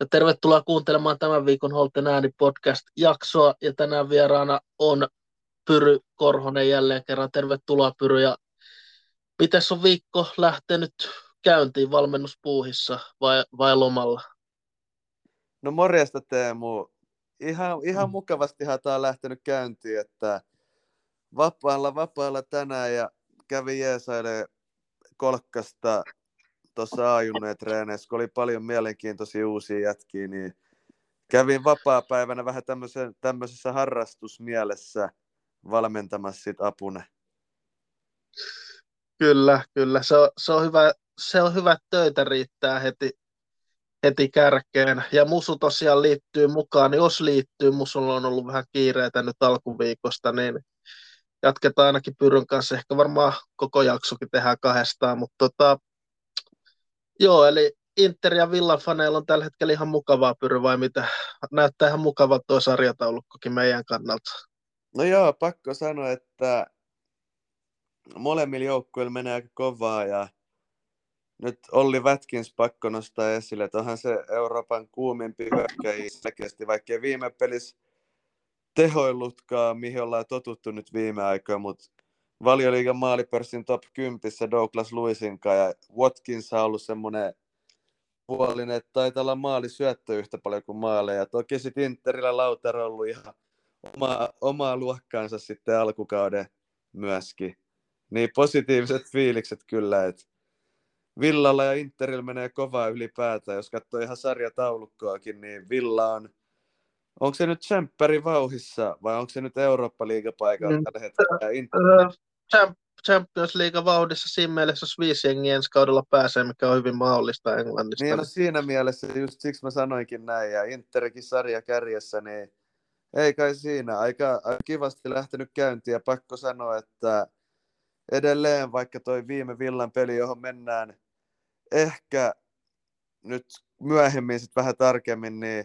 Ja tervetuloa kuuntelemaan tämän viikon Holten ääni podcast-jaksoa. Ja tänään vieraana on Pyry Korhonen jälleen kerran. Tervetuloa Pyry. Ja miten on viikko lähtenyt käyntiin valmennuspuuhissa vai, vai lomalla? No morjesta Teemu. Ihan, ihan mm. mukavastihan tämä on lähtenyt käyntiin, että vapaalla, vapaalla tänään ja kävi jeesailemaan kolkkasta tuossa ajunneen treeneissä, kun oli paljon mielenkiintoisia uusia jätkiä, niin kävin vapaa-päivänä vähän tämmöisessä harrastusmielessä valmentamassa sit apune. Kyllä, kyllä. Se on, se on hyvä, se on hyvä, töitä riittää heti, heti kärkeen. Ja Musu tosiaan liittyy mukaan, niin jos liittyy, Musulla on ollut vähän kiireitä nyt alkuviikosta, niin jatketaan ainakin Pyryn kanssa. Ehkä varmaan koko jaksokin tehdään kahdestaan, mutta tota, Joo, eli Inter ja Villan faneilla on tällä hetkellä ihan mukavaa pyry vai mitä? Näyttää ihan mukava tuo sarjataulukkokin meidän kannalta. No joo, pakko sanoa, että molemmilla joukkueilla menee aika kovaa ja nyt Olli Vätkins pakko nostaa esille, että onhan se Euroopan kuumimpi hyökkäjä selkeästi, vaikka viime pelissä tehoillutkaan, mihin ollaan totuttu nyt viime aikoina, mutta valioliigan maalipörssin top 10 Douglas Lewisin ja Watkins on ollut semmoinen puolinen, että taitaa olla maali syöttö yhtä paljon kuin maaleja. Toki sitten Interillä Lautaro on ollut ihan oma, omaa luokkaansa sitten alkukauden myöskin. Niin positiiviset fiilikset kyllä, että Villalla ja Interillä menee kovaa ylipäätään. Jos katsoo ihan sarjataulukkoakin, niin Villa on Onko se nyt tsemppäri vauhissa vai onko se nyt Eurooppa-liigapaikalla mm. tällä hetkellä? Inter... Champions League vauhdissa siinä mielessä, jos viisi jengiä ensi kaudella pääsee, mikä on hyvin mahdollista Englannista. Niin, no siinä mielessä just siksi mä sanoinkin näin, ja Interikin sarja kärjessä, niin ei kai siinä. Aika, aika kivasti lähtenyt käyntiin, ja pakko sanoa, että edelleen vaikka toi viime Villan peli, johon mennään ehkä nyt myöhemmin sitten vähän tarkemmin, niin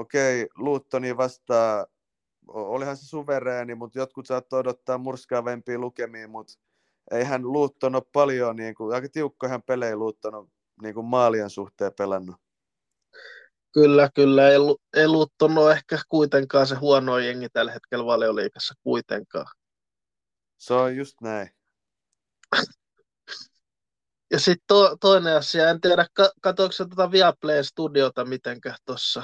okei, Luuttoni vastaa, olihan se suvereeni, mutta jotkut saattoi odottaa murskaavempia lukemia, mutta eihän Luutton ole paljon, niin kuin, aika tiukkoihan pelejä Luutton on niin kuin maalien suhteen pelannut. Kyllä, kyllä. Ei, ei Luutton ole ehkä kuitenkaan se huono jengi tällä hetkellä valioliikassa kuitenkaan. Se on just näin. Ja sitten to, toinen asia, en tiedä, katsoiko tuota Viaplay Studiota mitenkään tuossa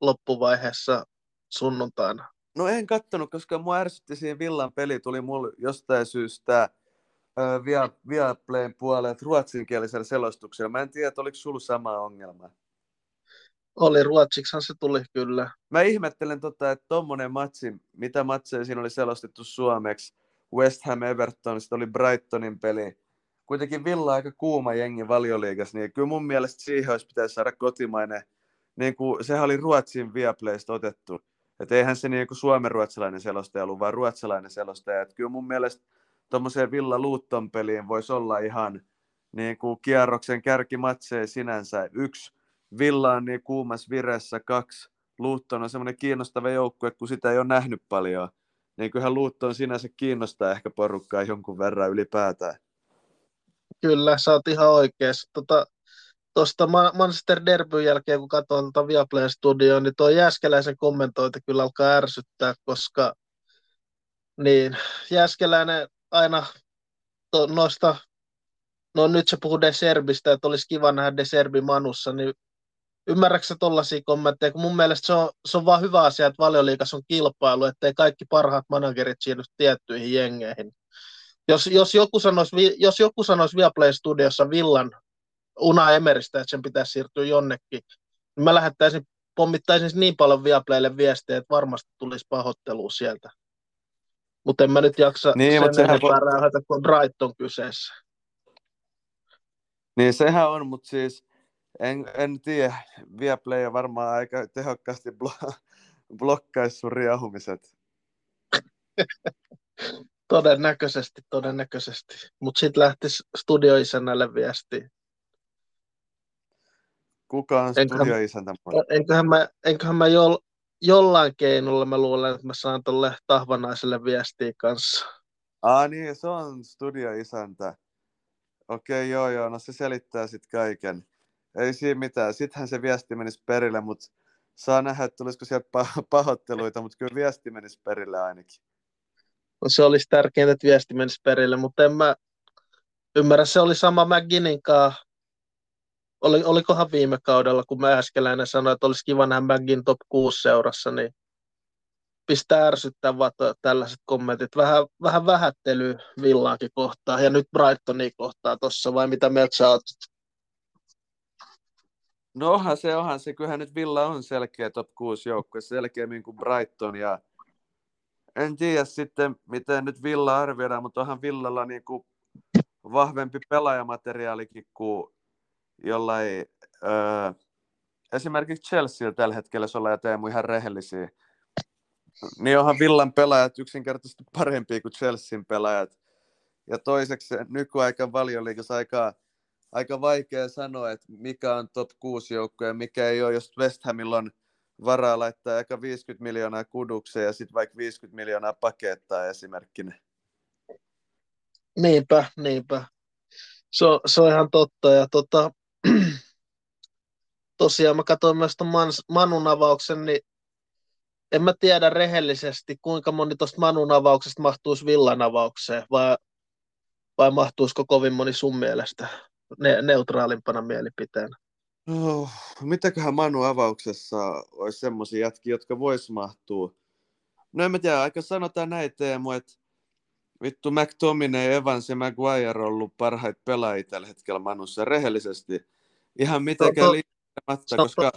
loppuvaiheessa sunnuntaina? No en kattonut, koska mua ärsytti siinä Villan peli, tuli mulle jostain syystä via, Viaplayn puolelle ruotsinkielisellä selostuksella. Mä en tiedä, että oliko sulla sama ongelma. Oli, ruotsiksihan se tuli kyllä. Mä ihmettelen, tota, että tommonen matsi, mitä matseja siinä oli selostettu suomeksi, West Ham Everton, sitten oli Brightonin peli. Kuitenkin Villa aika kuuma jengi valioliigassa, niin kyllä mun mielestä siihen olisi pitäisi saada kotimainen niin kuin, sehän oli Ruotsin Viaplaysta otettu. Että eihän se niin kuin suomen-ruotsalainen selostaja ollut, vaan ruotsalainen selostaja. Että kyllä mun mielestä tuommoiseen Villa Luutton peliin voisi olla ihan niin kuin kierroksen kärkimatseja sinänsä. Yksi, Villa on niin kuumas viressä, kaksi, Luutton on semmoinen kiinnostava joukkue, kun sitä ei ole nähnyt paljon. Niin kyllähän Luutton sinänsä kiinnostaa ehkä porukkaa jonkun verran ylipäätään. Kyllä, sä oot ihan oikeassa. Tota, tuosta Manchester Derbyn jälkeen, kun katsoin tuota Viaplay Studioa, niin tuo Jääskeläisen kommentointi kyllä alkaa ärsyttää, koska niin, Jääskeläinen aina to, noista, no nyt se puhuu Deserbistä, että olisi kiva nähdä Deserbi Manussa, niin ymmärrätkö tuollaisia kommentteja, kun mun mielestä se on, se on vaan hyvä asia, että valioliikassa on kilpailu, ettei kaikki parhaat managerit siirry tiettyihin jengeihin. Jos, jos, joku sanoisi, jos joku sanoisi Viaplay Studiossa Villan Una Emeristä, että sen pitäisi siirtyä jonnekin. Mä lähettäisin, pommittaisin niin paljon Viaplaylle viestejä, että varmasti tulisi pahoittelu sieltä. Mutta en mä nyt jaksa niin, sen enempää vo... räyhätä, kun Brighton kyseessä. Niin sehän on, mutta siis en, en tiedä, Viaplay on varmaan aika tehokkaasti blo- blokkaisi sun riehumiset. todennäköisesti, todennäköisesti. Mutta sitten lähtisi studioisännälle viestiä. Kuka on studioisäntä? Enköhän mä, enköhän mä jo, jollain keinolla mä luulen, että mä saan tuolle tahvanaiselle viestiä kanssa. Ah niin, se on studioisäntä. Okei, okay, joo joo, no se selittää sitten kaiken. ei siinä mitään. Sittenhän se viesti menisi perille, mutta saa nähdä, että tulisiko sieltä pahoitteluita, mutta kyllä viesti menisi perille ainakin. No se olisi tärkeintä, että viesti menisi perille, mutta en mä ymmärrä, se oli sama McGinnin kanssa. Oli, olikohan viime kaudella, kun mä äskeläinen sanoin, että olisi kiva nähdä McGinn top 6 seurassa, niin pistää ärsyttää vaan tällaiset kommentit. Vähän, vähän vähättely Villaakin kohtaa ja nyt Brightonia kohtaa tuossa, vai mitä mieltä sä oot? No onhan se, onhan se. Kyllähän nyt Villa on selkeä top 6 joukkue, selkeämmin kuin Brighton ja en tiedä sitten, miten nyt Villa arvioidaan, mutta onhan Villalla niin kuin vahvempi pelaajamateriaalikin kuin jollain, öö, esimerkiksi Chelsea tällä hetkellä, jos ollaan Teemu ihan rehellisiä, niin onhan Villan pelaajat yksinkertaisesti parempia kuin Chelsean pelaajat. Ja toiseksi nykyaikan valioliikassa aika, aika vaikea sanoa, että mikä on top 6 joukko ja mikä ei ole, jos West Hamilla on varaa laittaa aika 50 miljoonaa kudukseen ja sitten vaikka 50 miljoonaa pakettaa esimerkkinä. Niinpä, niinpä. Se on, se on ihan totta. Ja tota, tosiaan mä katsoin myös tuon Manun avauksen, niin en mä tiedä rehellisesti, kuinka moni tuosta Manun avauksesta mahtuisi Villan avaukseen, vai, vai mahtuisiko kovin moni sun mielestä ne, neutraalimpana mielipiteenä? Oh, mitäköhän Manu avauksessa olisi semmoisia jätkiä, jotka vois mahtua? No en mä tiedä, aika sanotaan näin Teemu, että vittu McTominay, Evans ja Maguire on ollut parhaita pelaajia tällä hetkellä Manussa rehellisesti. Ihan mitenkään liittämättä, koska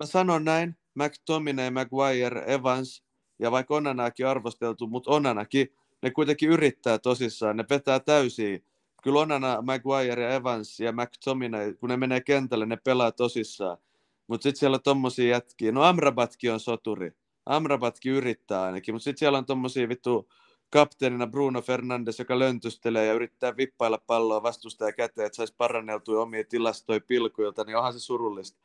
mä sanon näin, McTominay, Maguire, Evans ja vaikka Onanakin arvosteltu, mutta Onanakin, ne kuitenkin yrittää tosissaan, ne vetää täysiä. Kyllä Onana, Maguire ja Evans ja McTominay, kun ne menee kentälle, ne pelaa tosissaan. Mutta sitten siellä on tommosia jätkiä, no Amrabatkin on soturi. Amrabatkin yrittää ainakin, mutta sitten siellä on tommosia vittu kapteenina Bruno Fernandes, joka löntystelee ja yrittää vippailla palloa vastustaja käteen, että saisi paranneltua omia tilastoja pilkuilta, niin onhan se surullista.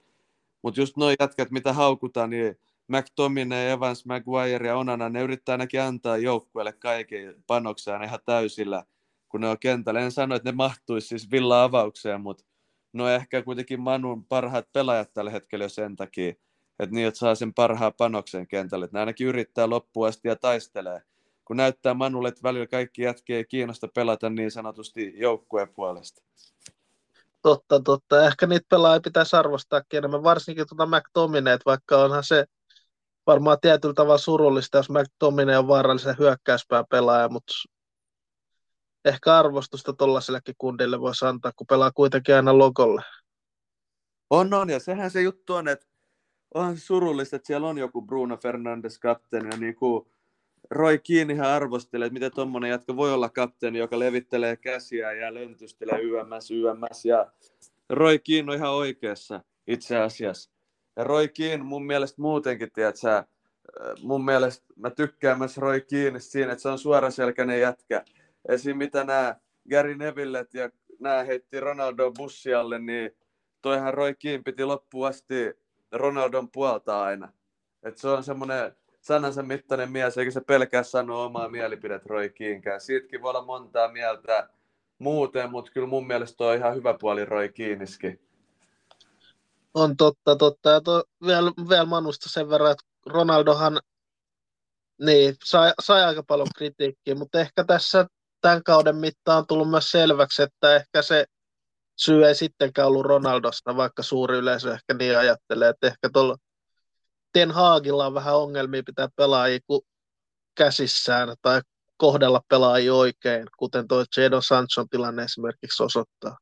Mutta just noin jätkät, mitä haukutaan, niin McTominay, Evans, Maguire ja Onana, ne yrittää ainakin antaa joukkueelle kaiken panokseen ihan täysillä, kun ne on kentällä. En sano, että ne mahtuisi siis villa-avaukseen, mutta ne on ehkä kuitenkin Manun parhaat pelaajat tällä hetkellä jo sen takia, että niitä saa sen parhaan panoksen kentälle. Ne ainakin yrittää loppuun asti ja taistelee. Kun näyttää Manulle, että välillä kaikki jätkee kiinnosta pelata niin sanotusti joukkueen puolesta. Totta, totta. Ehkä niitä pelaajia pitäisi arvostaa enemmän, varsinkin tuota McTominay, vaikka onhan se varmaan tietyllä tavalla surullista, jos McTominay on vaarallisen hyökkäyspään pelaaja, mutta ehkä arvostusta tuollaisellekin kundille voisi antaa, kun pelaa kuitenkin aina logolle. On, on, ja sehän se juttu on, että onhan surullista, että siellä on joku Bruno Fernandes kapteeni, ja niin kuin Roy Keanehän arvostelee, että miten tuommoinen jatka voi olla kapteeni, joka levittelee käsiä ja löntystelee YMS, YMS. Ja Roy Keane on ihan oikeassa itse asiassa. Ja Roy Keane mun mielestä muutenkin, tiedät sä, mun mielestä mä tykkään myös Roy Keane siinä, että se on suoraselkäinen jätkä. Esim. mitä nämä Gary Nevillet ja nämä heitti Ronaldo bussialle, niin toihan Roy Keane piti loppuun asti Ronaldon puolta aina. Et se on semmoinen sanansa mittainen mies, eikä se pelkää sanoa omaa mielipidet Roy Keankään. Siitäkin voi olla montaa mieltä muuten, mutta kyllä mun mielestä on ihan hyvä puoli Roy Keaniskin. On totta, totta. Ja to, vielä, vielä Manusta sen verran, että Ronaldohan niin, sai, sai aika paljon kritiikkiä, mutta ehkä tässä tämän kauden mittaan on tullut myös selväksi, että ehkä se syy ei sittenkään ollut Ronaldosta, vaikka suuri yleisö ehkä niin ajattelee, että ehkä tuolla Ten Haagilla on vähän ongelmia pitää pelaajia käsissään tai kohdella pelaajia oikein, kuten tuo Jadon Sanchon tilanne esimerkiksi osoittaa.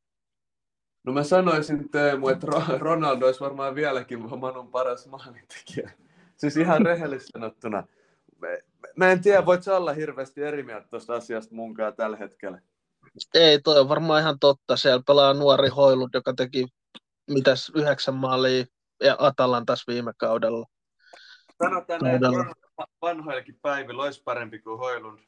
No mä sanoisin Teemu, että Ronaldo olisi varmaan vieläkin Manun paras maalintekijä. Siis ihan rehellisesti sanottuna. Mä en tiedä, voit olla hirveästi eri mieltä tuosta asiasta munkaan tällä hetkellä. Ei, toi on varmaan ihan totta. Siellä pelaa nuori Hoilund, joka teki mitäs yhdeksän maalia ja Atalantas viime kaudella. Sanotaan näin, että vanhoillakin päivillä olisi parempi kuin Hoilund.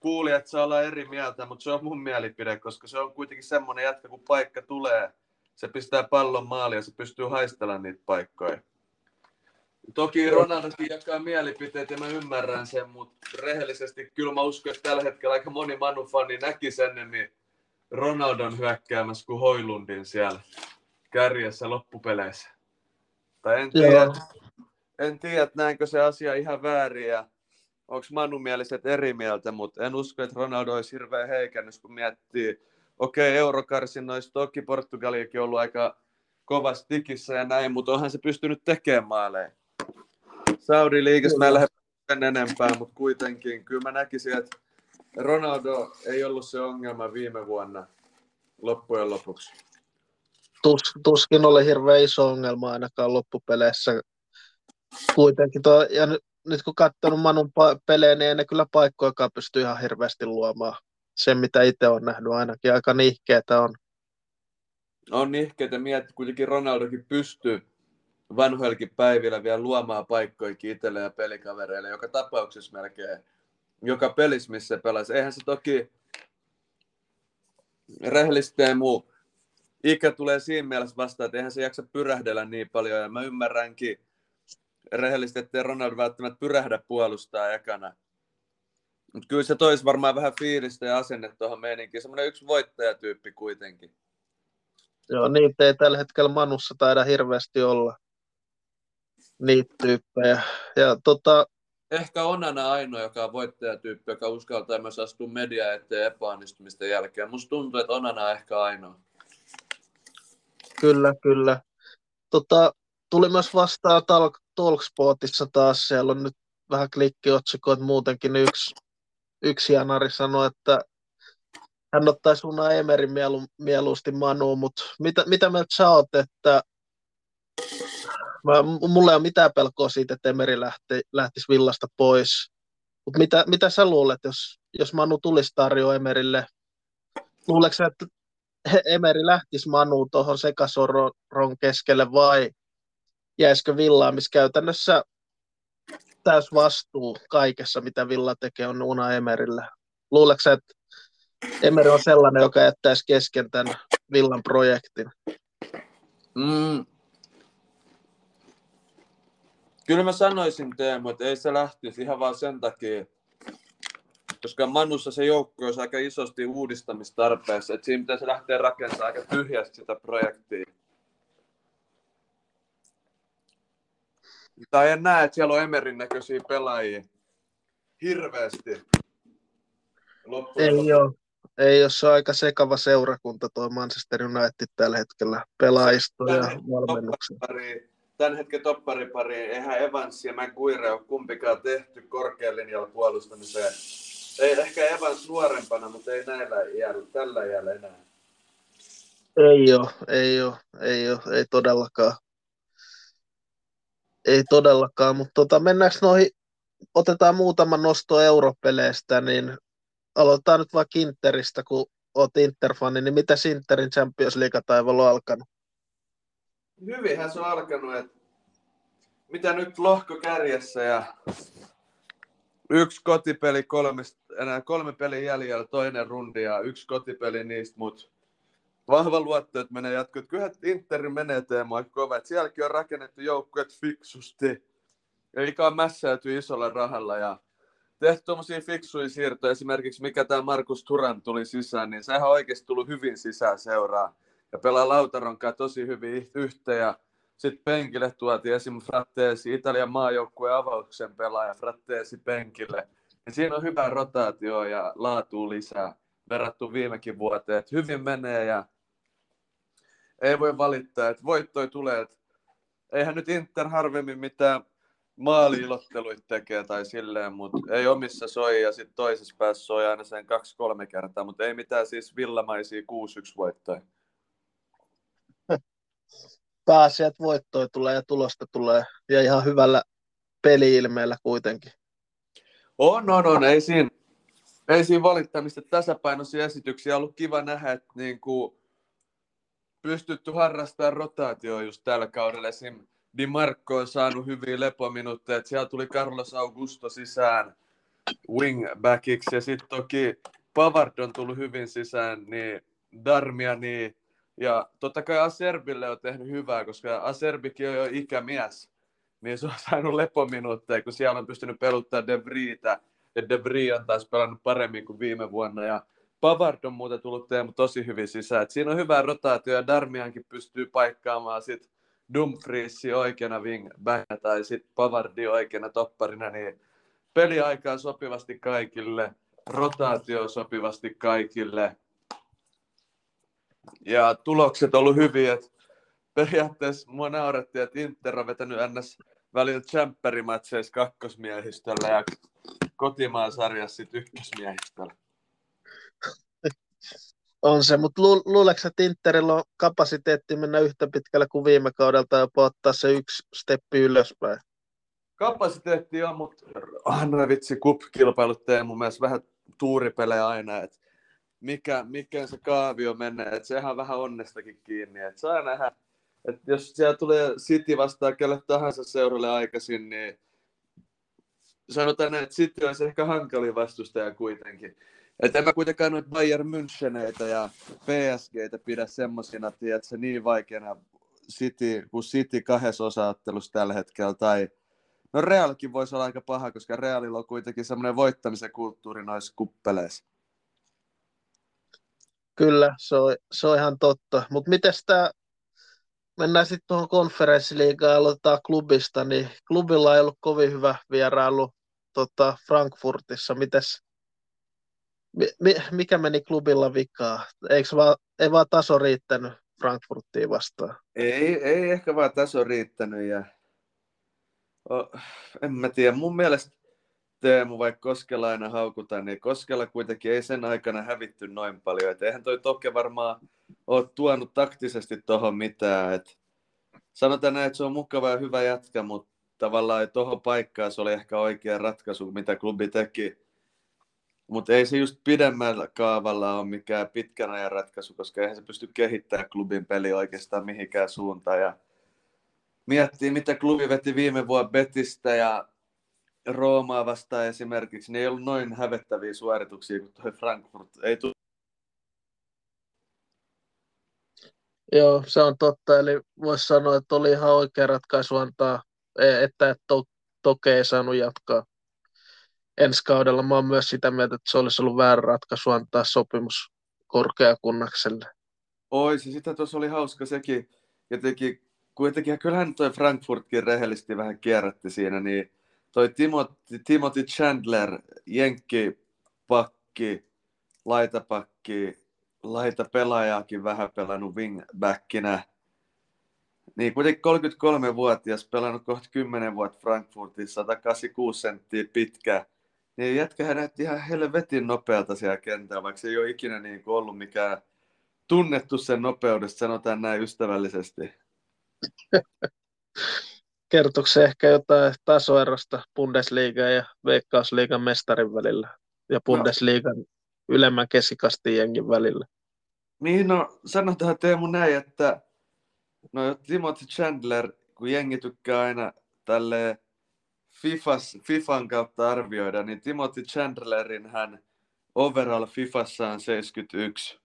Kuuli, että saa olla eri mieltä, mutta se on mun mielipide, koska se on kuitenkin semmoinen jätkä, kun paikka tulee, se pistää pallon maali ja se pystyy haistelemaan niitä paikkoja. Toki Ronaldokin jakaa mielipiteet ja mä ymmärrän sen, mutta rehellisesti kyllä mä uskon, että tällä hetkellä aika moni Manu-fani näki sen niin Ronaldon hyökkäämässä kuin Hoilundin siellä. kärjessä loppupeleissä. Tai en tiedä, en tiedä, että näinkö se asia ihan väärin ja onko Manu mieliset eri mieltä, mutta en usko, että Ronaldo olisi hirveän heikennys, kun miettii, okei, okay, eurokarsinnoissa toki Portugaliakin ollut aika kovasti tikissä ja näin, mutta onhan se pystynyt tekemään maaleja. Saudi-liigassa mä en lähde enempää, mutta kuitenkin kyllä mä näkisin, että Ronaldo ei ollut se ongelma viime vuonna loppujen lopuksi. Tus, tuskin oli hirveän iso ongelma ainakaan loppupeleissä. Kuitenkin tuo, ja nyt, nyt kun katsonut Manun pelejä, niin ei ne kyllä paikkojakaan pysty ihan hirveästi luomaan. Sen, mitä itse on nähnyt ainakin, aika nihkeetä on. On nihkeetä miettiä, kuitenkin Ronaldokin pystyy vanhoillakin päivillä vielä luomaan paikkoja itselle ja pelikavereille, joka tapauksessa melkein joka pelissä, missä pelasi. Eihän se toki rehellisesti muu ikä tulee siinä mielessä vastaan, että eihän se jaksa pyrähdellä niin paljon. Ja mä ymmärränkin rehellisesti, että Ronaldo välttämättä pyrähdä puolustaa ekana. Mutta kyllä se toisi varmaan vähän fiilistä ja asenne tuohon meininkiin. Semmoinen yksi voittajatyyppi kuitenkin. Joo, niitä ei tällä hetkellä Manussa taida hirveästi olla. Niitä tyyppejä. Ja tota, ehkä Onana ainoa, joka on voittajatyyppi, joka uskaltaa myös astua media eteen epäonnistumisten jälkeen. Musta tuntuu, että Onana on ehkä ainoa. Kyllä, kyllä. Tota, tuli myös vastaan Talk, Talkspotissa taas, siellä on nyt vähän klikkiotsikoita muutenkin yksi, yksi janari sanoi, että hän ottaisi Una Emerin mielu, mieluusti Manuun, mutta mitä, mitä mieltä sä oot, että Mä, mulla ei ole mitään pelkoa siitä, että Emeri lähti, lähtisi villasta pois. Mutta mitä, mitä sä luulet, jos, jos Manu tulisi tarjoa Emerille? Luuletko sä, että Emeri lähtisi Manu tuohon sekasoron keskelle vai jäisikö Villaan, missä käytännössä täys vastuu kaikessa, mitä Villa tekee, on Una Emerillä? Luuletko sä, että Emeri on sellainen, joka jättäisi kesken tämän Villan projektin? Mm, Kyllä mä sanoisin Teemu, että ei se lähtisi ihan vaan sen takia, koska Manussa se joukko on aika isosti uudistamistarpeessa, että siinä pitäisi lähteä rakentamaan aika tyhjästi sitä projektia. Tai en näe, että siellä on Emerin näköisiä pelaajia hirveästi. Loppujen ei ole. Ei ole se aika sekava seurakunta tuo Manchester United tällä hetkellä pelaajisto ja valmennuksen tämän hetken topparipari, eihän Evans ja McGuire ole kumpikaan tehty korkean linjalla puolustamiseen. Ei ehkä Evans nuorempana, mutta ei näillä iällä, tällä iällä enää. Ei ole, ei ole, ei ole, ei todellakaan. Ei todellakaan, mutta tota, mennäänkö noihin, otetaan muutama nosto europeleistä, niin aloitetaan nyt vaikka Interistä, kun olet Interfani, niin mitä Interin Champions League-taivaalla on alkanut? hyvinhän se on alkanut, että mitä nyt lohko kärjessä ja yksi kotipeli kolmesta, enää kolme peli jäljellä, toinen rundi ja yksi kotipeli niistä, mutta vahva luotto, että menee jatkoon. Kyllä Inter menee Teemu aika kova, että sielläkin on rakennettu joukkueet fiksusti, eikä ole mässäyty isolla rahalla ja tehty tuommoisia fiksuja siirtoja, esimerkiksi mikä tämä Markus Turan tuli sisään, niin sehän on oikeasti tullut hyvin sisään seuraa ja pelaa Lautaron kanssa tosi hyvin yhteen. Ja sitten penkille tuotiin esim. Fratteesi, Italian maajoukkueen avauksen pelaaja Fratteesi penkille. Ja siinä on hyvä rotaatio ja laatu lisää verrattu viimekin vuoteen. Et hyvin menee ja ei voi valittaa, että voittoi tulee. Eihän nyt Inter harvemmin mitään maaliilotteluita tekee tai silleen, mutta ei omissa soi ja sitten toisessa päässä soi aina sen kaksi-kolme kertaa, mutta ei mitään siis villamaisia 6-1 voittoja pääasiat voittoja tulee ja tulosta tulee ja ihan hyvällä peli-ilmeellä kuitenkin. On, on, on. Ei siinä, ei siinä valittamista tasapainoisia esityksiä. ollut kiva nähdä, että niin kuin pystytty harrastamaan rotaatioa just tällä kaudella. Esim. Di Marco on saanut hyviä lepominuutteja. Siellä tuli Carlos Augusto sisään wingbackiksi ja sitten toki Pavard on tullut hyvin sisään, niin Darmia, niin ja totta kai Aserbille on tehnyt hyvää, koska Aserbikin on jo ikämies. Niin se on saanut lepominuutteja, kun siellä on pystynyt peluttaa De Vriitä. Ja De Vries on taas pelannut paremmin kuin viime vuonna. Ja Pavard on muuten tullut Teemu tosi hyvin sisään. Et siinä on hyvä rotaatio ja Darmiankin pystyy paikkaamaan sit Dumfriesi oikeana wingbacka tai sitten Pavardi oikeana topparina, niin peliaikaa sopivasti kaikille, rotaatio sopivasti kaikille. Ja tulokset on ollut hyviä. Et periaatteessa mua naurettiin, että Inter on vetänyt ns. välillä champperimatseissa kakkosmiehistöllä ja kotimaan sarjassa sitten ykkösmiehistöllä. On se, mutta lu, luuleeko että Interillä on kapasiteetti mennä yhtä pitkälle kuin viime kaudelta ja ottaa se yksi steppi ylöspäin? Kapasiteetti on, mutta anna vitsi, kup-kilpailut tee mun mielestä vähän tuuripelejä aina, että mikä, mikä se kaavio menee, että sehän on vähän onnestakin kiinni, että saa nähdä, että jos siellä tulee City vastaan kelle tahansa seuralle aikaisin, niin sanotaan että City olisi ehkä hankalin vastustaja kuitenkin. Että en mä kuitenkaan noita Bayern Müncheneitä ja PSGtä pidä semmosina, että se niin vaikeana City, kuin City kahdessa osaattelussa tällä hetkellä, tai no Realkin voisi olla aika paha, koska Realilla on kuitenkin semmoinen voittamisen kulttuuri noissa kuppeleissa. Kyllä, se on, se on ihan totta. Mutta miten tämä, mennään sitten tuohon konferenssiliigaan ja aloitetaan klubista, niin klubilla ei ollut kovin hyvä vierailu tota, Frankfurtissa. Mites, mi, mikä meni klubilla vikaa? Eikö vaan, ei vaan taso riittänyt Frankfurttiin vastaan? Ei, ei ehkä vaan taso riittänyt. Ja... Oh, en mä tiedä. Mun mielestä Teemu, vaikka Koskela aina haukutaan, niin Koskela kuitenkin ei sen aikana hävitty noin paljon. Et eihän toi Toke varmaan ole tuonut taktisesti tuohon mitään. Et sanotaan näin, että se on mukava ja hyvä jätkä, mutta tavallaan tuohon paikkaan se oli ehkä oikea ratkaisu, mitä klubi teki mutta ei se just pidemmällä kaavalla ole mikään pitkän ajan ratkaisu, koska eihän se pysty kehittämään klubin peli oikeastaan mihinkään suuntaan. Ja miettii, mitä klubi veti viime vuonna Betistä ja Roomaa vastaan esimerkiksi, niin ei ollut noin hävettäviä suorituksia kuin tuo Frankfurt. Ei tu- Joo, se on totta. Eli voisi sanoa, että oli ihan oikea ratkaisu antaa, e, että et to, Toke ei saanut jatkaa ensi kaudella mä oon myös sitä mieltä, että se olisi ollut väärä ratkaisu antaa sopimus korkeakunnakselle. Oi, se sitä tuossa oli hauska sekin. Jotenkin, kuitenkin, kyllähän toi Frankfurtkin rehellisesti vähän kierrätti siinä, niin toi Timothy, Timothy Chandler, jenkki, pakki, laitapakki, laita pelaajaakin vähän pelannut wingbackinä. Niin kuitenkin 33-vuotias, pelannut kohta 10 vuotta Frankfurtissa, 186 senttiä pitkä, niin jätkähän näytti ihan helvetin nopealta siellä kentällä, vaikka se ei ole ikinä niin kuin ollut mikään tunnettu sen nopeudesta, sanotaan näin ystävällisesti. Kertooko se ehkä jotain tasoerosta Bundesliigan ja Veikkausliigan mestarin välillä ja Bundesliigan no. ylemmän keskikastin jengin välillä? Niin, no sanotaan Teemu näin, että no Timothy Chandler, kun jengi tykkää aina tälleen Fifas, Fifan kautta arvioida, niin Timothy Chandlerin hän overall Fifassa on 71.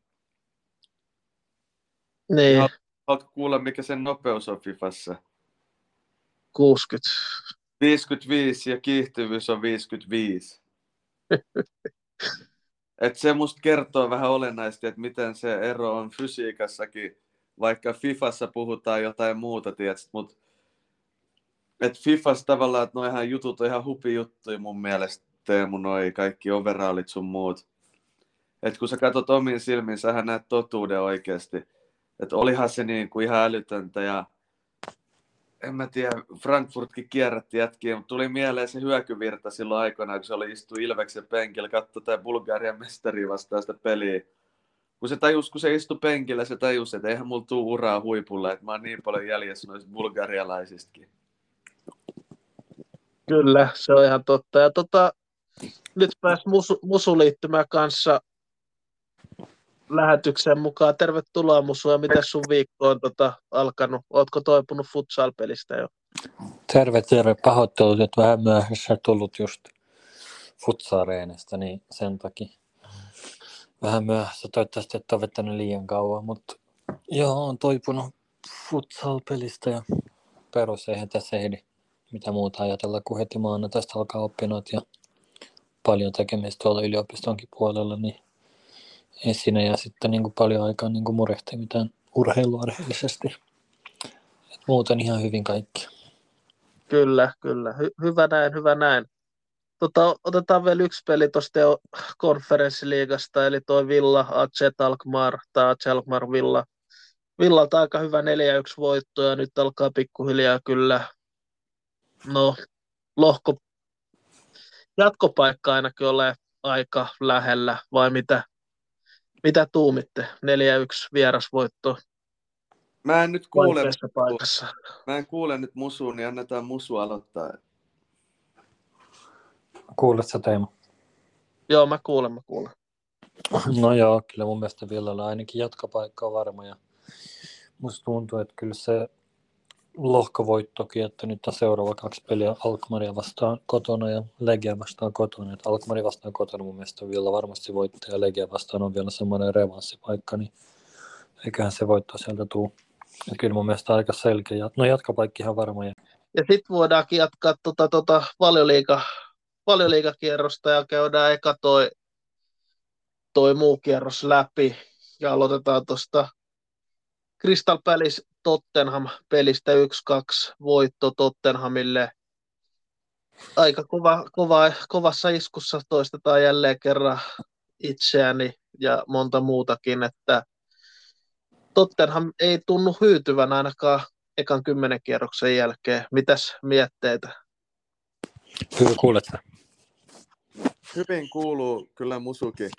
Niin. Haluatko kuulla, mikä sen nopeus on Fifassa? 60. 55 ja kiihtyvyys on 55. Et se musta kertoo vähän olennaisesti, että miten se ero on fysiikassakin, vaikka Fifassa puhutaan jotain muuta, mutta että Fifas tavallaan, että noihän jutut on ihan hupi juttuja mun mielestä, Teemu, noi kaikki overallit sun muut. Että kun sä katsot omiin silmiin, sähän näet totuuden oikeasti. Että olihan se niin kuin ihan älytöntä ja en mä tiedä, Frankfurtkin kierrätti jätkiä, mutta tuli mieleen se hyökyvirta silloin aikoinaan, kun se oli istu Ilveksen penkillä, katsoi tämä Bulgarian mestari vastaan sitä peliä. Kun se tajus, kun se istui penkillä, se tajus, että eihän mulla tuu uraa huipulla, että mä oon niin paljon jäljessä noista bulgarialaisistakin. Kyllä, se on ihan totta. Ja tota, nyt pääs musu, kanssa lähetykseen mukaan. Tervetuloa Musu, ja miten sun viikko on tota, alkanut? Ootko toipunut futsal-pelistä jo? Terve, terve. Pahoittelut, että vähän myöhässä tullut just futsareenista, niin sen takia vähän myöhässä. Toivottavasti et ole liian kauan, mutta joo, on toipunut futsal-pelistä ja perus eihän tässä ehdi muuta ajatella, kun heti tästä alkaa oppinut ja paljon tekemistä tuolla yliopistonkin puolella, niin esine ja sitten niin kuin paljon aikaa niin kuin murehtii mitään urheiluarheellisesti. Et muuten ihan hyvin kaikki. Kyllä, kyllä. Hy- hyvä näin, hyvä näin. Tota, otetaan vielä yksi peli tuosta konferenssiliigasta, eli toi Villa, AC Alkmaar, tai AC Alkmaar Villa. Villalta aika hyvä 4-1 voitto, ja nyt alkaa pikkuhiljaa kyllä, no, lohko, jatkopaikka ainakin ole aika lähellä, vai mitä, mitä tuumitte? 4-1 vierasvoitto Mä en nyt kuule, paikassa. mä en kuule nyt musuun, niin annetaan musu aloittaa. Kuulet sä Teemu? Joo, mä kuulen, mä kuulen. No joo, kyllä mun mielestä Villalla ainakin jatkopaikka on varma ja musta tuntuu, että kyllä se lohkovoittokin, että nyt on seuraava kaksi peliä Alkmaria vastaan kotona ja Legia vastaan kotona. Että Alkmari vastaan kotona mun mielestä Villa varmasti voittaa ja Legia vastaan on vielä semmoinen revanssipaikka, niin eiköhän se voitto sieltä tuu. Ja kyllä mun mielestä aika selkeä. No jatkopaikkihan varma. Ja sitten voidaankin jatkaa tuota, tuota valioliiga, valioliigakierrosta ja käydään eka toi, toi muu kierros läpi. Ja aloitetaan tuosta Crystal Palace Tottenham pelistä 1-2 voitto Tottenhamille. Aika kova, kova, kovassa iskussa toistetaan jälleen kerran itseäni ja monta muutakin, että Tottenham ei tunnu hyytyvän ainakaan ekan kymmenen kierroksen jälkeen. Mitäs mietteitä? Hyvä kuulet Hyvin kuuluu kyllä musuki.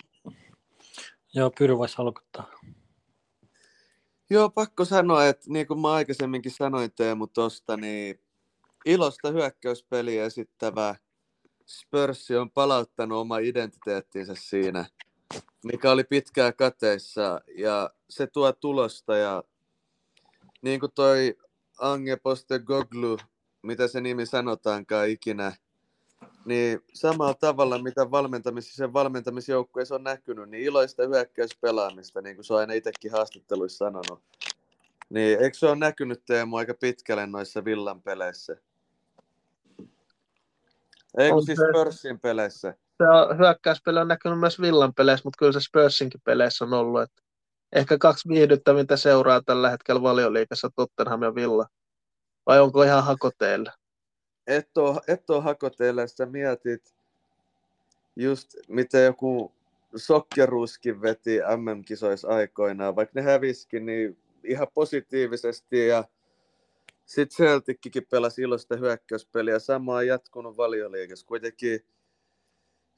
Joo, Pyry voisi aloittaa. Joo, pakko sanoa, että niin kuin mä aikaisemminkin sanoin Teemu tuosta, niin ilosta hyökkäyspeliä esittävä Spurs on palauttanut oma identiteettinsä siinä, mikä oli pitkää kateissa ja se tuo tulosta ja niin kuin toi Ange Goglu, mitä se nimi sanotaankaan ikinä, niin samalla tavalla, mitä valmentamis, sen valmentamisjoukkueessa on näkynyt, niin iloista hyökkäyspelaamista, niin kuin se on aina itsekin haastatteluissa sanonut. Niin eikö se ole näkynyt Teemu aika pitkälle noissa villan peleissä? Ei kun siis Spursin peleissä. Se hyökkäyspeli on näkynyt myös villan peleissä, mutta kyllä se Spursinkin peleissä on ollut. Että ehkä kaksi viihdyttävintä seuraa tällä hetkellä valioliikassa Tottenham ja Villa. Vai onko ihan hakoteilla? Et ole, et ole hakoteilla, sä mietit just miten joku sokkeruuskin veti MM-kisoissa aikoinaan, vaikka ne häviskin, niin ihan positiivisesti ja sitten Celtickin pelasi iloista hyökkäyspeliä, sama on jatkunut valioliikassa. Kuitenkin,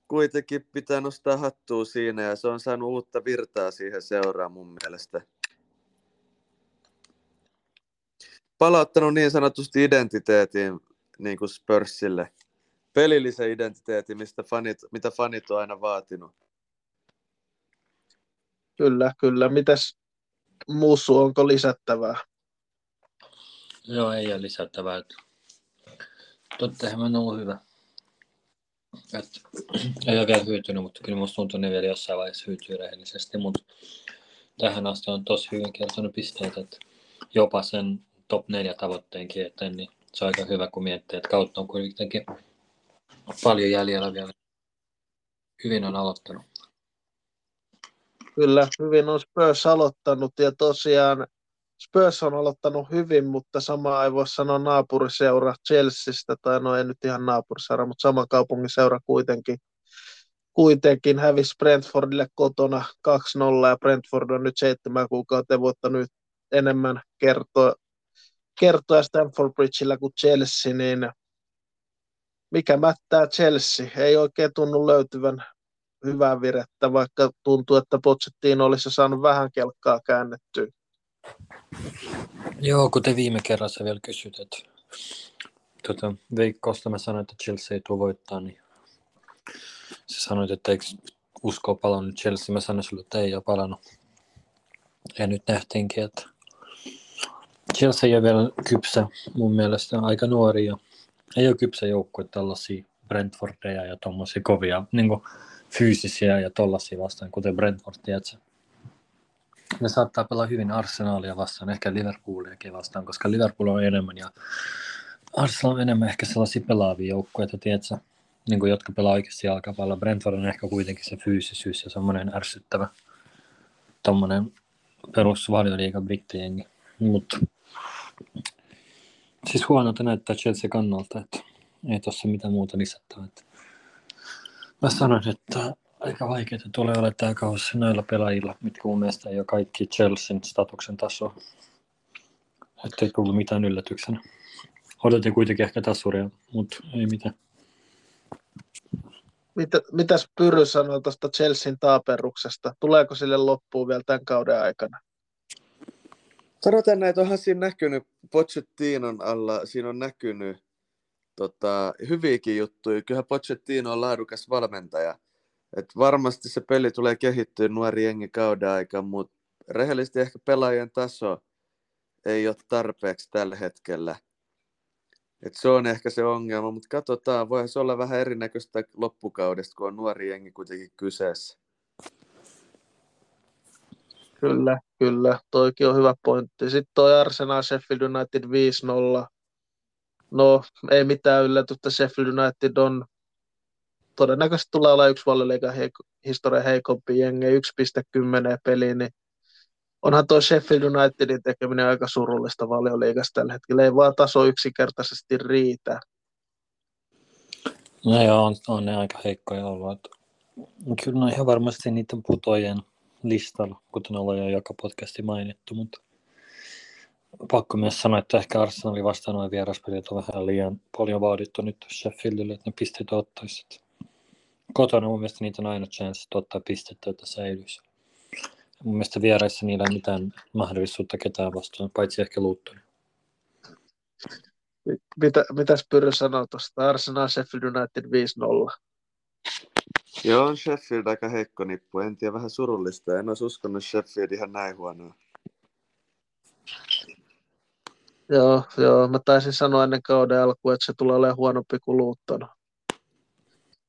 kuitenkin pitää nostaa hattua siinä ja se on saanut uutta virtaa siihen seuraan mun mielestä. Palauttanut niin sanotusti identiteetin niin kuin Spursille. Pelillisen identiteetin, mistä fanit, mitä fanit on aina vaatinut. Kyllä, kyllä. Mitäs Musu, onko lisättävää? Joo, ei ole lisättävää. Tottehan on ollut hyvä. Et, ei ole vielä hyytynyt, mutta kyllä musta tuntuu, että ne vielä jossain vaiheessa hyytyy rehellisesti, mutta tähän asti on tosi hyvin kertonut pisteitä, että jopa sen top 4 tavoitteenkin eteen, niin se on aika hyvä, kun miettii, että kautta on kuitenkin paljon jäljellä vielä. Hyvin on aloittanut. Kyllä, hyvin on Spurs aloittanut ja tosiaan Spurs on aloittanut hyvin, mutta sama ei voi sanoa naapuriseura Chelseastä, tai no ei nyt ihan naapuriseura, mutta sama kaupungin seura kuitenkin. Kuitenkin hävisi Brentfordille kotona 2-0 ja Brentford on nyt seitsemän kuukautta voittanut enemmän kertoa kertoa Stanford Bridgeillä kuin Chelsea, niin mikä mättää Chelsea? Ei oikein tunnu löytyvän hyvää virettä, vaikka tuntuu, että Pochettino olisi saanut vähän kelkkaa käännettyä. Joo, kuten viime kerrassa vielä kysyt, että tuota, Veikkosta mä sanoin, että Chelsea ei tule voittaa, niin sä sanoit, että eikö usko palannut Chelsea, mä sanoin sulle, että ei ole palannut. Ja nyt nähtiinkin, että Chelsea ei ole vielä kypsä mun mielestä, aika nuori ja ei ole kypsä joukkue tällaisia Brentfordeja ja tuommoisia kovia niin fyysisiä ja tollaisia vastaan, kuten Brentford, tiedätkö? Ne saattaa pelaa hyvin Arsenalia vastaan, ehkä Liverpooliakin vastaan, koska Liverpool on enemmän ja Arsenal on enemmän ehkä sellaisia pelaavia joukkueita, tiedätkö? Niin kuin, jotka pelaa oikeasti jalkapalloa. Brentford on ehkä kuitenkin se fyysisyys ja semmoinen ärsyttävä tommonen perus valioliiga brittijengi. Mutta siis huonolta näyttää Chelsea kannalta, että ei tuossa mitään muuta lisättävää. Mä sanoin, että aika vaikeaa tulee olla tämä kausi näillä pelaajilla, mitkä mun mielestä ei ole kaikki Chelsean statuksen taso. Että ei tullut mitään yllätyksenä. Odotin kuitenkin ehkä tasuria, mutta ei mitään. Mitä, mitäs Pyry sanoo tuosta Chelsean taaperuksesta? Tuleeko sille loppuun vielä tämän kauden aikana? Sanotaan näin, että onhan siinä näkynyt Pochettinon alla, siinä on näkynyt tota, hyviäkin juttuja. Kyllähän Pochettino on laadukas valmentaja. Et varmasti se peli tulee kehittyä nuori jengi kauden aikaan, mutta rehellisesti ehkä pelaajien taso ei ole tarpeeksi tällä hetkellä. Et se on ehkä se ongelma, mutta katsotaan, voihan se olla vähän erinäköistä loppukaudesta, kun on nuori jengi kuitenkin kyseessä. Kyllä, kyllä. Toikin on hyvä pointti. Sitten toi Arsenal Sheffield United 5-0. No, ei mitään yllätystä. Sheffield United on todennäköisesti tulee olla yksi valioliikan historian heikompi jengi, 1.10 peliin, niin onhan tuo Sheffield Unitedin tekeminen aika surullista valioliigasta tällä hetkellä. Ei vaan taso yksinkertaisesti riitä. No joo, on, on ne aika heikkoja ollut. Kyllä on ihan varmasti niiden putojen listalla, kuten ollaan jo joka podcasti mainittu, mutta pakko myös sanoa, että ehkä Arsenalin vastaan nuo vieraspelit on vähän liian paljon vaadittu nyt Sheffieldille, että ne pisteitä ottaisivat. Kotona mun mielestä niitä on aina chance ottaa pistettä, että säilyisi. Mun mielestä vieraissa niillä ei mitään mahdollisuutta ketään vastaan, paitsi ehkä Luutton. Mitä, mitäs Pyrrö sanoo tuosta Arsenal Sheffield United 5-0? Joo, on Sheffield aika heikko nippu. En tiedä, vähän surullista. En olisi uskonut Sheffield ihan näin huonoa. Joo, joo, mä taisin sanoa ennen kauden alkuun, että se tulee olemaan huonompi kuin Luutton.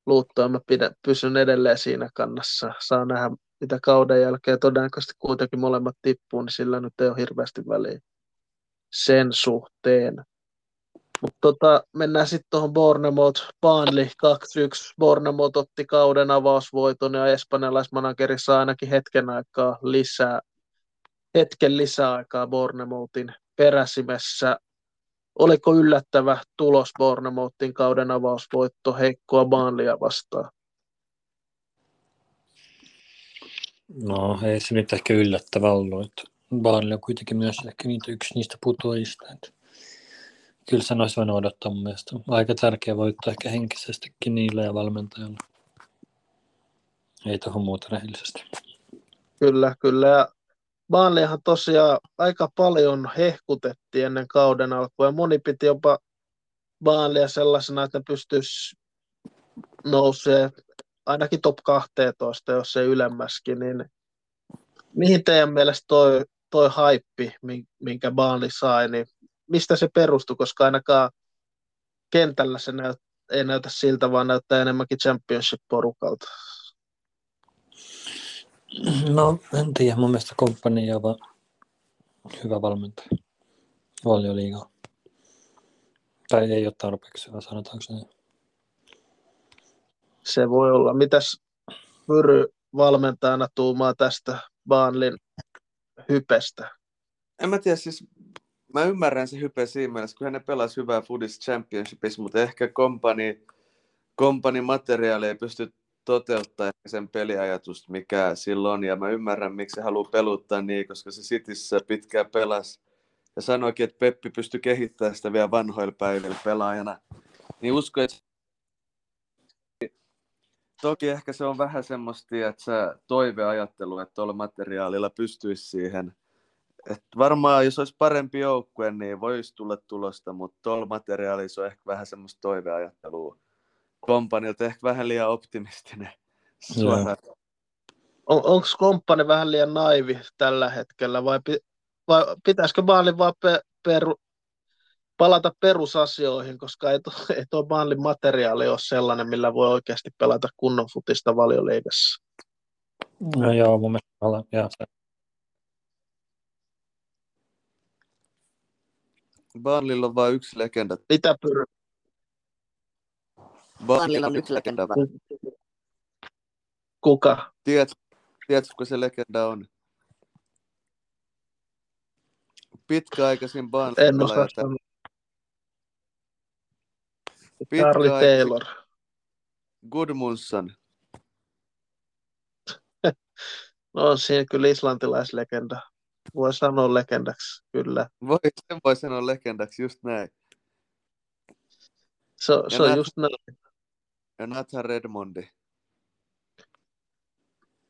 Luutton mä pidän, pysyn edelleen siinä kannassa. Saa nähdä, mitä kauden jälkeen todennäköisesti kuitenkin molemmat tippuu, niin sillä nyt ei ole hirveästi väliä sen suhteen. Mutta tota, mennään sitten tuohon Bornemot, Burnley 2-1. Bornemot otti kauden avausvoiton ja espanjalaismanageri saa ainakin hetken aikaa lisää, hetken lisäaikaa Bornemotin peräsimessä. Oliko yllättävä tulos Bornemotin kauden avausvoitto heikkoa Burnleyä vastaan? No ei se nyt ehkä yllättävä ollut. Että on kuitenkin myös ehkä niitä yksi niistä putoajista. Että kyllä sen olisi voinut odottaa mun mielestä. Aika tärkeä voittaa ehkä henkisestikin niille ja valmentajalle. Ei tuohon muuta rehellisesti. Kyllä, kyllä. Ja Baanlihan tosiaan aika paljon hehkutettiin ennen kauden alkua ja moni piti jopa Baanlia sellaisena, että pystyisi nousee ainakin top 12, jos ei ylemmäskin, niin mihin teidän mielestä toi, toi haippi, minkä Baanli sai, niin mistä se perustui, koska ainakaan kentällä se näyt, ei näytä siltä, vaan näyttää enemmänkin championship-porukalta. No, en tiedä. Mun mielestä komppani on hyvä valmentaja. Valioliigaa. Tai ei ole tarpeeksi hyvä, sanotaanko se Se voi olla. Mitäs Myry valmentajana tuumaa tästä Baanlin hypestä? En mä tiedä, siis mä ymmärrän se hype siinä mielessä, kun hän pelasi hyvää Foodis Championshipissa, mutta ehkä kompani, kompani materiaali ei pysty toteuttaa sen peliajatusta, mikä silloin, ja mä ymmärrän, miksi se haluaa peluttaa niin, koska se Cityssä pitkään pelasi, ja sanoikin, että Peppi pystyi kehittämään sitä vielä vanhoilla päivillä pelaajana, niin usko, että toki ehkä se on vähän semmoista, että sä toiveajattelu, että tuolla materiaalilla pystyisi siihen, et varmaan jos olisi parempi joukkue, niin voisi tulla tulosta, mutta tuolla materiaalissa on ehkä vähän semmoista toiveajattelua kompanilta, ehkä vähän liian optimistinen suoraan. On, Onko komppani vähän liian naivi tällä hetkellä vai, vai pitäisikö Baalin vaan pe, peru, palata perusasioihin, koska ei, to, ei tuo Baalin materiaali ole sellainen, millä voi oikeasti pelata kunnon futista valioliigassa. No joo, mun mielestä joo, se Barlilla on vain yksi legenda. Mitä pyr... Barlilla on yksi legenda. Kuka? Tiedät, tiedätkö, kuka se legenda on? Pitkäaikaisin Barlilla. En osaa. Charlie Taylor. Gudmundsson. no on siinä kyllä islantilaislegenda. Voi sanoa legendaksi, kyllä. Voi, sen voi sanoa legendaksi, just näin. Se, Ja se on nät- just näin. Ja Nathan Redmondi.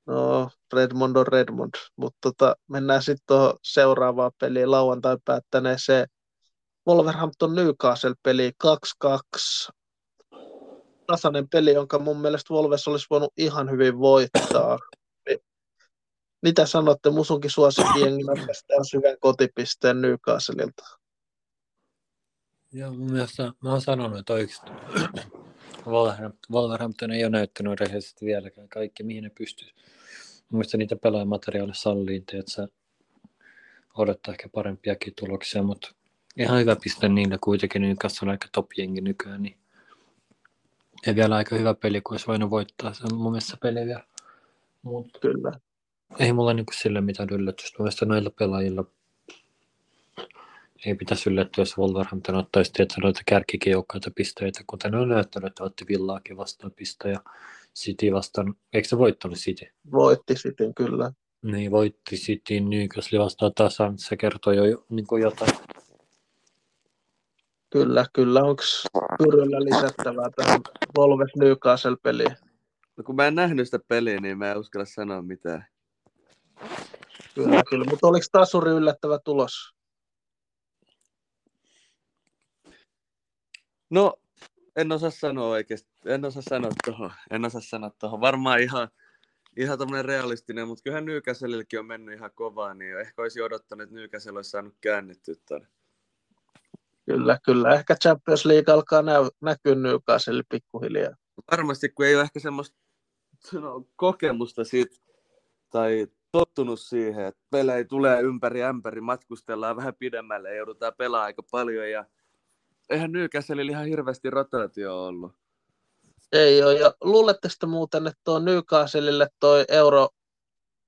No, Redmond on Redmond. Mutta tota, mennään sitten tuohon seuraavaan peliin lauantai päättäneeseen Wolverhampton Newcastle-peli 2-2. Tasainen peli, jonka mun mielestä Wolves olisi voinut ihan hyvin voittaa. Mitä sanotte musunkin suosikkijenginä tästä on syvän kotipisteen Newcastleilta? Joo, mun mielestä mä oon sanonut, että oikeasti Wolverhampton, ei ole näyttänyt rehellisesti vieläkään kaikki, mihin ne pystyy. Mun mielestä niitä pelaajamateriaali sallii, että sä odottaa ehkä parempiakin tuloksia, mutta ihan hyvä piste niille kuitenkin, niin kanssa on aika top-jengi nykyään, niin ei vielä aika hyvä peli, kun olisi voinut voittaa. Se on mun mielestä peli vielä. Mut Kyllä. Ei mulla niinku sille mitään yllätystä. Mun mielestä noilla pelaajilla ei pitäisi yllättyä, jos Wolverhampton ottaisi tietysti noita kärkikijoukkaita pisteitä, kuten on näyttänyt, että otti Villaakin vastaan pistoja. City vastaan, eikö se voittanut City? Voitti sitten kyllä. Niin, voitti City Newcastle vastaan tasan. Se kertoo jo niin kuin jotain. Kyllä, kyllä. Onko Pyryllä lisättävää tähän Wolves Newcastle-peliin? No kun mä en nähnyt sitä peliä, niin mä en uskalla sanoa mitään. Kyllä, kyllä. Mutta oliko tasuri yllättävä tulos? No, en osaa sanoa oikeasti. En osaa sanoa tuohon. En osaa sanoa tuohon. Varmaan ihan, ihan tämmöinen realistinen, mutta kyllähän Newcastleillekin on mennyt ihan kovaa, niin ehkä olisi odottanut, että Newcastle olisi saanut käännettyä tuon. Kyllä, kyllä. Ehkä Champions League alkaa näy, näkyä Newcastle pikkuhiljaa. Varmasti, kun ei ole ehkä semmoista no, kokemusta siitä, tai tottunut siihen, että pelejä tulee ympäri ämpäri, matkustellaan vähän pidemmälle ja joudutaan pelaamaan aika paljon. Ja eihän Newcastle ihan hirveästi rotaatio ollut. Ei ole. Ja luuletteko te muuten, että tuo Newcastlelle toi Euro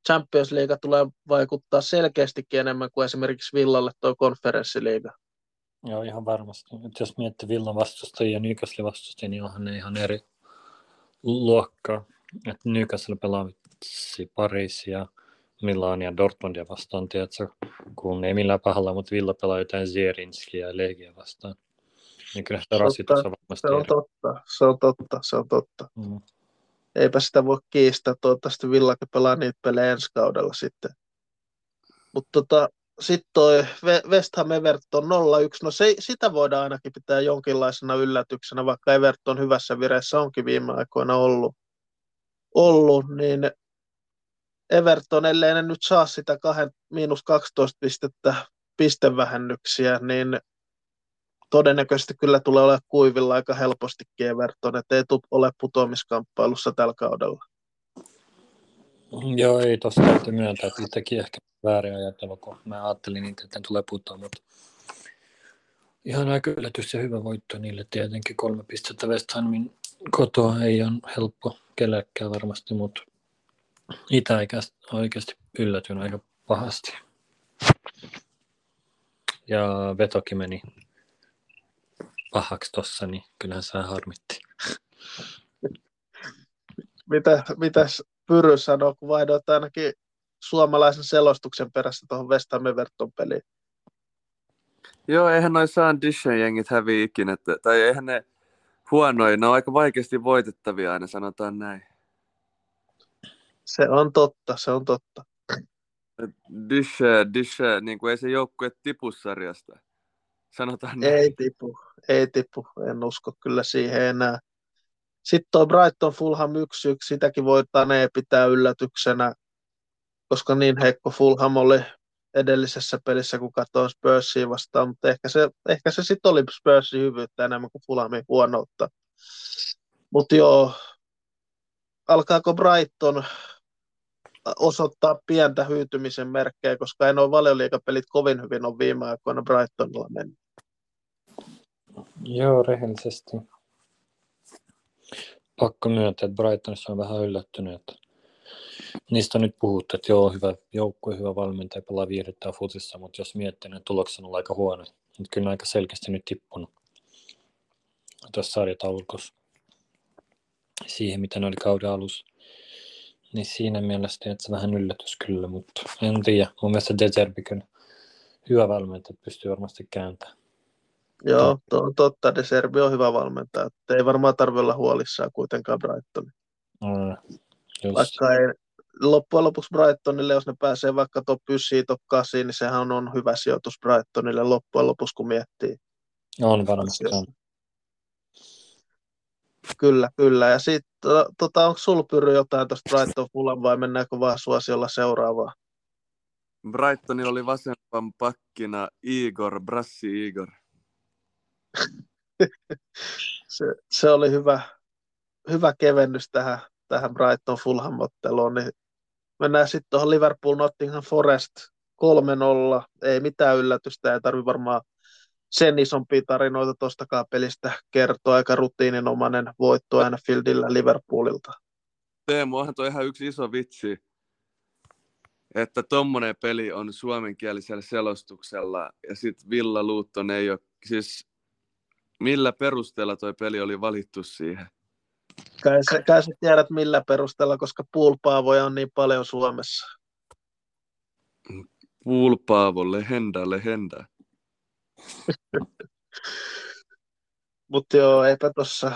Champions League tulee vaikuttaa selkeästikin enemmän kuin esimerkiksi Villalle tuo konferenssiliiga? Joo, ihan varmasti. Et jos miettii Villan vastustajia ja Newcastle vastustajia, niin onhan ne ihan eri luokkaa. Et Newcastle pelaa Pariisia, Milania, Dortmundia vastaan, tiedätkö, kun ei millään pahalla, mutta Villa pelaa jotain Zierinskiä ja Legia vastaan. Niin kyllä sitä rasitus on varmasti Se on eri. totta, se on totta, se on totta. Mm. Eipä sitä voi kiistää. Toivottavasti Villakin pelaa niitä pelejä ensi kaudella sitten. Mutta tota, sitten toi West Ham Everton 0-1, no se, sitä voidaan ainakin pitää jonkinlaisena yllätyksenä, vaikka Everton hyvässä vireessä onkin viime aikoina ollut, ollut niin Everton, ellei ne nyt saa sitä kahden, miinus 12 pistettä pistevähennyksiä, niin todennäköisesti kyllä tulee olemaan kuivilla aika helpostikin Everton, että ei tule ole putoamiskamppailussa tällä kaudella. Joo, ei tossa täytyy myöntää, että itsekin ehkä väärin ajattelu, kun mä ajattelin että ne tulee putoa, mutta ihan aika yllätys ja hyvä voitto niille tietenkin. Kolme pistettä West Hamin kotoa ei ole helppo kellekään varmasti, mutta itse oikeasti yllätyn aika pahasti. Ja vetokin meni pahaksi tossa, niin kyllähän se harmitti. Mitä, mitäs Pyry sanoo, kun vaihdoit ainakin suomalaisen selostuksen perässä tuohon West Ham Everton peliin? Joo, eihän noin Saan Dishen jengit häviä ikinä, tai eihän ne huonoja, ne on aika vaikeasti voitettavia aina, sanotaan näin. Se on totta, se on totta. Dishe, Dishe, niin kuin ei se joukkue tipu sarjasta. Sanotaan näin. Ei tipu, ei tipu, en usko kyllä siihen enää. Sitten tuo Brighton Fulham 1-1, sitäkin voitaneen pitää yllätyksenä, koska niin heikko Fulham oli edellisessä pelissä, kun katsoin Spursia vastaan, mutta ehkä se, ehkä se sitten oli Spursin hyvyyttä enemmän kuin Fulhamin huonoutta. Mutta joo, alkaako Brighton osoittaa pientä hyytymisen merkkejä, koska ei nuo valioliikapelit kovin hyvin on viime aikoina Brightonilla mennyt. Joo, rehellisesti. Pakko myöntää, että Brightonissa on vähän yllättynyt, että niistä on nyt puhuttu, että joo, hyvä joukkue, hyvä valmentaja, pelaa viihdyttää futissa, mutta jos miettii, niin tulokset on aika huono. Nyt kyllä aika selkeästi nyt tippunut tuossa sarjataulukossa siihen, mitä ne oli kauden alussa. Niin siinä mielessä että se vähän yllätys kyllä, mutta en tiedä. Mun mielestä Deserbi kyllä hyvä valmentaja, pystyy varmasti kääntämään. Joo, to, on totta. Deserbi on hyvä valmentaja. Ei varmaan tarvitse olla huolissaan kuitenkaan Brighton. Mm, just. Vaikka ei, loppujen lopuksi Brightonille, jos ne pääsee vaikka top 9, top 8, niin sehän on hyvä sijoitus Brightonille loppujen lopuksi, kun miettii. On varmasti. On. Kyllä, kyllä. Ja sitten tota, onko sulla Pyry jotain tuosta Brighton Fulham vai mennäänkö vaan suosiolla seuraavaa? Brightonilla oli vasempan pakkina Igor, Brassi Igor. se, se, oli hyvä, hyvä kevennys tähän, tähän Brighton Fulham-otteluun. Niin mennään sitten tuohon Liverpool Nottingham Forest 3-0. Ei mitään yllätystä, ei tarvi varmaan sen isompia tarinoita tuostakaan pelistä kertoa, aika rutiininomainen voitto Anfieldillä Liverpoolilta. Teemu, onhan tuo ihan yksi iso vitsi, että tuommoinen peli on suomenkielisellä selostuksella ja sitten Villa Luutton ei ole, siis millä perusteella tuo peli oli valittu siihen? Kai sä, kai sä tiedät millä perusteella, koska puulpaavoja on niin paljon Suomessa. Puulpaavo, lehenda, lehenda. Mutta joo, eipä tuossa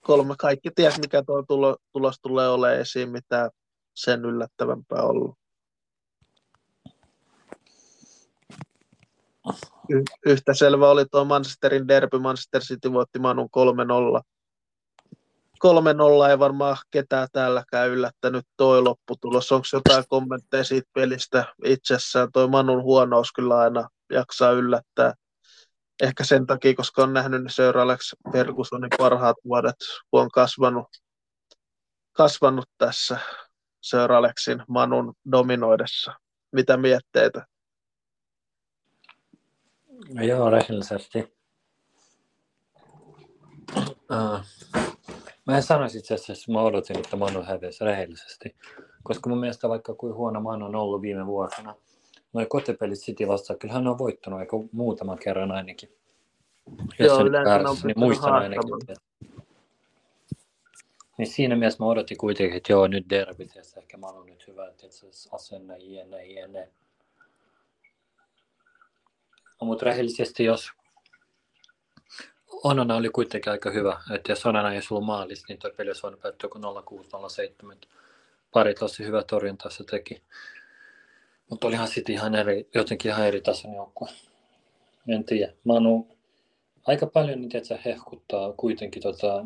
kolme, kaikki ties mikä tuo tulo, tulos tulee olemaan esiin, mitä sen yllättävämpää ollut. Y- yhtä selvä oli tuo Manchesterin derby, Manchester City voitti Manun 3-0. 3-0 ei varmaan ketään täälläkään yllättänyt toi lopputulos. Onko jotain kommentteja siitä pelistä itsessään? Toi Manun huonous kyllä aina jaksaa yllättää. Ehkä sen takia, koska on nähnyt ne Sir Alex Fergusonin parhaat vuodet, kun on kasvanut, kasvanut tässä Sir Alexin Manun dominoidessa. Mitä mietteitä? No joo, rehellisesti. Uh, mä en sanoisi itse asiassa, että mä odotin, että Manu hävisi rehellisesti. Koska mun mielestä vaikka kuin huono Manu on ollut viime vuosina, noin kotipelit City vastaan, kyllä hän on voittanut aika muutaman kerran ainakin. Jos Joo, yleensä väärässä, niin muistan ainakin. Niin siinä mielessä mä odotin kuitenkin, että joo, nyt ja ehkä mä olen nyt hyvä, että se asenne, jne, jne. No, mutta rehellisesti, jos Onana oli kuitenkin aika hyvä, että jos Onana ei ollut maalis, niin tuo peli olisi voinut päättyä kuin 0-6-0-7. Pari tosi hyvä torjunta se teki. Mutta olihan sitten ihan eri, jotenkin ihan eri tason joukkue. En tiedä. Manu aika paljon niin se hehkuttaa kuitenkin tota,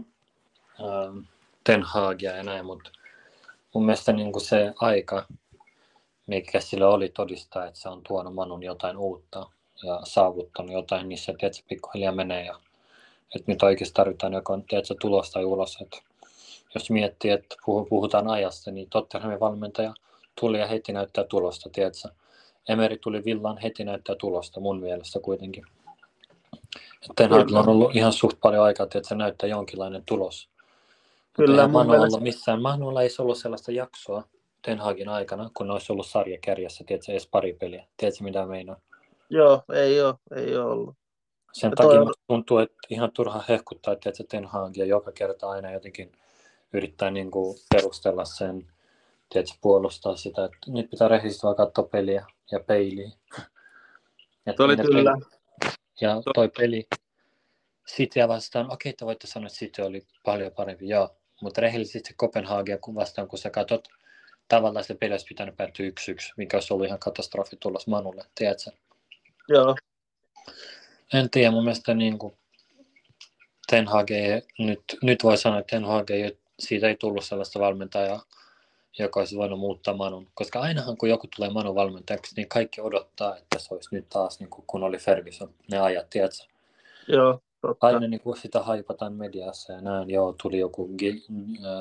ähm, Ten Hagia ja näin, mutta mun mielestä niin se aika, mikä sillä oli todistaa, että se on tuonut Manun jotain uutta ja saavuttanut jotain, niin se tiedätkö, pikkuhiljaa menee ja että nyt oikeasti tarvitaan joko tiedätkö, tulosta tai ulos. Että jos miettii, että puhutaan ajasta, niin Tottenhamin valmentaja tuli ja heti näyttää tulosta, tiedätkö? Emeri tuli villaan heti näyttää tulosta mun mielestä kuitenkin. Ten on ollut ihan suht paljon aikaa, että se näyttää jonkinlainen tulos. Kyllä, mun Manuella, mielestä... missään Manuella ei ollut sellaista jaksoa Ten Hagin aikana, kun olisi ollut sarjakärjessä, tiedätkö, edes pari peliä. Tiedätkö, mitä meinaa? Joo, ei ole, ei ole ollut. Sen ja takia tuntuu, että ihan turha hehkuttaa, että Ten Hagia joka kerta aina jotenkin yrittää niin kuin perustella sen, tiedätkö, puolustaa sitä, että nyt pitää rehellisesti vaan katsoa peliä ja peiliä. Että oli kyllä. Peli, ja toi peli Cityä vastaan, okei, te voitte sanoa, että City oli paljon parempi, joo. Mutta rehellisesti se Copenhagen vastaan, kun sä katsot, tavallaan se peli olisi pitänyt päättyä 1-1, mikä olisi ollut ihan katastrofi tulos Manulle, tiedätkö? Joo. En tiedä, mun mielestä niin kuin Ten Hage, nyt, nyt voi sanoa, että Ten Hage, siitä ei tullut sellaista valmentajaa, joka olisi voinut muuttaa Manun. Koska ainahan kun joku tulee Manun valmentajaksi, niin kaikki odottaa, että se olisi nyt taas niin kuin kun oli Ferguson, ne ajat, tiedätkö? Joo, totta. Aina niin kuin sitä haipataan mediassa ja näin, joo, tuli joku äh,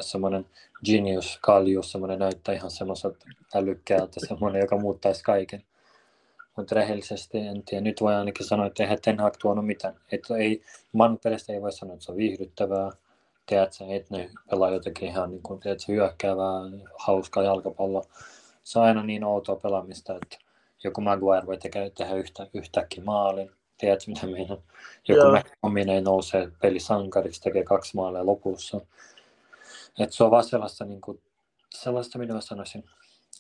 semmoinen genius, Kallius, semmoinen näyttää ihan semmoiselta älykkäältä, semmoinen, joka muuttaisi kaiken. Mutta rehellisesti en tiedä. Nyt voi ainakin sanoa, että eihän Ten Hag tuonut mitään. Että ei, Manu ei voi sanoa, että se on viihdyttävää tiedätkö, että ne pelaa jotenkin ihan niin kuin, tiedätkö, hyökkäävää, hauskaa jalkapalloa. Se on aina niin outoa pelaamista, että joku Maguire voi tehdä, tehdä yhtä, yhtäkkiä maalin. Tiedätkö, mitä minä Joku McTominay nousee pelisankariksi, tekee kaksi maalia lopussa. Et se on vaan sellaista, niin kuin, sellaista, mitä mä sanoisin,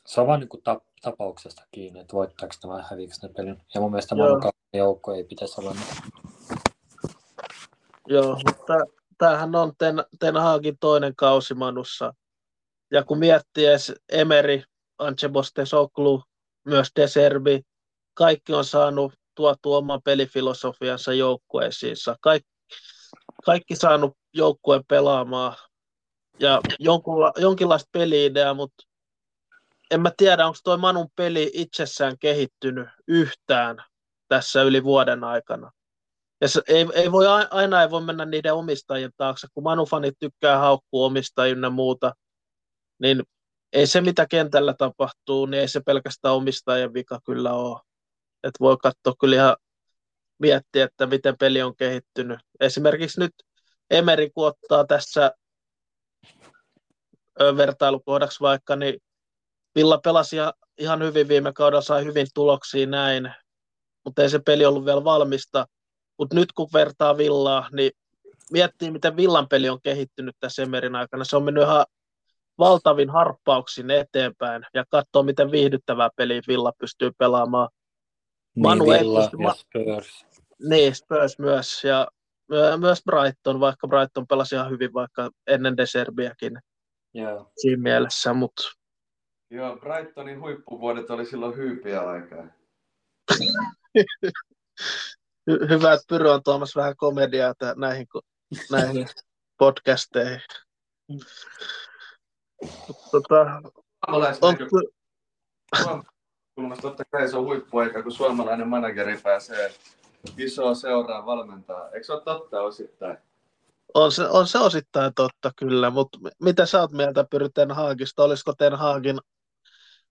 se on vaan niin kuin tap, tapauksesta kiinni, että voittaako tämä vai häviikö ne pelin. Ja mun mielestä Manu joukko ei pitäisi olla. Joo, mutta tämähän on Ten, Ten Hagin toinen kausi Manussa. Ja kun miettii edes Emeri, Ancheboste Soklu, myös Deserbi, kaikki on saanut tuotu oman pelifilosofiansa joukkueisiinsa. Kaikki, kaikki saanut joukkueen pelaamaan ja jonkunla, jonkinlaista peliideaa, mutta en mä tiedä, onko toi Manun peli itsessään kehittynyt yhtään tässä yli vuoden aikana. Ja se, ei, ei voi, aina ei voi mennä niiden omistajien taakse, kun Manu-fanit tykkää haukkua omistajia ja muuta, niin ei se mitä kentällä tapahtuu, niin ei se pelkästään omistajien vika kyllä ole. Et voi katsoa kyllä ihan miettiä, että miten peli on kehittynyt. Esimerkiksi nyt Emeri, kun ottaa tässä vertailukohdaksi vaikka, niin Villa pelasi ihan hyvin viime kaudella, sai hyvin tuloksia näin, mutta ei se peli ollut vielä valmista. Mutta nyt kun vertaa Villaa, niin miettii, miten Villan peli on kehittynyt tässä Emerin aikana. Se on mennyt ihan valtavin harppauksin eteenpäin ja katsoo, miten viihdyttävää peliä Villa pystyy pelaamaan. Niin, Manu niin, Villa pysty, ja Spurs. Niin, Spurs myös ja myös Brighton, vaikka Brighton pelasi ihan hyvin vaikka ennen Deserbiäkin yeah. siinä mielessä, mutta Joo, Brightonin huippuvuodet oli silloin hyypiä aikaa. Hyvä, että Pyry on tuomassa vähän komediaa näihin, näihin podcasteihin. Tota, on... Kulmasta totta kai se on huippuaika, kun suomalainen manageri pääsee isoa seuraa valmentaa. Eikö se ole totta osittain? On se, on se osittain totta kyllä, mutta mitä sä oot mieltä Pyry Ten Haagista? Olisiko Ten Haagin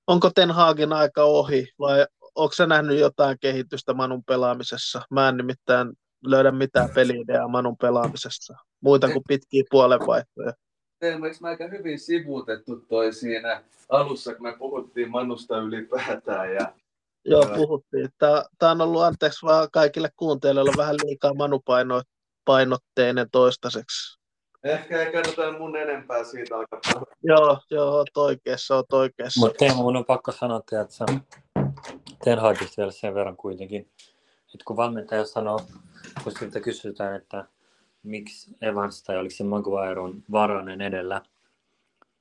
onko Ten Hagin aika ohi vai onko se nähnyt jotain kehitystä Manun pelaamisessa? Mä en nimittäin löydä mitään peliideaa Manun pelaamisessa, muita kuin pitkiä puolenvaihtoja. Teemme, eikö mä aika hyvin sivuutettu toi siinä alussa, kun me puhuttiin Manusta ylipäätään ja Joo, puhuttiin. Tämä on ollut, anteeksi vaan kaikille kuuntelijoille, vähän liikaa manupainotteinen toistaiseksi. Ehkä ei kerrota mun enempää siitä alkaa. Joo, joo, oot oikeassa, oot oikeassa. Mutta Teemu, mun on pakko sanoa, että sä Ten Hagista vielä sen verran kuitenkin, että kun valmentaja sanoo, kun siltä kysytään, että miksi Evans tai oliko se Maguire on varainen edellä,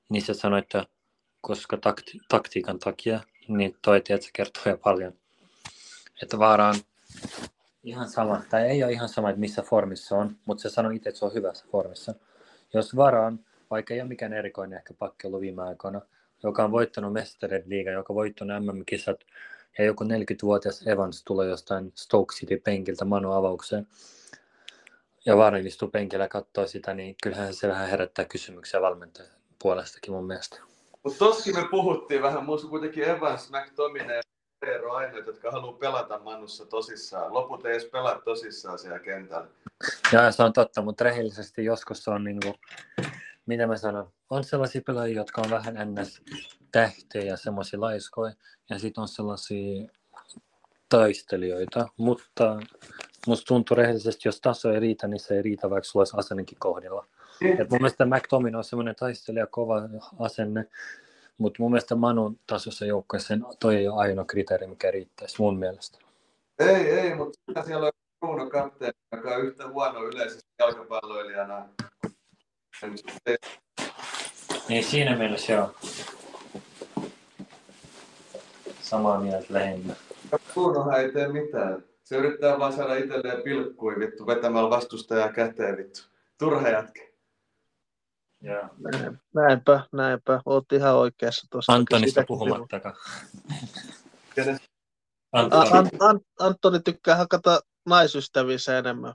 niin se sanoi, että koska takti- taktiikan takia, niin toi se kertoo jo paljon. Että Vaara on ihan sama, tai ei ole ihan sama, että missä formissa on, mutta se sanoi itse, että se on hyvässä formissa. Jos varaan, vaikka ei ole mikään erikoinen ehkä pakki ollut viime aikoina, joka on voittanut Mestared liiga, joka on voittanut MM-kisat, ja joku 40-vuotias Evans tulee jostain Stoke City penkiltä Manu avaukseen, ja Vaaran istuu penkillä ja katsoo sitä, niin kyllähän se vähän herättää kysymyksiä valmentajan puolestakin mun mielestä. Mutta toskin me puhuttiin vähän, muista kuitenkin Evans, McTominay Eero aineet, jotka haluaa pelata Manussa tosissaan. Loput ei edes pelaa tosissaan siellä kentällä. Joo, se on totta, mutta rehellisesti joskus on niin kuin, mitä mä sanon, on sellaisia pelaajia, jotka on vähän ns. tähtejä ja semmoisia laiskoja, ja sitten on sellaisia taistelijoita, mutta musta tuntuu rehellisesti, jos taso ei riitä, niin se ei riitä, vaikka sulla olisi asennenkin kohdilla. Et mun mielestä McTomin on semmoinen taistelija, kova asenne, mutta mun mielestä Manun tasossa joukkueessa toi ei ole ainoa kriteeri, mikä riittäisi mun mielestä. Ei, ei, mutta siellä on Bruno Kapteeni, joka on yhtä huono yleisesti jalkapalloilijana. Niin siinä mielessä joo. Samaa mieltä lähinnä. Brunohan ei tee mitään. Se yrittää vaan saada itselleen pilkkui vittu vetämällä vastustajaa käteen vittu. Turha jätkä. Yeah. Näinpä, näinpä. Oot ihan oikeassa tuossa. Antonista puhumattakaan. Antoni. An, an, Antoni tykkää hakata naisystävissä enemmän.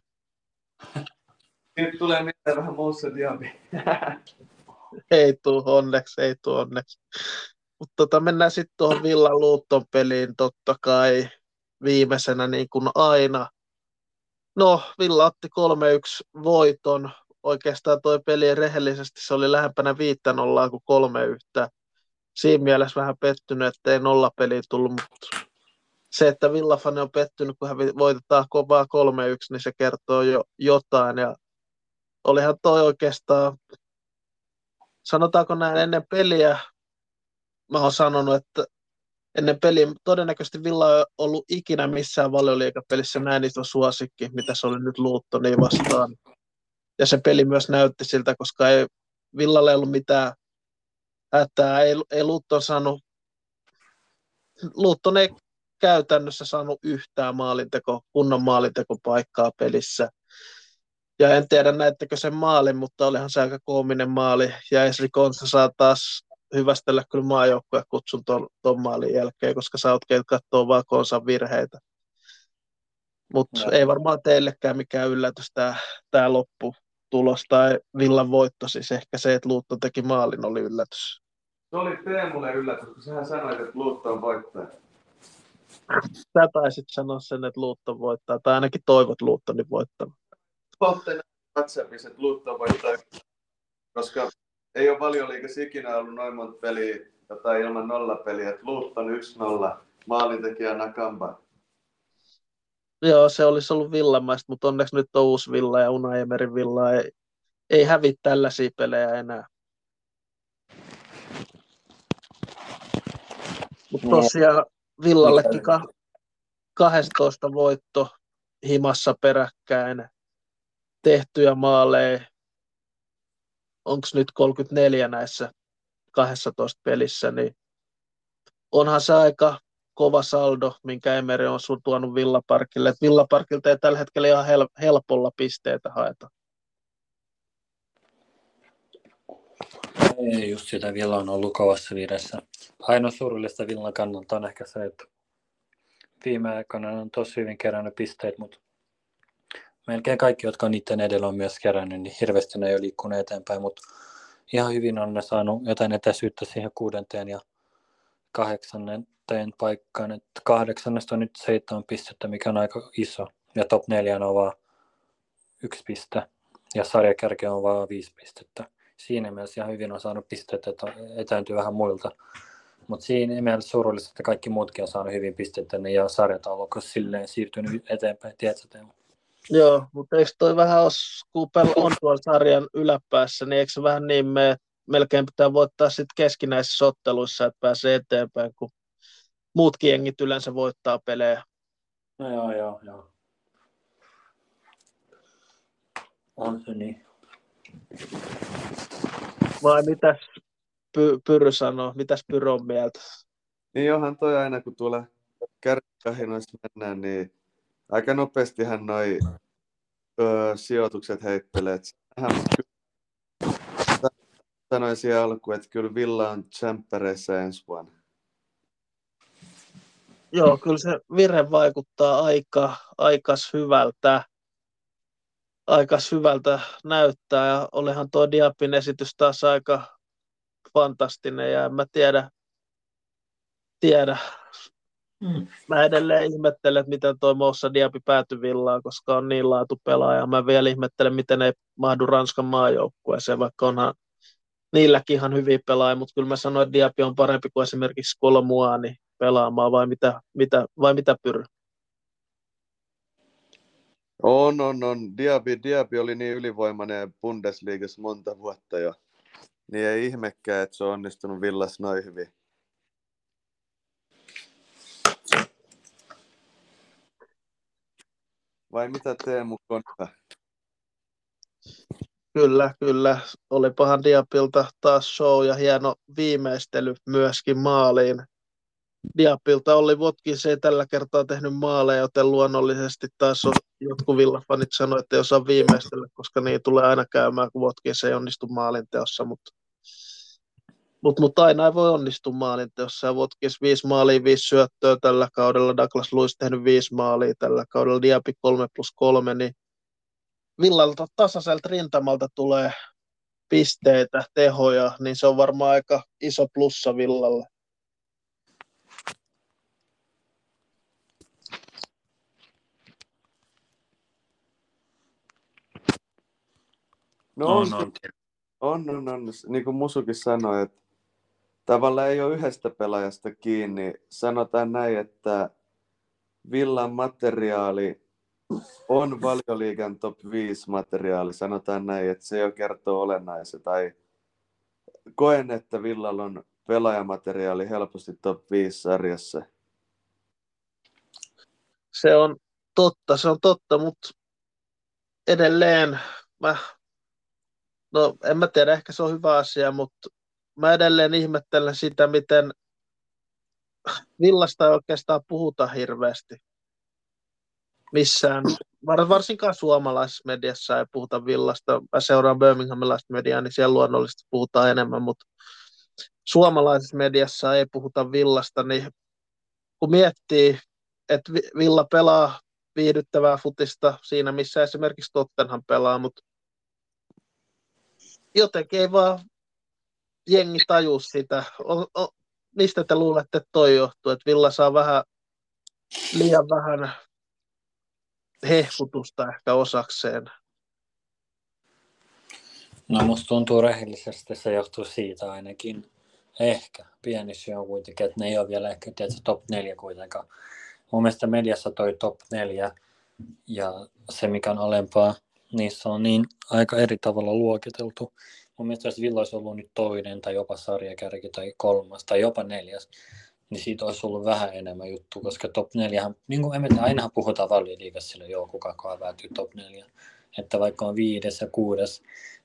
Nyt tulee mitään vähän muussa diabi. ei tuu onneksi, ei tuu onneksi. Mutta tota, mennään sitten tuohon Villan Luutton peliin totta kai viimeisenä niin kuin aina. No, Villa otti 3-1 voiton oikeastaan toi peli rehellisesti, se oli lähempänä viittä nollaa kuin kolme yhtä. Siinä mielessä vähän pettynyt, että ei nollapeli tullut, mutta se, että Villafane on pettynyt, kun hän voitetaan kovaa 3-1, niin se kertoo jo jotain. Ja olihan toi oikeastaan, sanotaanko näin ennen peliä, mä oon sanonut, että ennen peliä todennäköisesti Villa ei ollut ikinä missään valioliikapelissä näin iso suosikki, mitä se oli nyt Luuttoniin vastaan. Ja se peli myös näytti siltä, koska ei Villalle ei ollut mitään hätää, ei, ei Luutton saanut Luutton ei käytännössä saanut yhtään maalinteko, kunnon maalintekopaikkaa pelissä. Ja en tiedä näettekö sen maalin, mutta olihan se aika koominen maali. Ja Esri Konsa saa taas hyvästellä kyllä maajoukkoja kutsun tuon, ton maalin jälkeen, koska sä oot katsoa vaan Konsan virheitä. Mutta ei varmaan teillekään mikään yllätys tämä lopputulos tai Villan voitto, siis ehkä se, että Luutto teki maalin oli yllätys. Se oli Teemulle yllätys, kun sähän sanoit, että Luutto on voittaja. Sä taisit sanoa sen, että Luutton voittaa, tai ainakin toivot Luuttonin voittavan. Poltten WhatsAppissa, että voittaa, koska ei ole paljon liikas ikinä ollut noin monta peliä tai ilman nollapeliä, että Luutton 1-0, maalintekijä Nakamba. Joo, se olisi ollut villamaista, mutta onneksi nyt on uusi villa ja Emerin villa ei, ei hävi tällaisia pelejä enää. Mutta niin. tosiaan Villallekin ka- 12 voitto himassa peräkkäin tehtyjä maaleja. Onko nyt 34 näissä 12 pelissä, niin onhan se aika kova saldo, minkä Emeri on sun tuonut Villaparkille. Et Villaparkilta ei tällä hetkellä ihan hel- helpolla pisteitä haeta. Ei just sitä Villa on ollut kovassa viressä. Ainoa surullista Villan kannalta on ehkä se, että viime aikoina on tosi hyvin kerännyt pisteet, mutta melkein kaikki, jotka on niiden edellä on myös kerännyt, niin hirveästi ne ei ole liikkunut eteenpäin, mutta ihan hyvin on ne saanut jotain etäisyyttä siihen kuudenteen ja kahdeksannenteen paikkaan. että kahdeksannesta on nyt seitsemän pistettä, mikä on aika iso, ja top neljä on vaan yksi piste, ja sarjakärke on vaan viisi pistettä. Siinä mielessä ihan hyvin on saanut pisteet, että etääntyy vähän muilta. Mutta siinä mielessä surullista, että kaikki muutkin on saanut hyvin pisteitä niin ja sarjataulukko silleen siirtynyt eteenpäin, tiedätkö Teemu? Joo, mutta eikö toi vähän ole, kun on tuolla sarjan yläpäässä, niin eikö se vähän niin me melkein pitää voittaa sitten keskinäisissä otteluissa, että pääsee eteenpäin, kun muutkin jengit yleensä voittaa pelejä. No joo, joo, joo. On se niin. Vai mitäs Py, Pyry sanoo? Mitäs Pyry on mieltä? Niin johan toi aina, kun tuolla kärkikahinoissa mennään, niin aika nopeastihan noi ö, sijoitukset heittelee. Siihen alkuun, että kyllä Villa on tsemppäreissä ensi vuonna. Joo, kyllä se vire vaikuttaa aika, aikas hyvältä. Aikas hyvältä näyttää ja olihan tuo Diapin esitys taas aika fantastinen ja en mä tiedä, tiedä. Mm. Mä edelleen ihmettelen, että miten toi Moussa Diapi päätyi villaan, koska on niin laatu pelaaja. Mä vielä ihmettelen, miten ei mahdu Ranskan maajoukkueeseen, vaikka onhan niilläkin ihan hyviä pelaajia, mutta kyllä mä sanoin, että Diapi on parempi kuin esimerkiksi Kolmuani pelaamaan, vai mitä, mitä, vai mitä pyry? On, on, on. Diaby, Diaby oli niin ylivoimainen Bundesliigassa monta vuotta jo. Niin ei ihmekään, että se on onnistunut Villas noin hyvin. Vai mitä Teemu Konka? Kyllä, kyllä. Olipahan Diapilta taas show ja hieno viimeistely myöskin maaliin. Diapilta oli Votkin se ei tällä kertaa tehnyt maaleja, joten luonnollisesti taas on, jotkut villafanit sanoivat, että ei osaa viimeistellä, koska niin tulee aina käymään, kun Votkin se ei onnistu maalinteossa, mutta mutta mut aina ei voi onnistua maalinteossa. Ja Votkis viisi maalia, viisi syöttöä tällä kaudella. Douglas Lewis tehnyt viisi maalia tällä kaudella. Diapi 3 plus 3, niin Villalta tasaiselta rintamalta tulee pisteitä, tehoja, niin se on varmaan aika iso plussa Villalle. No on, on, on. on, on, on. Niin kuin Musukin sanoi, että tavallaan ei ole yhdestä pelaajasta kiinni. Sanotaan näin, että Villan materiaali on valioliigan top 5 materiaali. Sanotaan näin, että se jo kertoo olennaisen. Tai koen, että Villalla on pelaajamateriaali helposti top 5 sarjassa. Se on totta, se on totta, mutta edelleen mä, no en mä tiedä, ehkä se on hyvä asia, mutta mä edelleen ihmettelen sitä, miten Villasta ei oikeastaan puhuta hirveästi missään, varsinkaan suomalaisessa mediassa ei puhuta Villasta. Mä seuraan Birminghamilaista mediaa, niin siellä luonnollisesti puhutaan enemmän, mutta suomalaisessa mediassa ei puhuta Villasta, niin kun miettii, että Villa pelaa viihdyttävää futista siinä, missä esimerkiksi Tottenham pelaa, mutta jotenkin ei vaan jengi taju sitä. O, o, mistä te luulette, että toi johtuu, että Villa saa vähän liian vähän hehkutusta ehkä osakseen? No musta tuntuu rehellisesti, se johtuu siitä ainakin. Ehkä. Pieni syy on kuitenkin, että ne ei ole vielä ehkä tietysti top 4 kuitenkaan. Mun mielestä mediassa toi top 4 ja se mikä on alempaa, niissä on niin aika eri tavalla luokiteltu. Mun mielestä jos Villa olisi ollut nyt toinen tai jopa sarjakärki tai kolmas tai jopa neljäs, niin siitä olisi ollut vähän enemmän juttu, koska top 4, niin kuin emme, ainahan puhutaan valioliigassa sille, joo, kuka päätyy top 4. Että vaikka on viides ja kuudes,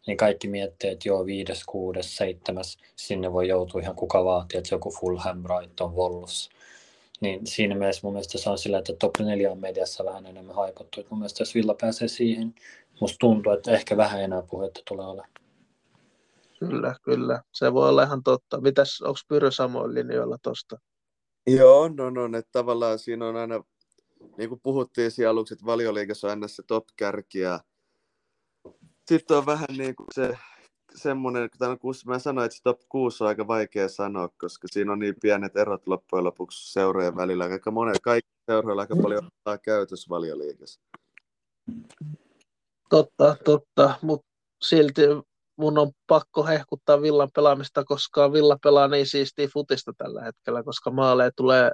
niin kaikki miettii, että joo, viides, kuudes, seitsemäs, sinne voi joutua ihan kuka vaatii, että joku Fulham, Brighton, Wolves. Niin siinä mielessä mun mielestä se on sillä, että top 4 on mediassa vähän enemmän haipottu. Mun mielestä jos Villa pääsee siihen, musta tuntuu, että ehkä vähän enää puhetta tulee olemaan. Kyllä, kyllä. Se voi olla ihan totta. Mitäs, onko Pyry samoin linjoilla tuosta? Joo, no, no, että tavallaan siinä on aina, niin kuin puhuttiin siinä aluksi, että valioliikassa on aina se top-kärki ja sitten on vähän niin kuin se semmoinen, kun mä sanoin, että se top 6 on aika vaikea sanoa, koska siinä on niin pienet erot loppujen lopuksi seurojen välillä. Aika monet, kaikki seuroilla aika paljon ottaa käytös valioliikassa. Totta, totta, mutta silti mun on pakko hehkuttaa Villan pelaamista, koska Villa pelaa niin siistiä futista tällä hetkellä, koska maaleja tulee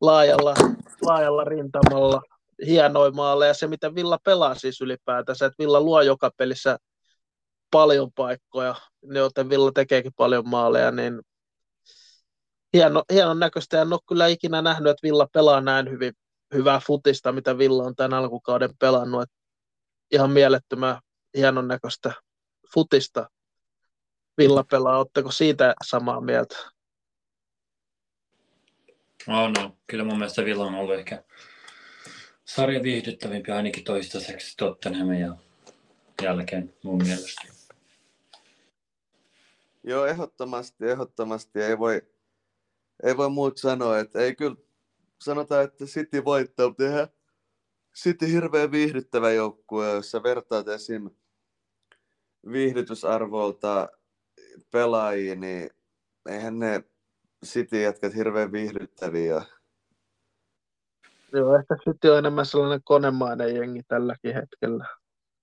laajalla, laajalla rintamalla hienoja maaleja. Ja se, miten Villa pelaa siis ylipäätänsä, että Villa luo joka pelissä paljon paikkoja, joten Villa tekeekin paljon maaleja, niin hieno, hienon näköistä. En ole kyllä ikinä nähnyt, että Villa pelaa näin hyvin, hyvää futista, mitä Villa on tämän alkukauden pelannut. Että ihan mielettömän hienon näköistä futista Villa pelaa. Oletteko siitä samaa mieltä? No, no, kyllä mun mielestä Villa on ollut ehkä sarja viihdyttävimpi ainakin toistaiseksi Tottenhamin ja jälkeen mun mielestä. Joo, ehdottomasti, ehdottomasti. Ei voi, ei voi muut sanoa, että ei kyllä sanotaan, että City voittaa, mutta eihän City hirveän viihdyttävä joukkue, jos sä vertaat esim viihdytysarvolta pelaajia, niin eihän ne City jätkät hirveän viihdyttäviä Joo, ehkä City on enemmän sellainen konemainen jengi tälläkin hetkellä.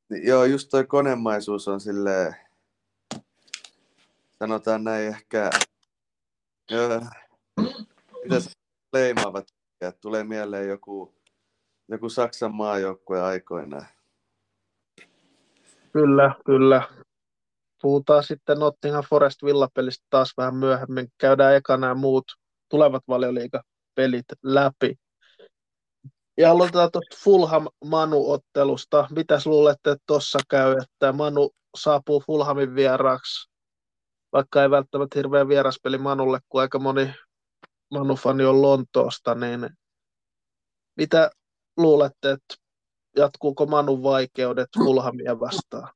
Joo, just toi konemaisuus on sille sanotaan näin ehkä, joo, mitä leimaavat, tulee mieleen joku, joku Saksan maajoukkue aikoinaan. Kyllä, kyllä. Puhutaan sitten Nottingham Forest Villapelistä taas vähän myöhemmin. Käydään ekana nämä muut tulevat valioliigapelit läpi. Ja aloitetaan tuosta Fulham Manu-ottelusta. Mitäs luulette, että tuossa käy, että Manu saapuu Fulhamin vieraaksi, vaikka ei välttämättä hirveän vieraspeli Manulle, kun aika moni Manu-fani on Lontoosta, niin mitä luulette, että jatkuuko Manun vaikeudet Fulhamia vastaan?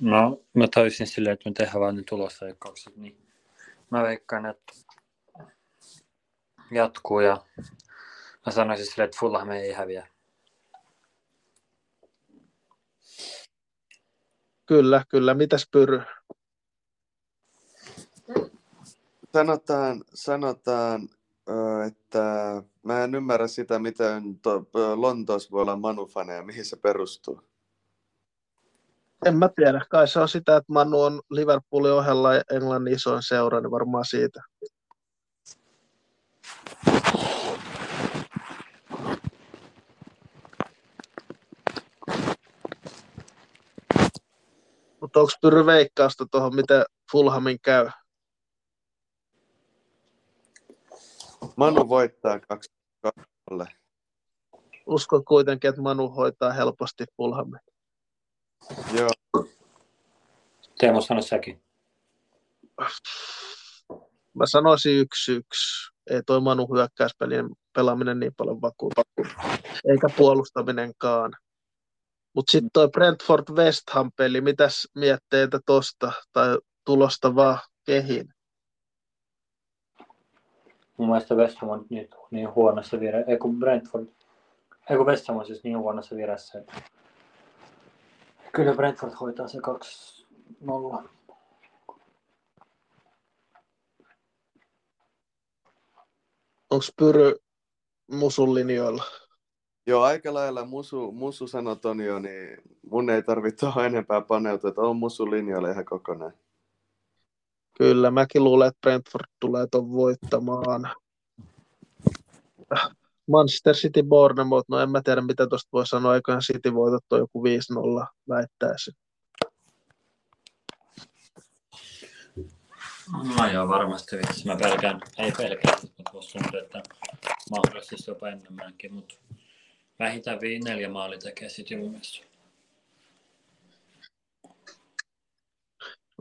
No, mä taisin silleen, että me tehdään vain ne tulosveikkaukset, niin mä veikkaan, että jatkuu ja mä sanoisin silleen, että Fulham ei häviä. Kyllä, kyllä. Mitäs Pyry? Sanotaan, sanotaan että mä en ymmärrä sitä, miten to, Lontoossa voi olla manufaneja, mihin se perustuu. En mä tiedä, kai se on sitä, että Manu on Liverpoolin ohella Englannin isoin seura, niin varmaan siitä. Mutta onko Pyry veikkausta tuohon, miten Fulhamin käy? Manu voittaa 2 Uskon kuitenkin, että Manu hoitaa helposti Fulhamin. Joo. Teemu sano säkin. Mä sanoisin yksi yksi. Ei toi Manu hyökkäyspelien pelaaminen niin paljon vakuuta. Eikä puolustaminenkaan. Mutta sitten toi Brentford West Ham peli, mitäs mietteitä tosta tai tulosta vaan kehin? Mun mielestä West Ham on nyt niin huonossa vireessä, ei kun Brentford, ei kun West Ham on siis niin huonossa vireessä, että kyllä Brentford hoitaa se 2-0. Onko Pyry Musun linjoilla? Joo, aika lailla Musu, Musu sanoi ton jo, niin mun ei tarvitse enempää paneutua, että on Musu linjoilla ihan kokonaan. Kyllä, mäkin luulen, että Brentford tulee tuon voittamaan. Manchester City Bournemouth, no en mä tiedä mitä tuosta voi sanoa, eiköhän City voitot joku 5-0 väittäisi. No joo, varmasti vitsi. Mä pelkään, ei pelkää, mutta musta tuntuu, että mahdollisesti jopa enemmänkin, mutta vähintään vi- neljä maali tekee City mun mielestä.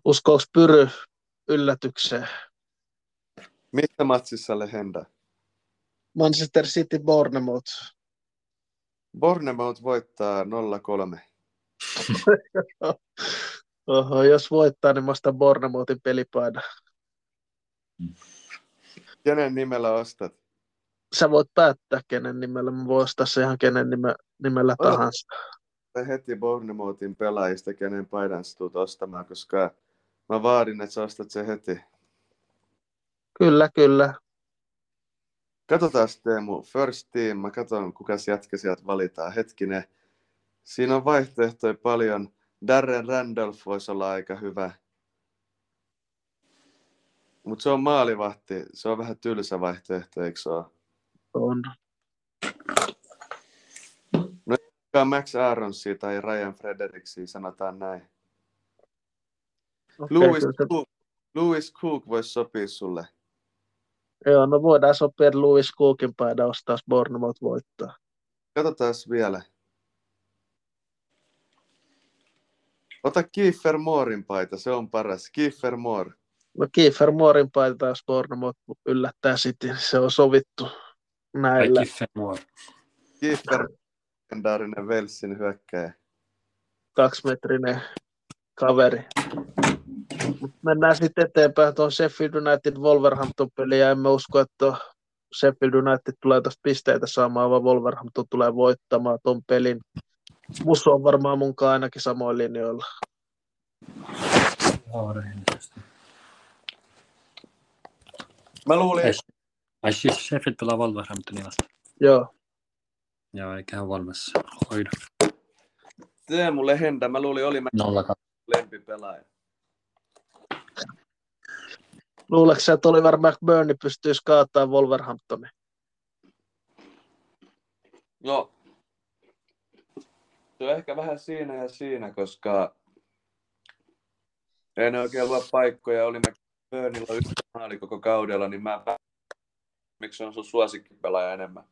Uskooko Pyry yllätykseen? Missä matsissa Lehenda? Manchester City Bournemouth. Bournemouth voittaa 0-3. Oho, jos voittaa, niin mä ostan Bournemouthin. Kenen nimellä ostat? Sä voit päättää, kenen nimellä. Mä voin ostaa se ihan kenen nime, nimellä Ota. tahansa. Heti Bournemouthin pelaajista, kenen paidan sä tulet ostamaan, koska mä vaadin, että sä ostat sen heti. Kyllä, kyllä. Katsotaan Teemu, first team, mä katson kuka jätkä sieltä valitaan. Hetkinen, siinä on vaihtoehtoja paljon. Darren Randolph voisi olla aika hyvä. Mutta se on maalivahti, se on vähän tylsä vaihtoehto, eikö se ole? On. Kuka Max Aronsia tai Ryan Frederiksia, sanotaan näin. Louis, se- Cook, Louis Cook voisi sopia sulle. Joo, no voidaan sopia, että Louis Cookin paida ostaa, jos Bournemouth voittaa. Katsotaan vielä. Ota Kiefer Moorin paita, se on paras. Kiefer Moore. No Kiefer Moorin paita, jos Bournemouth yllättää City, niin se on sovittu näillä. Kaikki Fenmore. Kiefer, legendaarinen Velsin hyökkäjä. kaksimetrinen kaveri. Mut Mennään sitten eteenpäin tuon Sheffield United Wolverhampton peliin ja emme usko, että Sheffield United tulee tuosta pisteitä saamaan, vaan Wolverhampton tulee voittamaan tuon pelin. Musu on varmaan munkaan ainakin samoin linjoilla. Joo, rehellisesti. Mä luulin, Ei. Ai siis Sheffield pelaa Wolverhamptonia vasta. Joo, Joo, eiköhän Wolves hoida. Teemu Lehenda, mä luulin oli mä 0 lempipelaaja. Luuleeko että oli varmaan Burnley pystyisi kaataa Wolverhamptonin? No, se on ehkä vähän siinä ja siinä, koska ei ne oikein luo paikkoja. Oli mä Burnilla yksi maali koko kaudella, niin mä miksi on sun suosikkipelaaja enemmän.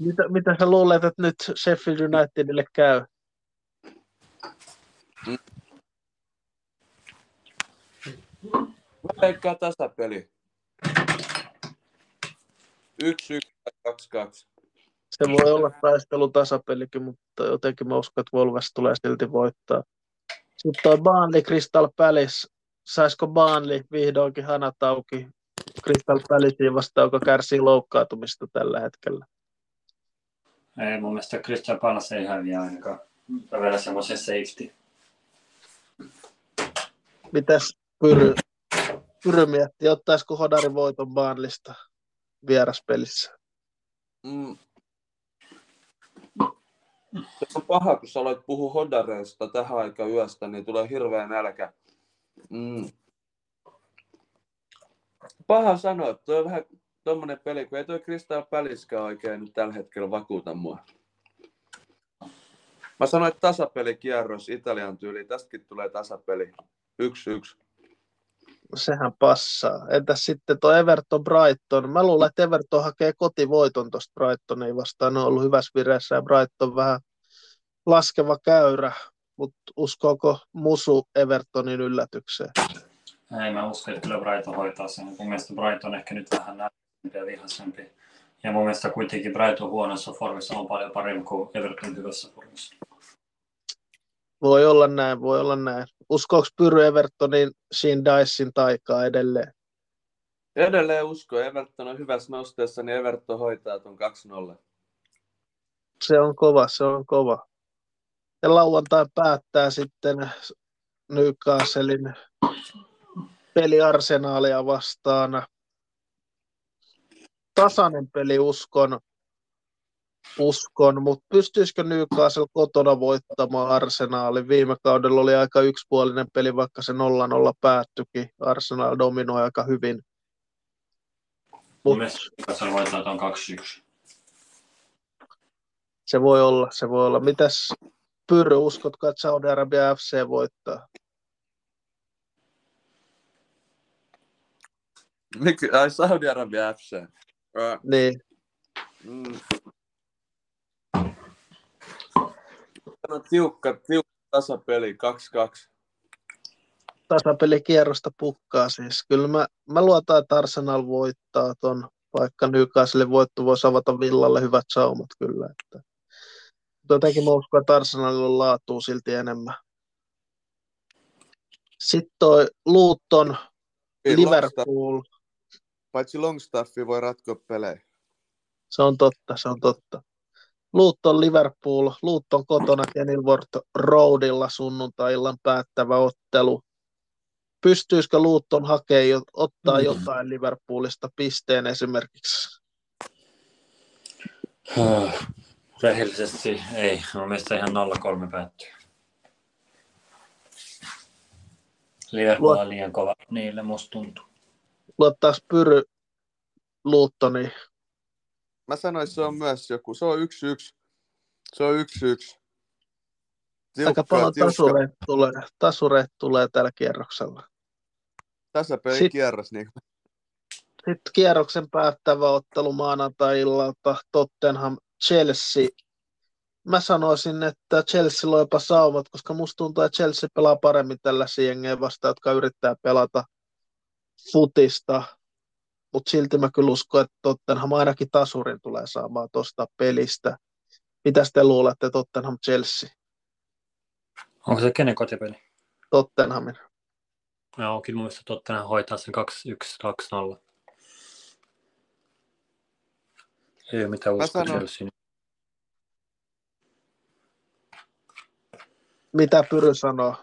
Mitä, mitä sä luulet, että nyt Sheffield Unitedille käy? Mä leikkaan tasapeli. Yksi, yksi, kaksi, kaksi. Se voi olla taistelu tasapelikin, mutta jotenkin mä uskon, että Wolves tulee silti voittaa. Sitten toi Burnley Crystal Palace. Saisiko Burnley vihdoinkin hanat auki Crystal Palaceen vastaan, joka kärsii loukkaantumista tällä hetkellä? Ei, mun mielestä Christian Palace ei häviä ainakaan. Mä vielä semmoisen safety. Mitäs Pyry, Pyry miettii, ottaisiko Hodari voiton Burnleysta vieraspelissä? Mm. Se on paha, kun sä aloit puhua hodareista tähän aikaan yöstä, niin tulee hirveä nälkä. Mm. Paha sanoa, tuo on vähän tommonen peli, kun ei tuo Crystal Palace oikein nyt tällä hetkellä vakuuta mua. Mä sanoin, että tasapelikierros Italian tyyli. Tästäkin tulee tasapeli. Yksi yksi. Sehän passaa. Entäs sitten tuo Everton Brighton? Mä luulen, että Everton hakee kotivoiton tuosta Brightonia vastaan. Ne on ollut hyvässä vireessä ja Brighton vähän laskeva käyrä. Mutta uskoako Musu Evertonin yllätykseen? Ei, mä uskon, että kyllä Brighton hoitaa sen. Mun mielestä Brighton on ehkä nyt vähän näyttämpi ja vihaisempi. Ja mun mielestä kuitenkin Brighton huonossa formissa on paljon parempi kuin Everton hyvässä formissa. Voi olla näin, voi olla näin. Uskoako Pyry Evertonin Sheen Dicein taikaa edelleen? Edelleen usko. Everton on hyvässä nosteessa, niin Everton hoitaa tuon 2-0. Se on kova, se on kova. Ja lauantai päättää sitten Newcastlein peli Arsenaalia vastaan. Tasainen peli uskon, uskon, mutta pystyisikö Newcastle kotona voittamaan Arsenaalin? Viime kaudella oli aika yksipuolinen peli, vaikka se 0-0 päättyikin. Arsenal dominoi aika hyvin. Mun mielestä Newcastle voittaa tuon 2-1. Se voi olla, se voi olla. Mitäs Pyry, uskotko, että Saudi-Arabia FC voittaa? Mikä? Ai Saudi-Arabia FC. Äh, Niin, mm. On tiukka, tiukka tasapeli, 2-2. tasapelikierrosta pukkaa siis. Kyllä mä, mä luotan, että Arsenal voittaa ton, vaikka Newcastle voitto voisi avata Villalle hyvät saumat kyllä. Että. Jotenkin mä uskon, että Arsenalilla on laatua silti enemmän. Sitten toi Luton, Ei, Liverpool. Longstaff- Paitsi Longstaffi voi ratkoa pelejä. Se on totta, se on totta. Luton Liverpool, Luton kotona Kenilworth Roadilla sunnuntai-illan päättävä ottelu. Pystyisikö Luton hakemaan, jo- ottaa Mm. jotain Liverpoolista pisteen esimerkiksi? Rehellisesti ei. Mun mielestä ihan 0-3 päättyy. Liverpool on liian kova niille, musta tuntuu. Luottaisi Pyry Lutoniin. Mä sanoin, että se on myös joku, se on 1-1. Se on 1-1. Aika paljon tasureita tulee, tasureita tulee tällä kierroksella. Tasapeli Sit- kierros. Niin. Sitten kierroksen päättävä ottelu maanantai-illalta Tottenham Chelsea. Mä sanoisin, että Chelsea on jopa saumat, koska musta tuntuu, että Chelsea pelaa paremmin tällaisia jengejä vastaan, jotka yrittää pelata futista. Mutta silti mä kyllä uskon, että Tottenham ainakin tasurin tulee saamaan tuosta pelistä. Mitä te luulette Tottenham Chelsea? Onko se kenen kotipeli? Tottenhamin. Joo, kyllä mun mielestä Tottenham hoitaa sen 2-1-2-0. Ei ole mitään uskoa Chelsea. Mitä Pyry sanoo?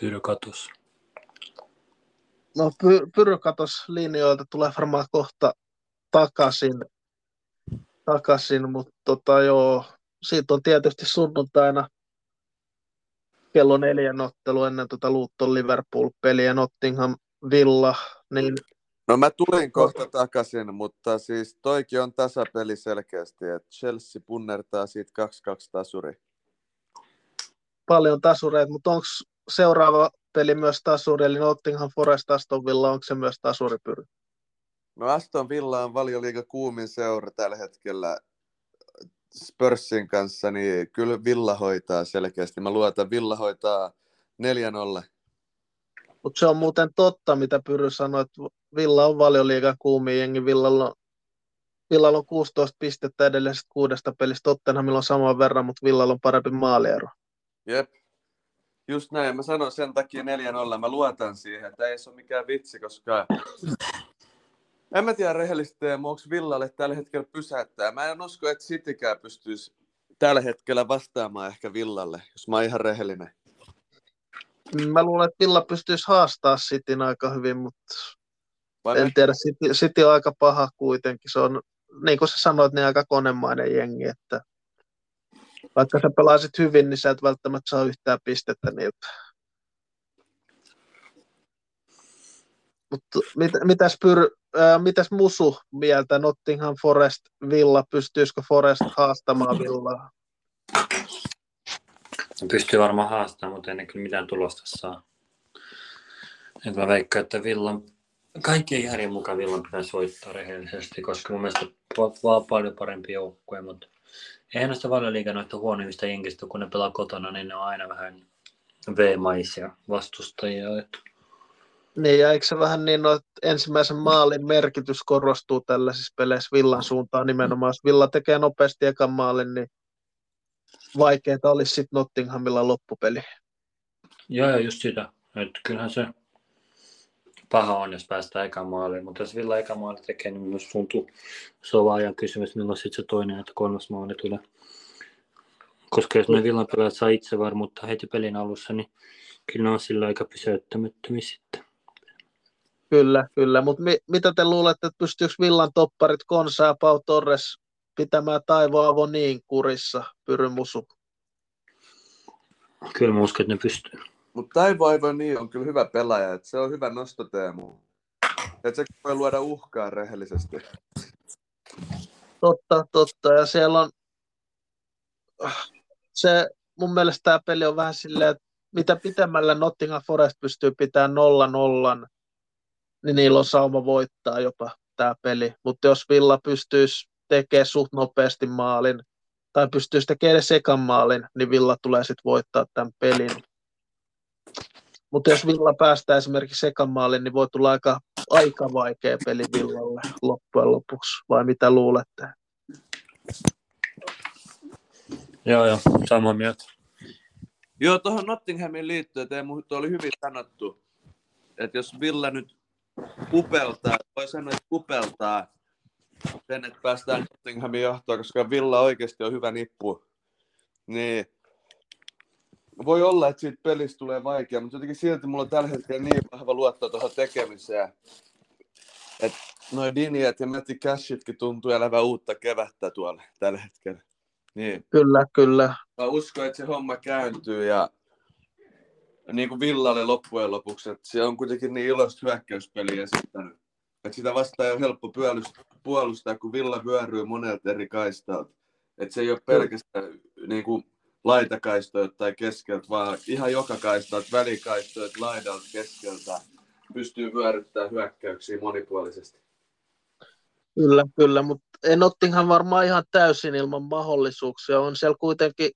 Pyry katus. No Py- Pyry katos linjoilta, tulee varmaan kohta takaisin, takaisin mutta tota, joo, siitä on tietysti sunnuntaina kello neljän ottelu ennen tuota Luton Liverpool-peliä Nottingham Villa, niin No mä tulin kohta takaisin, mutta siis toikin on tasapeli selkeästi, että Chelsea punnertaa siitä 2-2 tasuri. paljon tasureita, mutta onko seuraava peli myös tasuri, eli Nottingham Forest Aston Villa, onko se myös tasuripyry? No Aston Villa on valioliiga kuumin seura tällä hetkellä Spursin kanssa, niin kyllä Villa hoitaa selkeästi. Mä luotan, Villa hoitaa 4-0. Mutta se on muuten totta, mitä Pyry sanoi, että Villa on valioliigan kuumin jengi. Villalla on, Villalla on 16 pistettä edellisestä kuudesta pelistä. Tottenhamilla on saman verran, mutta Villalla on parempi maaliero. Jep. Just näin. Mä sanon sen takia 4-0. Mä luotan siihen, että ei se ole mikään vitsi, koska en mä tiedä rehellisesti, onko Villalle tällä hetkellä pysäyttää. Mä en usko, että Citykään pystyisi tällä hetkellä vastaamaan ehkä Villalle, jos mä oon ihan rehellinen. Mä luulen, että Villa pystyisi haastaa Cityn aika hyvin, mutta Vai en me- tiedä, City, City on aika paha kuitenkin. Se on, niin kuin sä sanoit, niin aika konemainen jengi, että vaikka sä pelaisit hyvin, niin sä et välttämättä saa yhtään pistettä niiltä. Mutta mit, mitäs, pyr, äh, mitäs Musu mieltä Nottingham Forest Villa, pystyisikö Forest haastamaan Villaa? Pystyy varmaan haastamaan, mutta ei kyllä mitään tulosta saa. Et mä veikkaan, että Villan, kaikkien järjen mukaan Villan pitäisi voittaa rehellisesti, koska mun mielestä ovat vaan paljon parempi joukkue, mutta eihän noista valioliigan noista huonoimmista jenkistä, kun ne pelaa kotona, niin ne on aina vähän V-maisia vastustajia. Et Niin, ja eikö se vähän niin ole, että ensimmäisen maalin merkitys korostuu tällaisissa peleissä Villan suuntaan nimenomaan. Jos Villa tekee nopeasti ekan maalin, niin vaikeaa olisi sitten Nottinghamilla loppupeli. Joo, joo, just sitä. Että kyllähän se paha on, jos päästään eka maaliin, mutta jos Villa eka maali tekee, niin myös tuntuu, se on ajan kysymys, milloin sitten se toinen että kolmas maali tulee. Koska jos ne Villan pelaajat saa itsevarmuutta heti pelin alussa, niin kyllä ne on sillä aika pysäyttämättömiä sitten. Kyllä, kyllä. Mutta mi- mitä te luulette, että pystyykö Villan topparit Konsa ja Pau Torres pitämään Taivo Avoniin kurissa, Pyrymusu? Kyllä mä uskon, että ne pystyy. Mutta Taivo aivan niin on kyllä hyvä pelaaja, että se on hyvä nostoteemu. Että se voi luoda uhkaa rehellisesti. Totta, totta. Ja siellä on se, mun mielestä tämä peli on vähän silleen, että mitä pitemmällä Nottingham Forest pystyy pitämään nolla nollan, niin niillä on sauma voittaa jopa tämä peli. Mutta jos Villa pystyisi tekemään suht nopeasti maalin, tai pystyisi tekemään edes ekan maalin, niin Villa tulee sitten voittaa tämän pelin. Mutta jos Villa päästää esimerkiksi ekan maalin, niin voi tulla aika, aika vaikea peli Villalle loppujen lopuksi. Vai mitä luulette? Joo, joo, samaa mieltä. Joo, tuohon Nottinghamin liittyen Teemu, tuo oli hyvin sanottu, että jos Villa nyt kupeltaa, voi sanoa, että kupeltaa sen, että päästään Nottinghamin johtoon, koska Villa oikeasti on hyvä nippu, niin voi olla, että siitä pelistä tulee vaikea, mutta jotenkin silti mulla on tällä hetkellä niin vahva luotto tuohon tekemiseen, että noin Diniet ja Matti Cashitkin tuntuu elävän uutta kevättä tuolla tällä hetkellä. Niin Kyllä, kyllä. mä uskon, että se homma kääntyy ja niin kuin Villalle loppujen lopuksi, että se on kuitenkin niin iloista hyökkäyspeliä esittänyt. Että sitä vastaan ole helppo puolustaa kun Villa vyöryy monelta eri kaistalta. Että se ei ole pelkästään niin kuin laitakaistoilta tai keskeltä, vaan ihan joka kaistalta, välikaistoilta, laidalta, keskeltä pystyy vyöryttämään hyökkäyksiä monipuolisesti. Kyllä, kyllä, mutta ei Nottingham varmaan ihan täysin ilman mahdollisuuksia. On siellä kuitenkin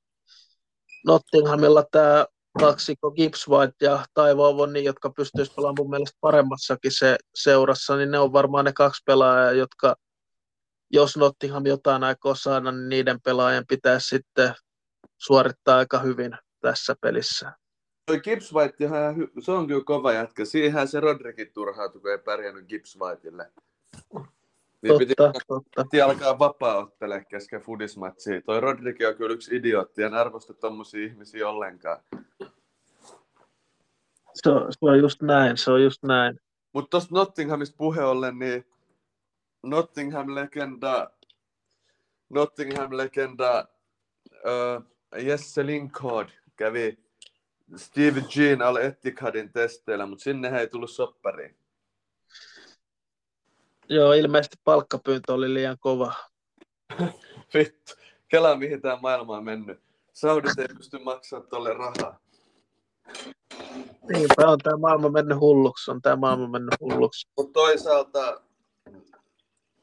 Nottinghamilla tämä kaksikko Gibbs White ja Taivo Avoni, jotka pystyisivät pelaamaan mun mielestä paremmassakin se seurassa, niin ne on varmaan ne kaksi pelaajaa, jotka jos Nottingham jotain aikoo saada, niin niiden pelaajien pitäisi sitten suorittaa aika hyvin tässä pelissä. Toi Gibbs White, se on kyllä kova jätkä. Siihen se Rodrikin turhautui, kun ei pärjännyt Gibbs Whiteille. Niin piti, Totta, totta. piti alkaa vapaa-ottele kesken fudismatsia. Toi Rodrigi on kyllä yksi idiootti, en arvosta tommosia ihmisiä ollenkaan. Se on, se on just näin, se on just näin. Mutta tuosta Nottinghamista puhe ollen, niin Nottingham-legenda, Nottingham-legenda uh, Jesse Lingard kävi Steve Jean al Etihadin testeillä, mutta sinne ei tullut soppariin. Joo, ilmeisesti palkkapyyntö oli liian kova. Vittu, kelaa mihin tämä maailma on mennyt. Saudit ei pysty maksamaan tolle rahaa. Niinpä on tämä maailma mennyt hulluksi, on tämä maailma mennyt hulluksi. Mutta toisaalta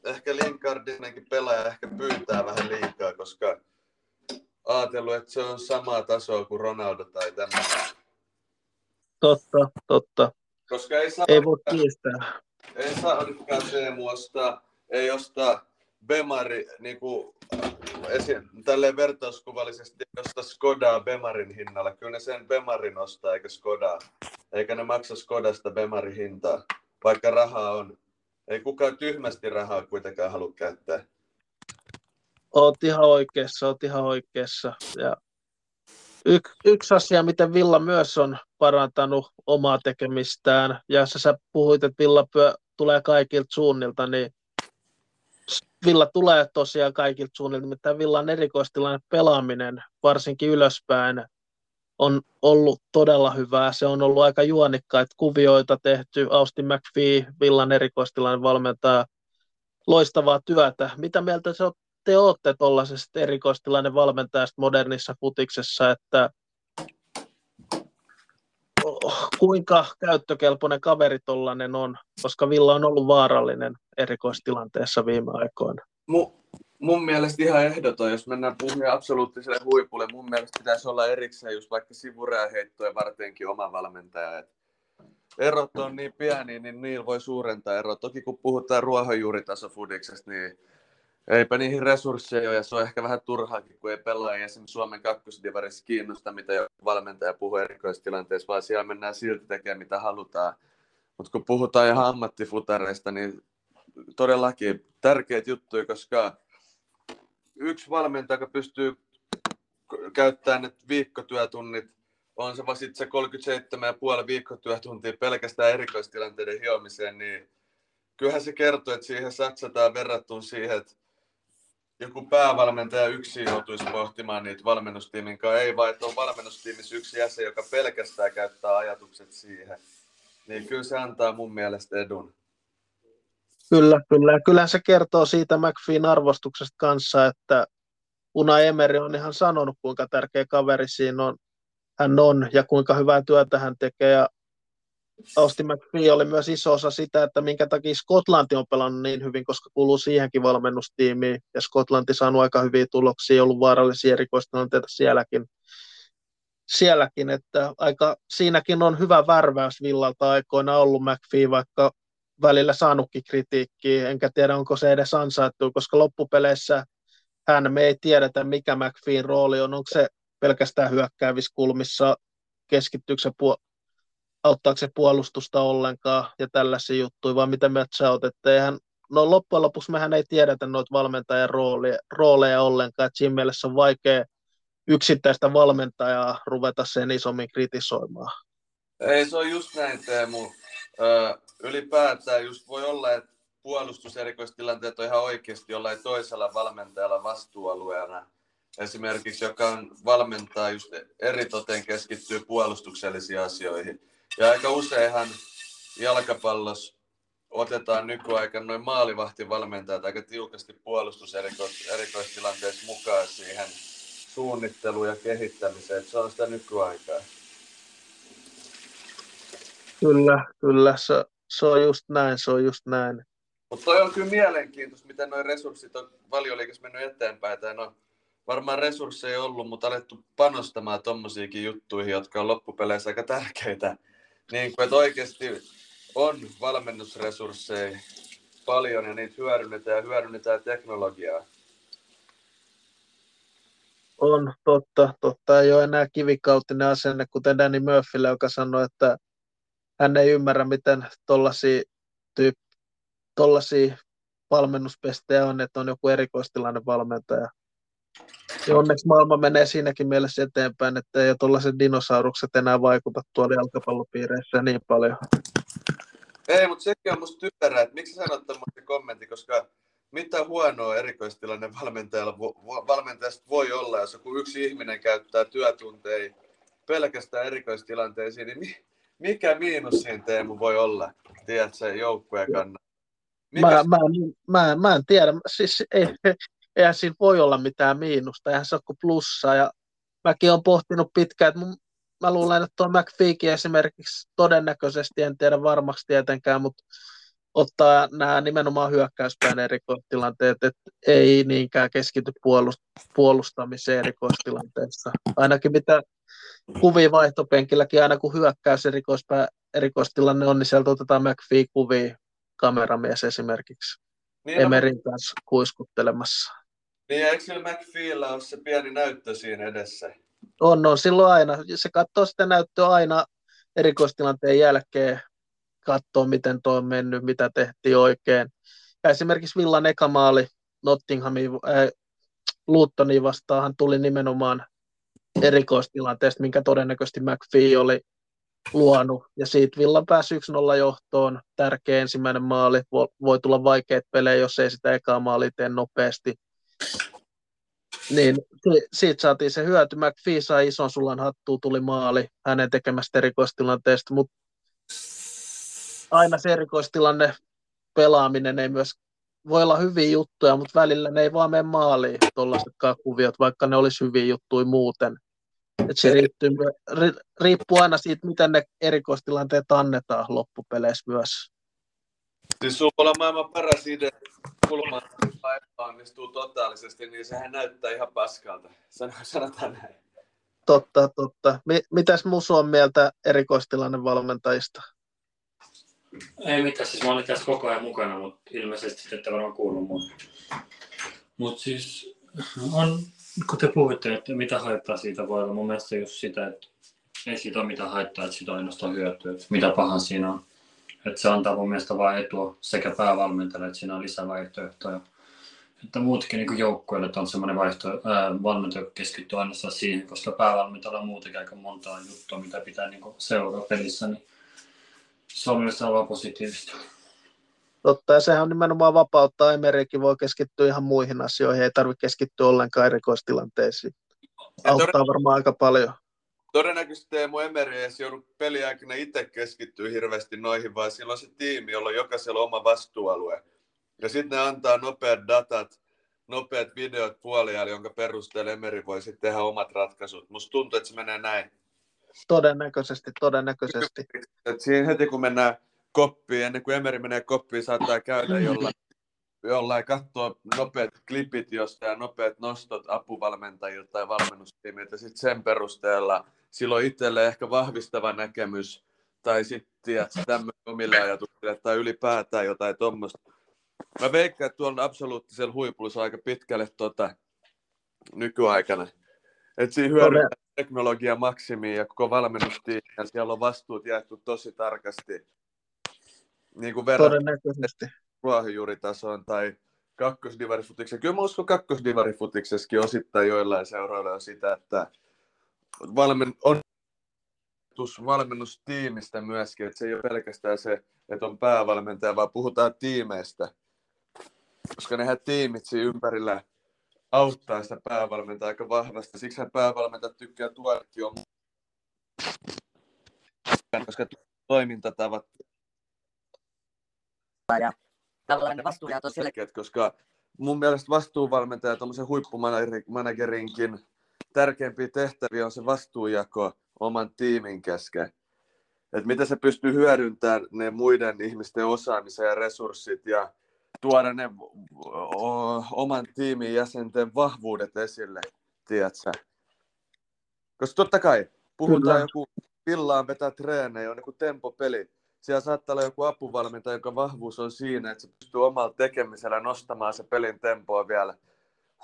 ehkä Lingardinenkin pelaaja ehkä pyytää vähän liikaa, koska ajatellut, että se on samaa tasoa kuin Ronaldo tai tämä. Totta, totta. Koska ei saa, Ei voi kiistää. ei Sauditkaan Teemu ostaa, ei ostaa Bemari, niin kuin esi- tälleen vertauskuvallisesti ei osta Skodaa Bemarin hinnalla. Kyllä ne sen Bemarin ostaa, eikä Skodaa. Eikä ne maksa Skodasta Bemarin hintaa, vaikka rahaa on. Ei kukaan tyhmästi rahaa kuitenkaan halua käyttää. Oot ihan oikeassa, oot ihan oikeassa. Ja Y- yksi asia, miten Villa myös on parantanut omaa tekemistään, ja sä, sä puhuit, että Villa pyö, tulee kaikilta suunnilta, niin Villa tulee tosiaan kaikilta suunnilta, mutta Villan erikoistilanne pelaaminen, varsinkin ylöspäin, on ollut todella hyvää. Se on ollut aika juonikkaita kuvioita tehty. Austin McPhee, Villan erikoistilanne valmentaa loistavaa työtä. Mitä mieltä se te olette tuollaisesta erikoistilanne valmentajasta modernissa futiksessa, että kuinka käyttökelpoinen kaveri tollainen on, koska Villa on ollut vaarallinen erikoistilanteessa viime aikoina. Mu, mun mielestä ihan ehdoton, jos mennään puhumaan absoluuttiselle huipulle, mun mielestä pitäisi olla erikseen just vaikka sivurääheittoja vartenkin oma valmentaja. Et erot on niin pieni, niin niillä voi suurentaa eroa. Toki kun puhutaan ruohonjuuritaso fudiksesta, niin eipä niihin resursseja ole, ja se on ehkä vähän turhaakin, kun ei pelaajia esimerkiksi Suomen kakkosdivarissa kiinnosta, mitä jo valmentaja puhuu erikoistilanteessa, vaan siellä mennään silti tekemään, mitä halutaan. Mutta kun puhutaan ihan ammattifutareista, niin todellakin tärkeitä juttuja, koska yksi valmentaja, joka pystyy käyttämään ne viikkotyötunnit, on se sitten se 37,5 viikkotyötuntia pelkästään erikoistilanteiden hiomiseen, niin kyllähän se kertoo, että siihen satsataan verrattuna siihen, että joku päävalmentaja yksin joutuisi pohtimaan niitä valmennustiimin kanssa. Ei vaan, että on valmennustiimissä yksi jäsen, joka pelkästään käyttää ajatukset siihen. Niin kyllä se antaa mun mielestä edun. Kyllä, kyllä. Kyllähän se kertoo siitä McPheen arvostuksesta kanssa, että Una Emeri on ihan sanonut, kuinka tärkeä kaveri siinä on, hän on ja kuinka hyvää työtä hän tekee. Ja Austin McPhee oli myös iso osa sitä, että minkä takia Skotlanti on pelannut niin hyvin, koska kuuluu siihenkin valmennustiimiin, ja Skotlanti saanut aika hyviä tuloksia, ollut vaarallisia erikoistilanteita sielläkin. sielläkin, että aika, siinäkin on hyvä värväys Villalta aikoina ollut McPhee, vaikka välillä saanutkin kritiikkiä, enkä tiedä onko se edes ansaittu, koska loppupeleissä hän me ei tiedetä, mikä McPheen rooli on, onko se pelkästään hyökkäävissä kulmissa, keskittyykö se auttaako se puolustusta ollenkaan ja tällaisia juttuja, vaan mitä me sä oot, että eihän, no loppujen lopuksi mehän ei tiedetä noita valmentajan rooleja, rooleja ollenkaan, että siinä mielessä on vaikea yksittäistä valmentajaa ruveta sen isommin kritisoimaan. Ei, se on just näin Teemu. Ö, ylipäätään just voi olla, että puolustuserikoistilanteet on ihan oikeasti jollain toisella valmentajalla vastuualueena. Esimerkiksi, joka on valmentaa just eritoten keskittyy puolustuksellisiin asioihin. Ja aika useinhan jalkapallossa otetaan nykyaikana noin maalivahtivalmentajat aika tiukasti puolustuserikoistilanteessa mukaan siihen suunnitteluun ja kehittämiseen. Se on sitä nykyaikaa. Kyllä, kyllä. Se, se on just näin, se on just näin. Mutta toi on kyllä mielenkiintoista, miten nuo resurssit on valioliikassa mennyt eteenpäin. Tai no, varmaan resursseja ollut, mutta alettu panostamaan tommosiakin juttuihin, jotka on loppupeleissä aika tärkeitä niin kuin, että oikeasti on valmennusresursseja paljon ja niitä hyödynnetään ja hyödynnetään teknologiaa. On, totta, totta. Ei ole enää kivikautinen asenne, kuten Danny Murphylle, joka sanoi, että hän ei ymmärrä, miten tollaisia, tyyp, valmennuspestejä on, että on joku erikoistilanne valmentaja. Ja onneksi maailma menee siinäkin mielessä eteenpäin, että ei tuollaiset dinosaurukset enää vaikuta tuolla jalkapallopiireissä niin paljon. Ei, mutta sekin on musta typerää, että miksi sanot tämmöisen kommentti, koska mitä huonoa erikoistilanne valmentajalla, valmentajasta voi olla, jos joku yksi ihminen käyttää työtunteja pelkästään erikoistilanteisiin, niin mikä miinus siinä Teemu voi olla, tiedätkö, joukkueen kannalta? Mikä... Mä, mä, mä, mä, en tiedä, siis ei, eihän siinä voi olla mitään miinusta, eihän se ole kuin plussa. Ja mäkin olen pohtinut pitkään, että mun, mä luulen, että tuo McPheekin esimerkiksi todennäköisesti, en tiedä varmaksi tietenkään, mutta ottaa nämä nimenomaan hyökkäyspäin erikoistilanteet, että ei niinkään keskity puolust- puolustamiseen erikoistilanteessa. Ainakin mitä kuvia vaihtopenkilläkin, aina kun hyökkäys erikoispä, erikoistilanne on, niin sieltä otetaan McPhee kuvia kameramies esimerkiksi. Niin, Emerin kanssa kuiskuttelemassa. Niin, eikö sillä McPheellä ole se pieni näyttö siinä edessä? On, on silloin aina. Se katsoo sitä näyttöä aina erikoistilanteen jälkeen, katsoo miten tuo on mennyt, mitä tehtiin oikein. Ja esimerkiksi Villan eka maali Nottinghamin, äh, Luuttoniin vastaan tuli nimenomaan erikoistilanteesta, minkä todennäköisesti McPhee oli luonut. Ja siitä Villa pääsi 1-0 johtoon. Tärkeä ensimmäinen maali. Voi tulla vaikeat pelejä, jos ei sitä ekaa maali tee nopeasti. Niin siitä saatiin se hyöty. McPhee sai ison sulan hattuun, tuli maali hänen tekemästä erikoistilanteesta, mutta aina se erikoistilanne pelaaminen ei myös voi olla hyviä juttuja, mutta välillä ne ei vaan mene maaliin tuollaiset kuviot, vaikka ne olisi hyviä juttuja muuten. Et se riippuu, riippuu aina siitä, miten ne erikoistilanteet annetaan loppupeleissä myös. Siis sulla on maailman paras idea, kulman epäonnistuu totaalisesti, niin sehän näyttää ihan paskalta. Sanotaan näin. Totta, totta. Mitäs Musu on mieltä erikoistilanne valmentajista? Ei mitään, siis mä olin tässä koko ajan mukana, mutta ilmeisesti ette varmaan kuullut mua. Mutta siis on, kun te puhuitte, että mitä haittaa siitä voi olla, mun mielestä just sitä, että ei siitä ole mitään haittaa, että siitä on ainoastaan hyötyä, että mitä paha siinä on. Että se antaa mun mielestä vain etua sekä päävalmentajalle, että siinä on lisää vaihtoehtoja. Että muutkin niin joukkueille on semmoinen vaihto, ää, valmentaja, joka keskittyy ainoastaan siihen, koska päävalmentajalla on muutenkin aika montaa juttua, mitä pitää niin seuraa pelissä, niin se on mielestäni aivan positiivista. Totta, ja sehän on nimenomaan vapauttaa. Emerikin voi keskittyä ihan muihin asioihin, ei tarvitse keskittyä ollenkaan erikoistilanteisiin. Auttaa varmaan aika paljon. Todennäköisesti Teemu Emeri ei edes joudu peliaikana itse keskittyä hirveästi noihin, vaan sillä on se tiimi, jolla on jokaisella oma vastuualue. Ja sitten ne antaa nopeat datat, nopeat videot puoliajalla, jonka perusteella Emeri voi sitten tehdä omat ratkaisut. Musta tuntuu, että se menee näin. Todennäköisesti, todennäköisesti. Et siinä heti kun mennään koppiin, ennen kuin Emeri menee koppiin, saattaa käydä jollain, jollain katsoa nopeat klipit jostain ja nopeat nostot apuvalmentajilta tai valmennustiimiltä. Sitten sen perusteella silloin itselle ehkä vahvistava näkemys tai sitten tämmöinen omille ajatuksille tai ylipäätään jotain tuommoista. Mä veikkaan, että tuolla absoluuttisella huipulla aika pitkälle tota, nykyaikana. Että siinä hyödyntää teknologia maksimiin ja koko valmennustiimi, ja siellä on vastuut jaettu tosi tarkasti. Niin kuin Todennäköisesti. ruohonjuuritasoon tai kakkosdivarifutikseen. Kyllä mä uskon kakkosdivarifutiksessakin osittain joillain seuroilla on sitä, että valmen, on valmennustiimistä myöskin, että se ei ole pelkästään se, että on päävalmentaja, vaan puhutaan tiimeistä. Koska nehän tiimit siinä ympärillä auttaa sitä päävalmentajaa aika vahvasti. Siksi päävalmentaja tykkää tuodakin on koska toimintatavat ja tavallaan ne vastuujat on sille... koska mun mielestä vastuuvalmentaja tuommoisen huippumanagerinkin tärkeimpiä tehtäviä on se vastuujako oman tiimin kesken. Että miten se pystyy hyödyntämään ne muiden ihmisten osaamisen ja resurssit ja tuoda ne oman tiimin jäsenten vahvuudet esille, tiedätkö? Koska totta kai, puhutaan Kyllä. joku pillaan vetää treenejä, on joku tempopeli. Siellä saattaa olla joku apuvalmentaja, jonka vahvuus on siinä, että se pystyy omalla tekemisellä nostamaan se pelin tempoa vielä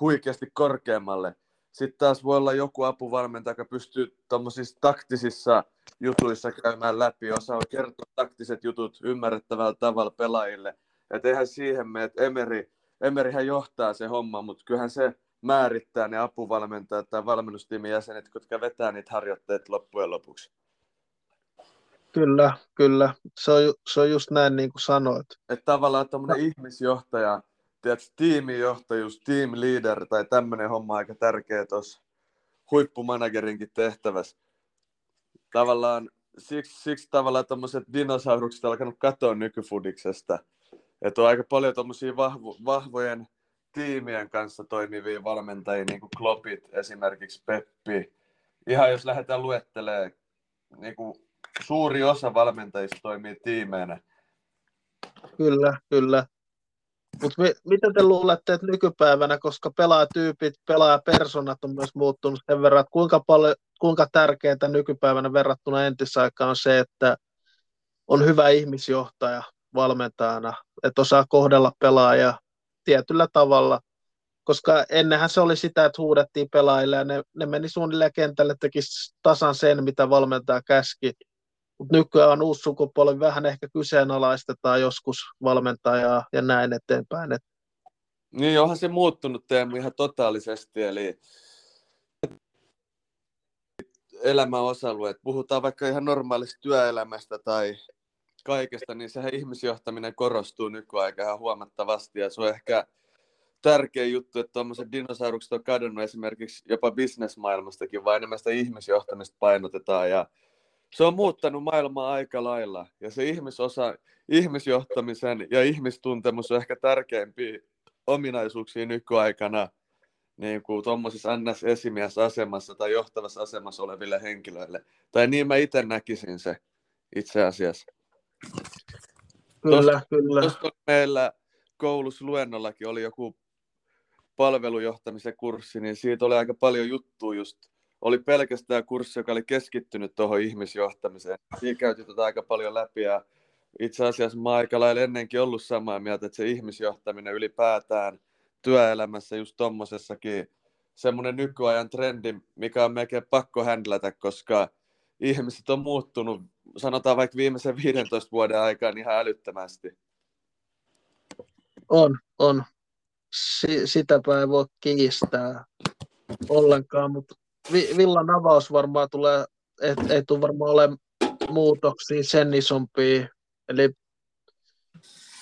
huikeasti korkeammalle. Sitten taas voi olla joku apuvalmentaja, joka pystyy tuommoisissa taktisissa jutuissa käymään läpi, osaa kertoa taktiset jutut ymmärrettävällä tavalla pelaajille – että eihän siihen mene, että Emeri, Emerihän johtaa se homma, mutta kyllähän se määrittää ne apuvalmentajat tai valmennustiimin jäsenet, jotka vetää niitä harjoitteita loppujen lopuksi. Kyllä, kyllä. Se on, se on just näin niin kuin sanoit. Että tavallaan tämmöinen no. ihmisjohtaja, tiedätkö, tiimijohtajuus, team leader tai tämmöinen homma aika tärkeä tuossa huippumanagerinkin tehtävässä. Tavallaan siksi, siksi tavallaan tämmöiset dinosaurukset alkanut katoa nykyfudiksesta – että on aika paljon tuommoisia vahvo, vahvojen tiimien kanssa toimivia valmentajia, niin kuin Kloppit, esimerkiksi Peppi. Ihan jos lähdetään luettelemaan, niin kuin suuri osa valmentajista toimii tiimeenä. Kyllä, kyllä. Mutta mi- mitä te luulette, että nykypäivänä, koska pelaajatyypit, pelaajapersonat on myös muuttunut sen verran, että kuinka, paljon, kuinka tärkeää nykypäivänä verrattuna entisaikaan on se, että on hyvä ihmisjohtaja, valmentajana, että osaa kohdella pelaajia tietyllä tavalla, koska ennenhän se oli sitä, että huudettiin pelaajille ja ne, ne meni suunnilleen kentälle, teki tasan sen, mitä valmentaja käski. Mutta nykyään on uusi sukupolvi, vähän ehkä kyseenalaistetaan joskus valmentajaa ja näin eteenpäin. Et... Niin, onhan se muuttunut Teemu ihan totaalisesti, eli elämän osa-alueet. Puhutaan vaikka ihan normaalista työelämästä tai kaikesta, niin sehän ihmisjohtaminen korostuu nykyaikaan huomattavasti ja se on ehkä tärkeä juttu, että tuommoiset dinosaurukset on kadonnut esimerkiksi jopa bisnesmaailmastakin, vaan enemmän sitä ihmisjohtamista painotetaan ja se on muuttanut maailmaa aika lailla ja se ihmisosa, ihmisjohtamisen ja ihmistuntemus on ehkä tärkeimpiä ominaisuuksia nykyaikana niin kuin tuommoisessa NS-esimiesasemassa tai johtavassa asemassa oleville henkilöille. Tai niin mä itse näkisin se itse asiassa. Kyllä, Tuossa- kyllä. Tuossa meillä koulussa luennollakin oli joku palvelujohtamisen kurssi, niin siitä oli aika paljon juttua just. Oli pelkästään kurssi, joka oli keskittynyt tuohon ihmisjohtamiseen. Siinä käytiin tätä aika paljon läpi ja itse asiassa mä aika lailla ennenkin ollut samaa mieltä, että se ihmisjohtaminen ylipäätään työelämässä just tommosessakin semmoinen nykyajan trendi, mikä on melkein pakko händlätä, koska ihmiset on muuttunut, sanotaan vaikka viimeisen 15 vuoden aikaan ihan älyttömästi. On, on. Si- sitäpä ei voi kiistää ollenkaan, mutta vi- Villan avaus varmaan tulee, et, ei tule varmaan ole muutoksia sen isompia. Eli,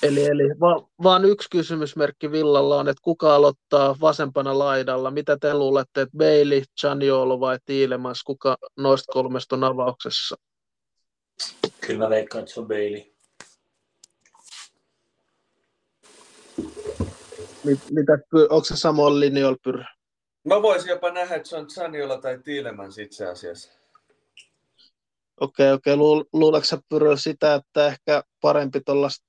eli, eli va- vaan yksi kysymysmerkki Villalla on, että kuka aloittaa vasempana laidalla? Mitä te luulette, että Bailey, Chaniolo vai Tiilemans, kuka noista kolmesta on avauksessa? Kyllä mä veikkaan, että se on Bailey. Mit, mitä, onko se samoin linjoilla pyr? Mä voisin jopa nähdä, että se on Saniola tai Tiilemans itse asiassa. Okei, okei. Luul, luuletko sä Pyrö sitä, että ehkä parempi tuollaista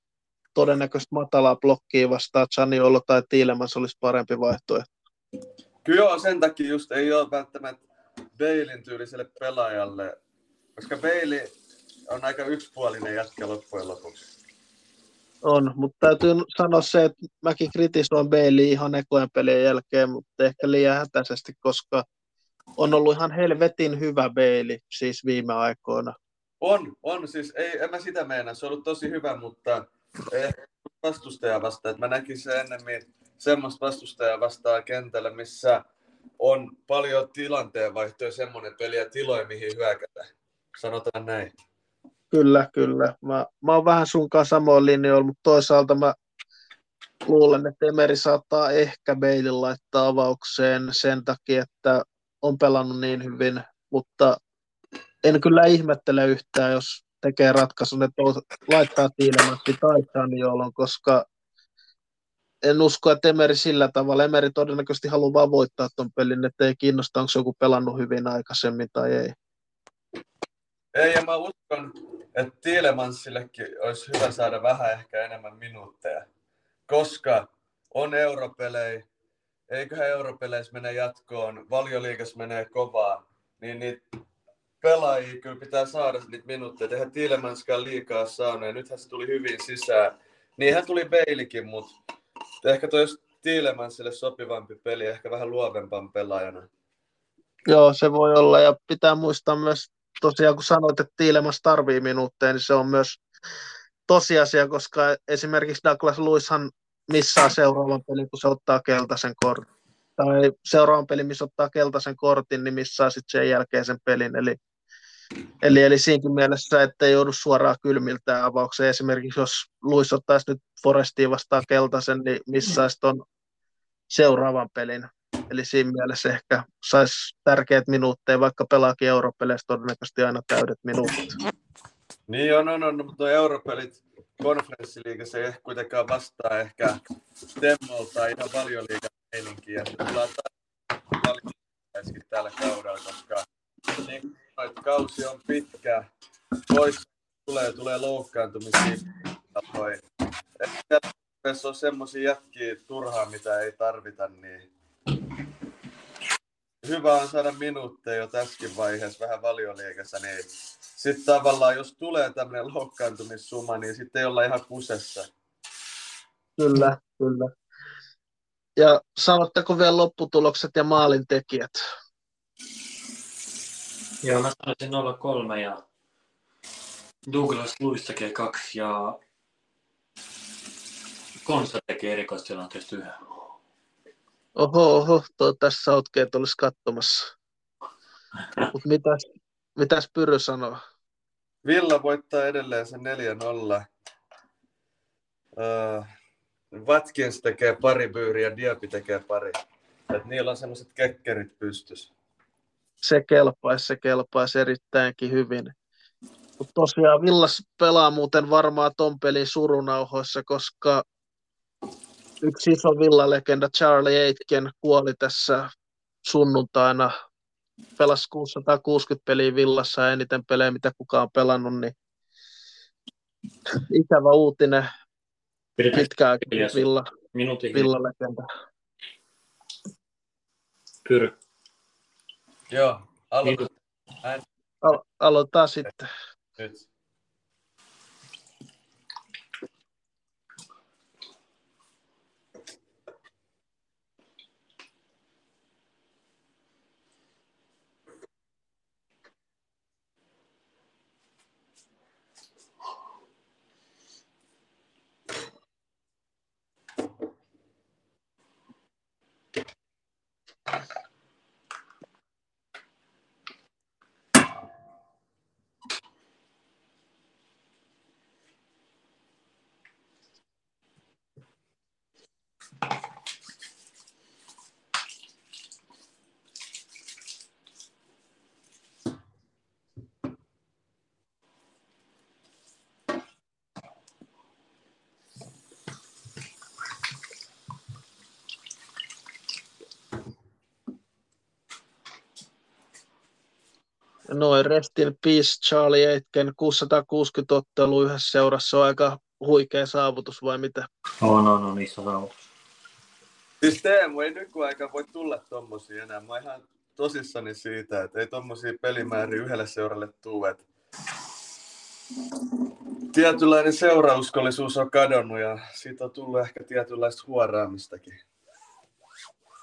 todennäköistä matalaa blokkia vastaan Chaniolo tai Tiilemans olisi parempi vaihtoehto? Kyllä joo, sen takia just ei ole välttämättä Bailin tyyliselle pelaajalle, koska Bailey on aika yksipuolinen jätkä loppujen lopuksi. On, mutta täytyy sanoa se, että mäkin kritisoin Bailey ihan ekojen pelien jälkeen, mutta ehkä liian hätäisesti, koska on ollut ihan helvetin hyvä Bailey siis viime aikoina. On, on siis, ei, en mä sitä meinaa, se on ollut tosi hyvä, mutta ei vastustaja vastaan. Et mä näkisin ennemmin semmoista vastustajaa vastaan kentällä, missä on paljon tilanteenvaihtoja, semmoinen peli ja tiloja, mihin hyökätä. Sanotaan näin. Kyllä, kyllä. Mä, mä oon vähän sun kanssa samoin linjoilla, mutta toisaalta mä luulen, että Emeri saattaa ehkä Beilin laittaa avaukseen sen takia, että on pelannut niin hyvin, mutta en kyllä ihmettele yhtään, jos tekee ratkaisun, että laittaa Tiilemassi tai Saniolon, koska en usko, että Emeri sillä tavalla, Emeri todennäköisesti haluaa vaan voittaa ton pelin, että ei kiinnosta, onko joku pelannut hyvin aikaisemmin tai ei. Ei, ja mä uskon, että Tielemansillekin olisi hyvä saada vähän ehkä enemmän minuutteja, koska on europelejä, eiköhän europeleissä mene jatkoon, valioliigas menee kovaa, niin niitä pelaajia kyllä pitää saada niitä minuutteja. Eihän Tielemanskaan liikaa saanut, ja nythän se tuli hyvin sisään. Niinhän tuli Beilikin, mutta ehkä toi olisi Tielemansille sopivampi peli, ehkä vähän luovempan pelaajana. Joo, se voi olla, ja pitää muistaa myös tosiaan kun sanoit, että Tiilemas tarvii minuutteja, niin se on myös tosiasia, koska esimerkiksi Douglas Luishan missaa seuraavan pelin, kun se ottaa keltaisen kortin. Tai seuraavan pelin, missä ottaa keltaisen kortin, niin missaa sitten sen jälkeen sen pelin. Eli, eli, eli siinäkin mielessä, että ei joudu suoraan kylmiltään avaukseen. Esimerkiksi jos Luis ottaisi nyt Forestiin vastaan keltaisen, niin missaisi ton seuraavan pelin. Eli siinä mielessä ehkä saisi tärkeät minuutteja, vaikka pelaakin europeleissä todennäköisesti aina täydet minuutit. Niin on, on, on, mutta europelit konferenssiliigassa ei ehkä kuitenkaan vastaa ehkä Temmolta ihan paljon liikaa meininkiä. Paljon tällä kaudella, koska niin, että kausi on pitkä, pois tulee, tulee loukkaantumisia. Jos on semmoisia jätkiä turhaan, mitä ei tarvita, niin hyvä on saada minuutteja jo tässäkin vaiheessa vähän valioliikassa, niin sitten tavallaan jos tulee tämmöinen loukkaantumissuma, niin sitten ei olla ihan kusessa. Kyllä, kyllä. Ja sanotteko vielä lopputulokset ja maalintekijät? Joo, mä sanoisin 03 ja Douglas Luis tekee kaksi ja Konsa tekee erikoistilanteesta yhden. Oho, oho, tuo tässä Southgate olisi katsomassa. Mutta mitäs, mitäs Pyry sanoo? Villa voittaa edelleen sen 4-0. Uh, Watkins tekee pari byyriä, Diaby tekee pari. Et niillä on semmoiset kekkerit pystys. Se kelpaisi, se kelpaisi erittäinkin hyvin. Mutta tosiaan Villas pelaa muuten varmaan ton pelin surunauhoissa, koska yksi iso villalegenda Charlie Aitken kuoli tässä sunnuntaina. Pelasi 660 peliä Villassa ja eniten pelejä, mitä kukaan on pelannut, niin ikävä uutinen. Pitkään Villa, Minuutin villalegenda. Pyry. Joo, aloita Minut- Al- aloitetaan sitten. nyt. Noin rest in peace Charlie Aitken 660 ottelua yhdessä seurassa on aika huikea saavutus vai mitä? On, on, on iso saavutus. Siis Teemu, ei nykyaika voi tulla tommosia enää. Mä oon ihan tosissani siitä, että ei tommosia pelimääriä yhdelle seuralle tuu. Et tietynlainen seurauskollisuus on kadonnut ja siitä on tullut ehkä tietynlaista huoraamistakin.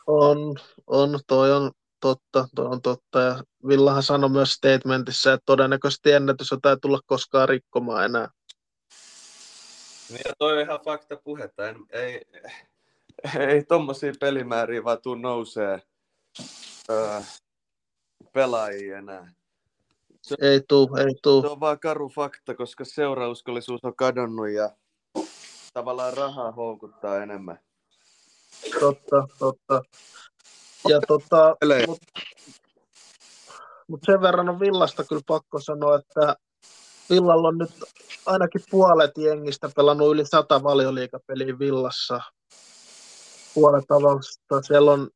On, on, toi on totta, toi on totta. Ja Villahan sanoi myös statementissa, että todennäköisesti ennätys ei tulla koskaan rikkomaan enää. Niin ja toi on ihan fakta puhetta. En, ei, ei tommosia pelimääriä vaan tuu nousee öö, pelaajia enää. Ei tuu, ei Se tuu. on vaan karu fakta, koska seurauskollisuus on kadonnut ja tavallaan rahaa houkuttaa enemmän. Totta, totta. Ja tota, Pelejä. mut, mut sen verran on Villasta kyllä pakko sanoa, että Villalla on nyt ainakin puolet jengistä pelannut yli sata valioliikapeliä Villassa. Puolet avausta. Siellä on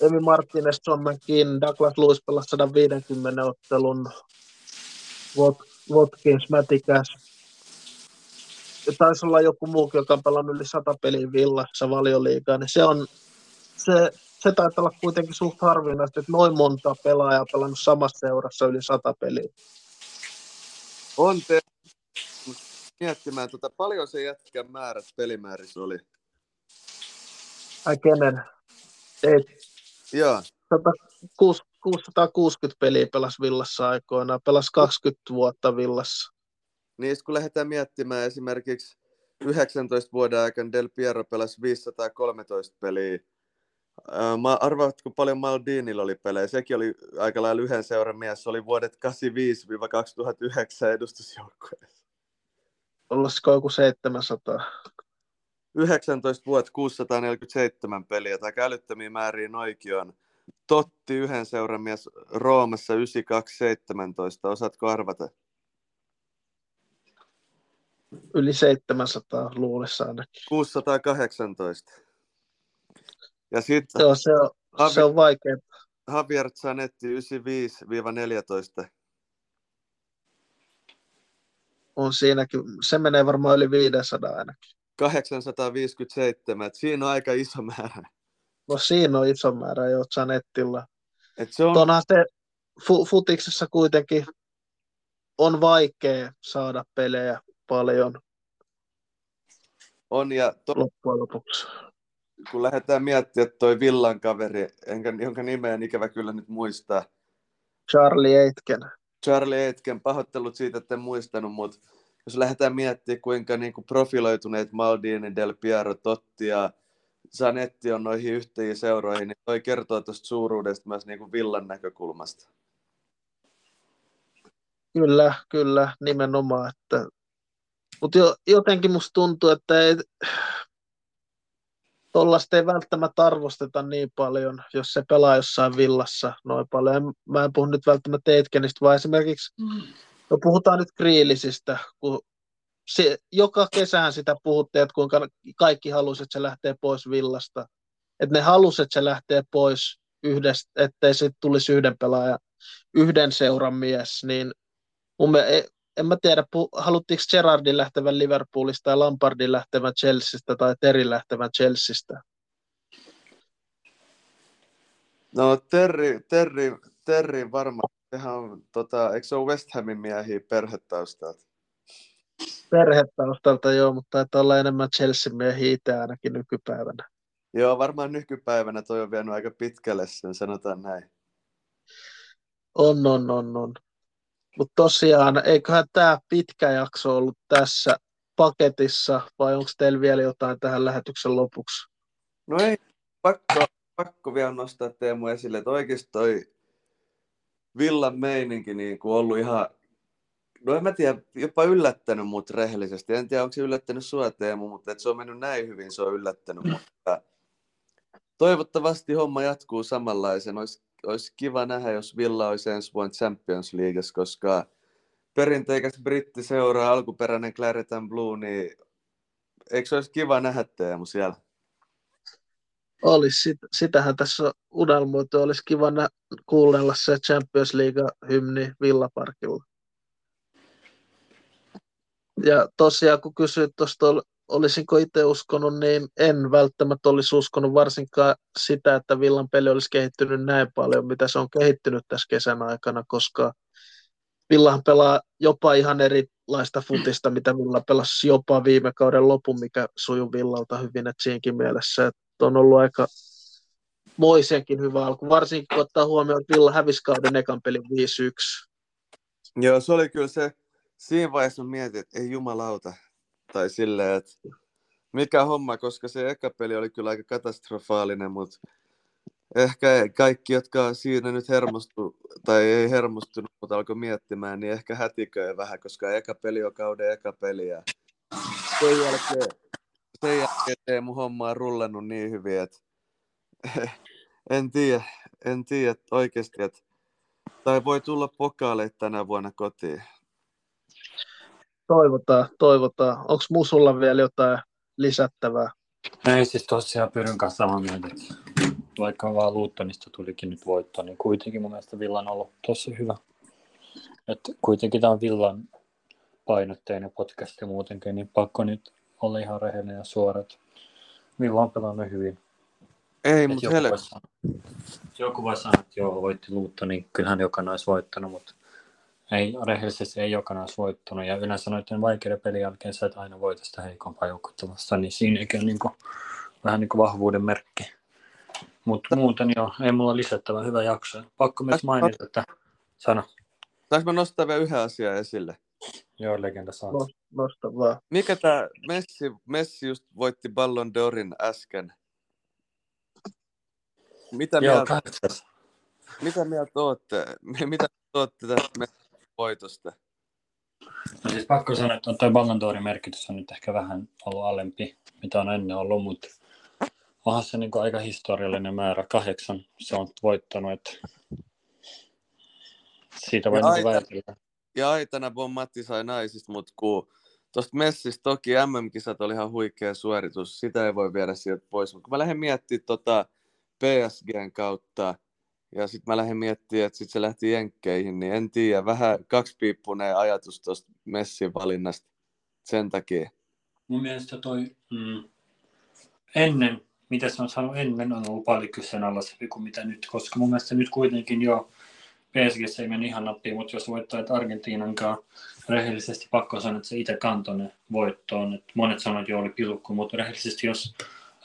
Emi Martinez, McKinn, Douglas Lewis pelasi 150 ottelun, Wat- Watkins, Mätikäs. Ja taisi olla joku muukin, joka on pelannut yli sata peliä Villassa valioliigaa, niin se on, se, se taitaa olla kuitenkin suht harvinaista, että noin monta pelaajaa pelannut samassa seurassa yli sata peliä. On te miettimään, tota, paljon se jätkän määrät pelimäärissä oli. Ai kenen? Ei, Joo, 106 660 peliä pelasi Villassa aikoinaan, pelasi 20 vuotta Villassa. niin kun lähdetään miettimään esimerkiksi 19 vuoden aikana Del Piero pelasi 513 peliä. Ää, Mä arvaatko paljon Maldinilla oli pelejä? Sekin oli aika lailla yhden seuran mies. Se oli vuodet 85-2009 edustusjoukkueessa. Olisiko joku 700? 19 vuotta 647 peliä, tai älyttömiä määriä noikin on. Totti yhden seuran mies Roomassa 9217, osaatko arvata? Yli 700 luulissa ainakin. 618. Ja sitten Se on, se on, se on vaikea. Javier Zanetti 95-14. On siinäkin. Se menee varmaan yli 500 ainakin. 857, et siinä on aika iso määrä. No siinä on iso määrä jo Zanettilla. Et se on, Mutta onhan se fu- futiksessa kuitenkin on vaikea saada pelejä paljon on ja to, loppujen lopuksi. Kun lähdetään miettimään, että toi Villan kaveri, enkä, jonka nimeä en ikävä kyllä nyt muistaa, Charlie Aitken. Charlie Aitken, pahoittelut siitä, että en muistanut, mutta jos lähdetään miettimään, kuinka niin kuin profiloituneet Maldini, Del Piero, Totti ja Zanetti on noihin yhteihin seuroihin, niin toi kertoo tuosta suuruudesta myös niin kuin Villan näkökulmasta. Kyllä, kyllä, nimenomaan. Että... Mutta jo, jotenkin musta tuntuu, että ei, tuollaista ei välttämättä arvosteta niin paljon, jos se pelaa jossain villassa noin paljon. Mä en puhu nyt välttämättä Eitkenistä, vaan esimerkiksi, no puhutaan nyt Kriilisistä, kun se, joka kesään sitä puhuttiin, että kuinka kaikki halusivat, että se lähtee pois villasta. Että ne halusivat, että se lähtee pois yhdestä, ettei sitten tulisi yhden pelaajan, yhden seuran mies, niin mun mielestä, en mä tiedä, haluttiinko Gerardin lähtevän Liverpoolista tai Lampardin lähtevän Chelseastä tai Terin lähtevän Chelseastä? No Terri, Terri, Terri varmaan, ihan, tota, eikö se ole West Hamin miehiä perhetaustalta? Perhetaustalta joo, mutta taitaa olla enemmän Chelsea miehiä itse ainakin nykypäivänä. Joo, varmaan nykypäivänä toi on vienyt aika pitkälle sen, sanotaan näin. On, on, on, on. Mutta tosiaan, eiköhän tämä pitkä jakso ollut tässä paketissa, vai onko teillä vielä jotain tähän lähetyksen lopuksi? No ei, pakko, pakko vielä nostaa Teemu esille, että oikeasti toi Villan meininki niin kuin ollut ihan, no en mä tiedä, jopa yllättänyt mut rehellisesti. En tiedä, onko se yllättänyt sua Teemu, mutta että se on mennyt näin hyvin, se on yllättänyt. Mutta toivottavasti homma jatkuu samanlaisen. Olisi olisi kiva nähdä, jos Villa olisi ensi vuonna Champions Leagueassa, koska perinteikäs brittiseuraa, alkuperäinen Claret Blue, niin eikö se olisi kiva nähdä Teemu siellä? Olisi, sitähän tässä unelmoitu. Olisi kiva nä- kuunnella se Champions League-hymni Villaparkilla. Ja tosiaan, kun kysyit tuosta olisinko itse uskonut, niin en välttämättä olisi uskonut varsinkaan sitä, että Villan peli olisi kehittynyt näin paljon, mitä se on kehittynyt tässä kesän aikana, koska Villahan pelaa jopa ihan erilaista futista, mitä Villa pelasi jopa viime kauden lopun, mikä sujuu Villalta hyvin, että siinäkin mielessä, että on ollut aika moisenkin hyvä alku, varsinkin kun ottaa huomioon, että Villa hävisi kauden ekan pelin 5-1. Joo, se oli kyllä se, siinä vaiheessa mietin, että ei jumalauta, tai silleen, että mikä homma, koska se eka peli oli kyllä aika katastrofaalinen, mutta ehkä kaikki, jotka siinä nyt hermostu, tai ei hermostunut, mutta alkoi miettimään, niin ehkä hätiköi vähän, koska eka peli on kauden eka peli. Ja sen jälkeen, sen jälkeen Teemu homma on rullannut niin hyvin, että en tiedä, en tiedä oikeasti, että tai voi tulla pokaaleita tänä vuonna kotiin. Toivotaan, toivotaan. Onko Musulla vielä jotain lisättävää? Ei siis tosiaan pyrin kanssa samaa mieltä, vaikka vaan Luuttonista tulikin nyt voitto, niin kuitenkin mun mielestä Villan on ollut tosi hyvä. Että kuitenkin tämä on Villan painotteinen podcast ja muutenkin, niin pakko nyt olla ihan rehellinen ja suora. Villa on pelannut hyvin. Ei, mutta joku, voi sanoa, joku voi sanoa, että joo, voitti Luutto, niin kyllähän jokainen olisi voittanut, mutta ei, rehellisesti ei jokainen olisi voittanut. Ja yleensä noiden vaikeiden pelin jälkeen sä et aina voita sitä heikompaa joukkuetta vastaan, niin siinäkin on niin kuin, vähän niin kuin vahvuuden merkki. Mutta muuten joo, ei mulla lisättävä hyvä jakso. Pakko myös mainita, että sano. Saanko mä nostaa vielä yhden asian esille? Joo, legenda saat. No, nosta vaan. Mikä tämä Messi, Messi just voitti Ballon d'Orin äsken? Mitä Joo, mieltä, mitä mieltä ootte? Mitä ootte tästä voitosta? No siis pakko sanoa, että tuo Ballon d'Orin merkitys on nyt ehkä vähän ollut alempi, mitä on ennen ollut, mutta onhan se niin aika historiallinen määrä, kahdeksan se on voittanut, että siitä voi niin väitellä. Ja aitana Bon Matti sai naisista, mutta kun tuosta Messistä toki MM-kisat oli ihan huikea suoritus, sitä ei voi viedä sieltä pois. Mutta kun mä lähden miettimään tota PSGn kautta, ja sitten mä lähden miettimään, että sitten se lähti Jenkkeihin, niin en tiedä, vähän kaksipiippunen ajatus tuosta Messin valinnasta sen takia. Mun mielestä toi mm, ennen, mitä se on saanut ennen, on ollut paljon kyseenalaisempi kuin mitä nyt, koska mun mielestä nyt kuitenkin jo PSG ei mene ihan nappiin, mutta jos voittaa Argentiinan kanssa, rehellisesti pakko sanoa, että se itse kantoi ne voittoon. Et monet sanoivat, että joo, oli pilkku, mutta rehellisesti jos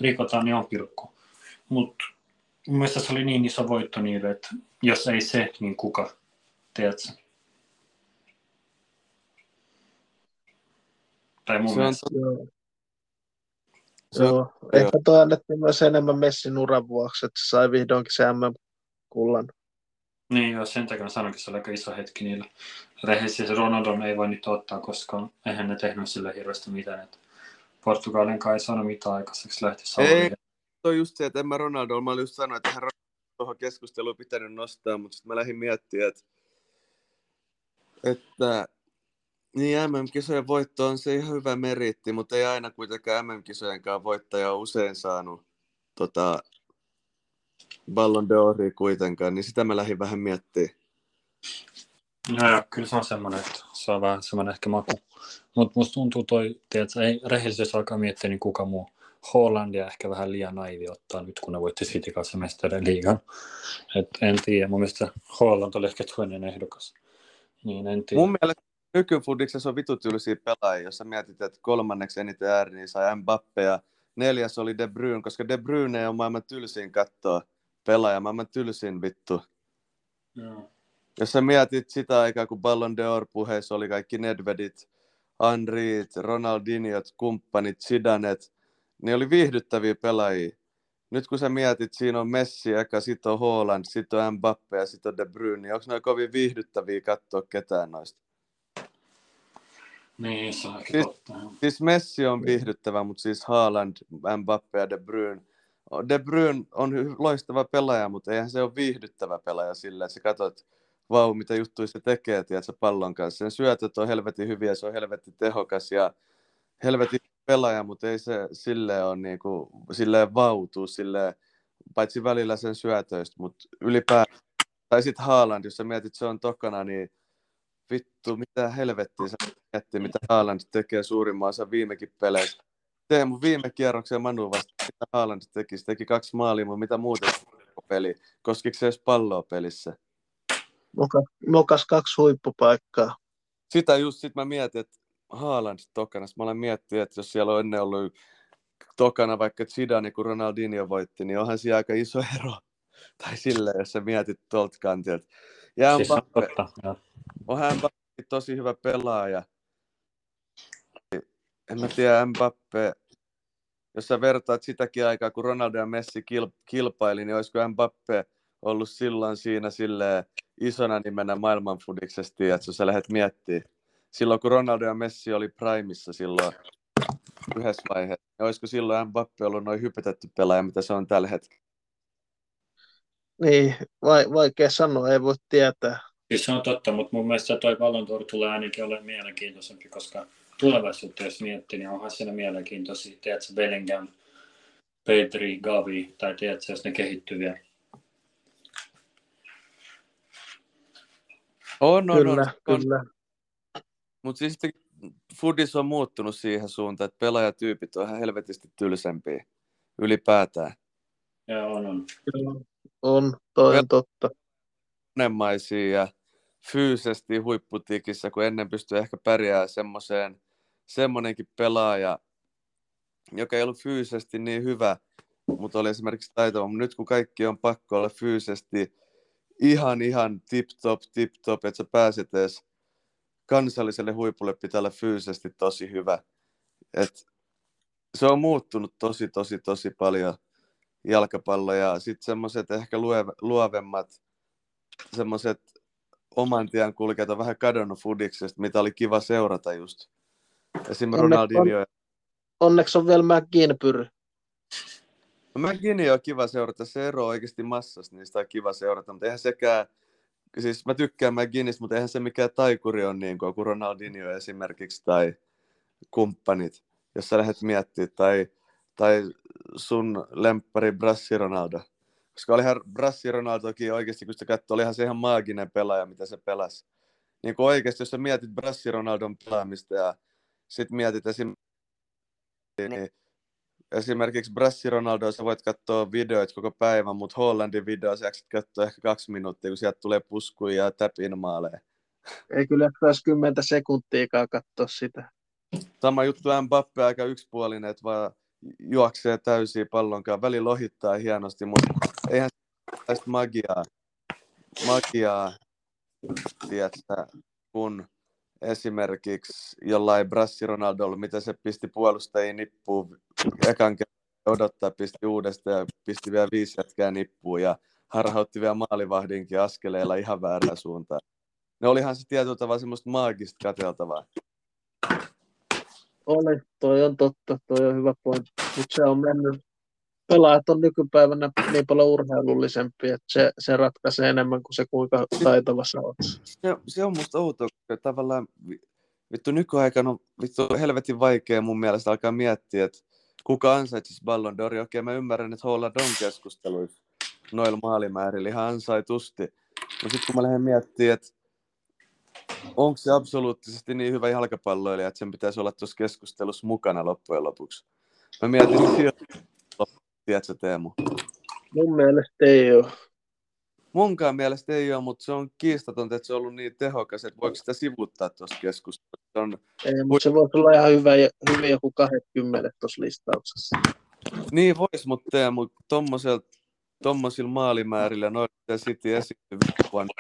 rikotaan, niin on pilkku. Mutta mun mielestä se oli niin iso voitto niille, että jos ei se, niin kuka, tiedätkö? Tai mun Se on, mielestä. Joo. Se on- Joo. Ehkä toi annettiin myös enemmän Messin uran vuoksi, että se sai vihdoinkin se MM-kullan. Niin joo, sen takia sanoinkin, se oli aika iso hetki niillä. Rehellisesti Ronaldon ei voi nyt ottaa, koska eihän ne tehnyt sille hirveästi mitään. Että Portugalin kai ei saanut mitään aikaiseksi lähti Ei. On just se, että en mä Ronaldo, mä olin just sanoin, että hän tuohon keskusteluun pitänyt nostaa, mutta sitten mä lähdin miettimään, että, että niin MM-kisojen voitto on se ihan hyvä meritti, mutta ei aina kuitenkaan MM-kisojenkaan voittaja ole usein saanut tota, Ballon d'Oria kuitenkaan, niin sitä mä lähdin vähän miettimään. Joo, kyllä se on semmoinen, että se on vähän semmoinen ehkä maku. Mutta musta tuntuu toi, tiedätkö, ei rehellisesti alkaa miettiä, niin kuka muu. Hollandia ehkä vähän liian naivi ottaa nyt, kun ne voitti City kanssa mestarien liigan. Et en tiedä, mun mielestä Holland oli ehkä toinen ehdokas. Niin en tiedä. Mun mielestä nykyfudiksessa on vitu tylsiä pelaajia, jos sä mietit, että kolmanneksi eniten ääri, niin sai Mbappe ja neljäs oli De Bruyne, koska De Bruyne on maailman tylsin kattoa pelaaja, maailman tylsin vittu. Joo. Jos sä mietit sitä aikaa, kun Ballon d'Or-puheissa oli kaikki Nedvedit, Henryt, Ronaldinhot, kumppanit, Zidanet, niin oli viihdyttäviä pelaajia. Nyt kun sä mietit, siinä on Messi, eka, sit on Haaland, sit on Mbappe ja sit on De Bruyne, niin onko noin kovin viihdyttäviä katsoa ketään noista? Niin, se on Siis-. Siis Messi on viihdyttävä, mutta siis Haaland, Mbappe ja De Bruyne. De Bruyne on loistava pelaaja, mutta eihän se ole viihdyttävä pelaaja sillä, että sä katsot, vau, mitä juttuja se tekee, tiedätkö, pallon kanssa. Sen syötöt on helvetin hyviä, se on helvetin tehokas ja helvetin pelaaja, mutta ei se silleen ole niinku, silleen vautuu, silleen, paitsi välillä sen syötöistä, mutta ylipäätään. Tai sitten Haaland, jos sä mietit, se on tokana, niin vittu, mitä helvettiä sä miettii, mitä Haaland tekee suurimman osan viimekin peleissä. Teemu viime kierroksen Manu vasta, mitä Haaland teki. Se teki kaksi maalia, mutta mitä muuta peli. Koskiko se edes palloa pelissä? Mokas, mokas kaksi huippupaikkaa. Sitä just sit mä mietin, että Haaland tokana. Mä olen miettinyt, että jos siellä on ennen ollut tokana vaikka Zidane, kun Ronaldinho voitti, niin onhan siinä aika iso ero. Tai sillä, jos sä mietit tuolta kantilta. Ja Siis on Mbappe, totta. onhan Mbappe tosi hyvä pelaaja. En mä tiedä, Mbappe, jos sä vertaat sitäkin aikaa, kun Ronaldo ja Messi kil, kilpaili, niin olisiko Mbappe ollut silloin siinä silleen isona nimenä maailmanfudiksesti, että sä lähdet miettimään. Silloin kun Ronaldo ja Messi oli primissa silloin yhdessä vaiheessa, niin olisiko silloin Mbappe ollut noin hypetetty pelaaja, mitä se on tällä hetkellä? Niin, vai, vaikea sanoa, ei voi tietää. Siis se on totta, mutta mun mielestä toi Ballon d'Or tulee ainakin olemaan mielenkiintoisempi, koska tulevaisuutta jos miettii, niin onhan siinä mielenkiintoisia. Tiedätkö, Bellingham, Petri, Gavi, tai tiedätkö, jos ne kehittyy vielä. On, on, kyllä, on, on. kyllä. Mutta siis sitten Fudis on muuttunut siihen suuntaan, että pelaajatyypit on ihan helvetisti tylsempiä ylipäätään. Joo, on, on. kyllä. On, toi on totta. monenmaisia ja fyysisesti huipputikissä, kun ennen pystyi ehkä pärjää semmoiseen, semmoinenkin pelaaja, joka ei ollut fyysisesti niin hyvä, mutta oli esimerkiksi taitava. Mutta nyt kun kaikki on pakko olla fyysisesti ihan ihan tip-top, tip-top, että sä pääset edes kansalliselle huipulle, pitää olla fyysisesti tosi hyvä. Et se on muuttunut tosi, tosi, tosi paljon jalkapallo ja sitten semmoiset ehkä lueve- luovemmat semmoiset oman tien kulkijat on vähän kadonnut fudiksesta, mitä oli kiva seurata just. Esimerkiksi Onne- Ronaldinho. Onneksi on vielä McGinpyr. No McGinney on kiva seurata, se ero on oikeasti massasta, niin sitä on kiva seurata, mutta eihän sekään, siis mä tykkään McGinnistä, mutta eihän se mikään taikuri on niin kuin Ronaldinho esimerkiksi tai kumppanit, jos sä lähdet miettimään, tai, tai sun lemppari Brassi Ronaldo. Koska olihan Brassi Ronaldokin oikeasti, kun sitä katsoo, olihan se ihan maaginen pelaaja, mitä se pelasi. Niin kuin oikeasti, jos sä mietit Brassi Ronaldon pelaamista ja sit mietit esimerkiksi, niin esimerkiksi Brassi Ronaldo, sä voit katsoa videoita koko päivän, mutta Hollandin video sä katsoa ehkä kaksi minuuttia, kun sieltä tulee puskuja ja täpin maaleja. Ei kyllä saisi kymmentä sekuntiikaan katsoa sitä. Sama juttu Mbappe aika yksipuolinen, että vaan juoksee täysiä pallonkaan. Väli lohittaa hienosti, mutta eihän tästä magiaa, magiaa tiedätkö, kun esimerkiksi jollain Brassi Ronaldolla, mitä se pisti puolustajia nippuun ekan kerran odottaa, pisti uudestaan ja pisti vielä viisi jätkää nippuun ja harhautti vielä maalivahdinkin askeleella ihan väärään suuntaan. Ne olihan se tietyllä tavalla semmoista maagista kateltavaa. Oli, toi on totta, toi on hyvä pointti. Mutta se on mennyt, pelaajat on nykypäivänä niin paljon urheilullisempia, että se, se ratkaisee enemmän kuin se, kuinka taitava sä oot. Se, se on musta outoa, koska tavallaan vittu nykyaikana on vittu helvetin vaikea mun mielestä alkaa miettiä, että kuka ansaitsisi Ballon d'Or. Okei, mä ymmärrän, että Holland on keskusteluissa noilla maalimäärillä ihan ansaitusti. Mutta sitten kun mä lähden miettimään, että onko se absoluuttisesti niin hyvä jalkapalloilija, että sen pitäisi olla tuossa keskustelussa mukana loppujen lopuksi. Mä mietin, tiedätkö Teemu? Mun mielestä ei ole. Munkaan mielestä ei ole, mutta se on kiistatonta, että se on ollut niin tehokas, että voiko sitä sivuttaa tuossa keskustelussa. Se on... Ei, mutta se voi olla ihan hyvä, hyvin joku 20 tuossa listauksessa. Niin vois, mutta Teemu, tommosilla maalimäärillä noita City esiintyy vuonna.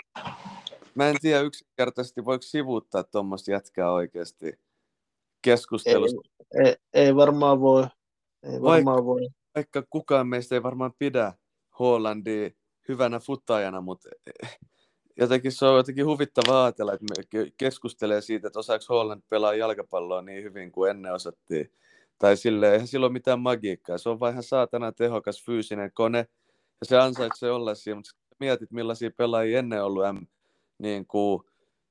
Mä en tiedä yksinkertaisesti, voiko sivuuttaa tuommoista jätkää oikeasti keskustelusta. Ei, ei, ei varmaan voi. Ei varmaan vaikka, voi. Vaikka kukaan meistä ei varmaan pidä Hollandia hyvänä futtajana, mutta jotenkin se on jotenkin huvittavaa ajatella, että me keskustelee siitä, että osaako Holland pelaa jalkapalloa niin hyvin kuin ennen osattiin. Tai silleen, eihän sillä ole mitään magiikkaa. Se on vain ihan saatana tehokas fyysinen kone, ja se ansaitsee olla siinä, mutta mietit millaisia pelaajia ennen ollut M, niin kuin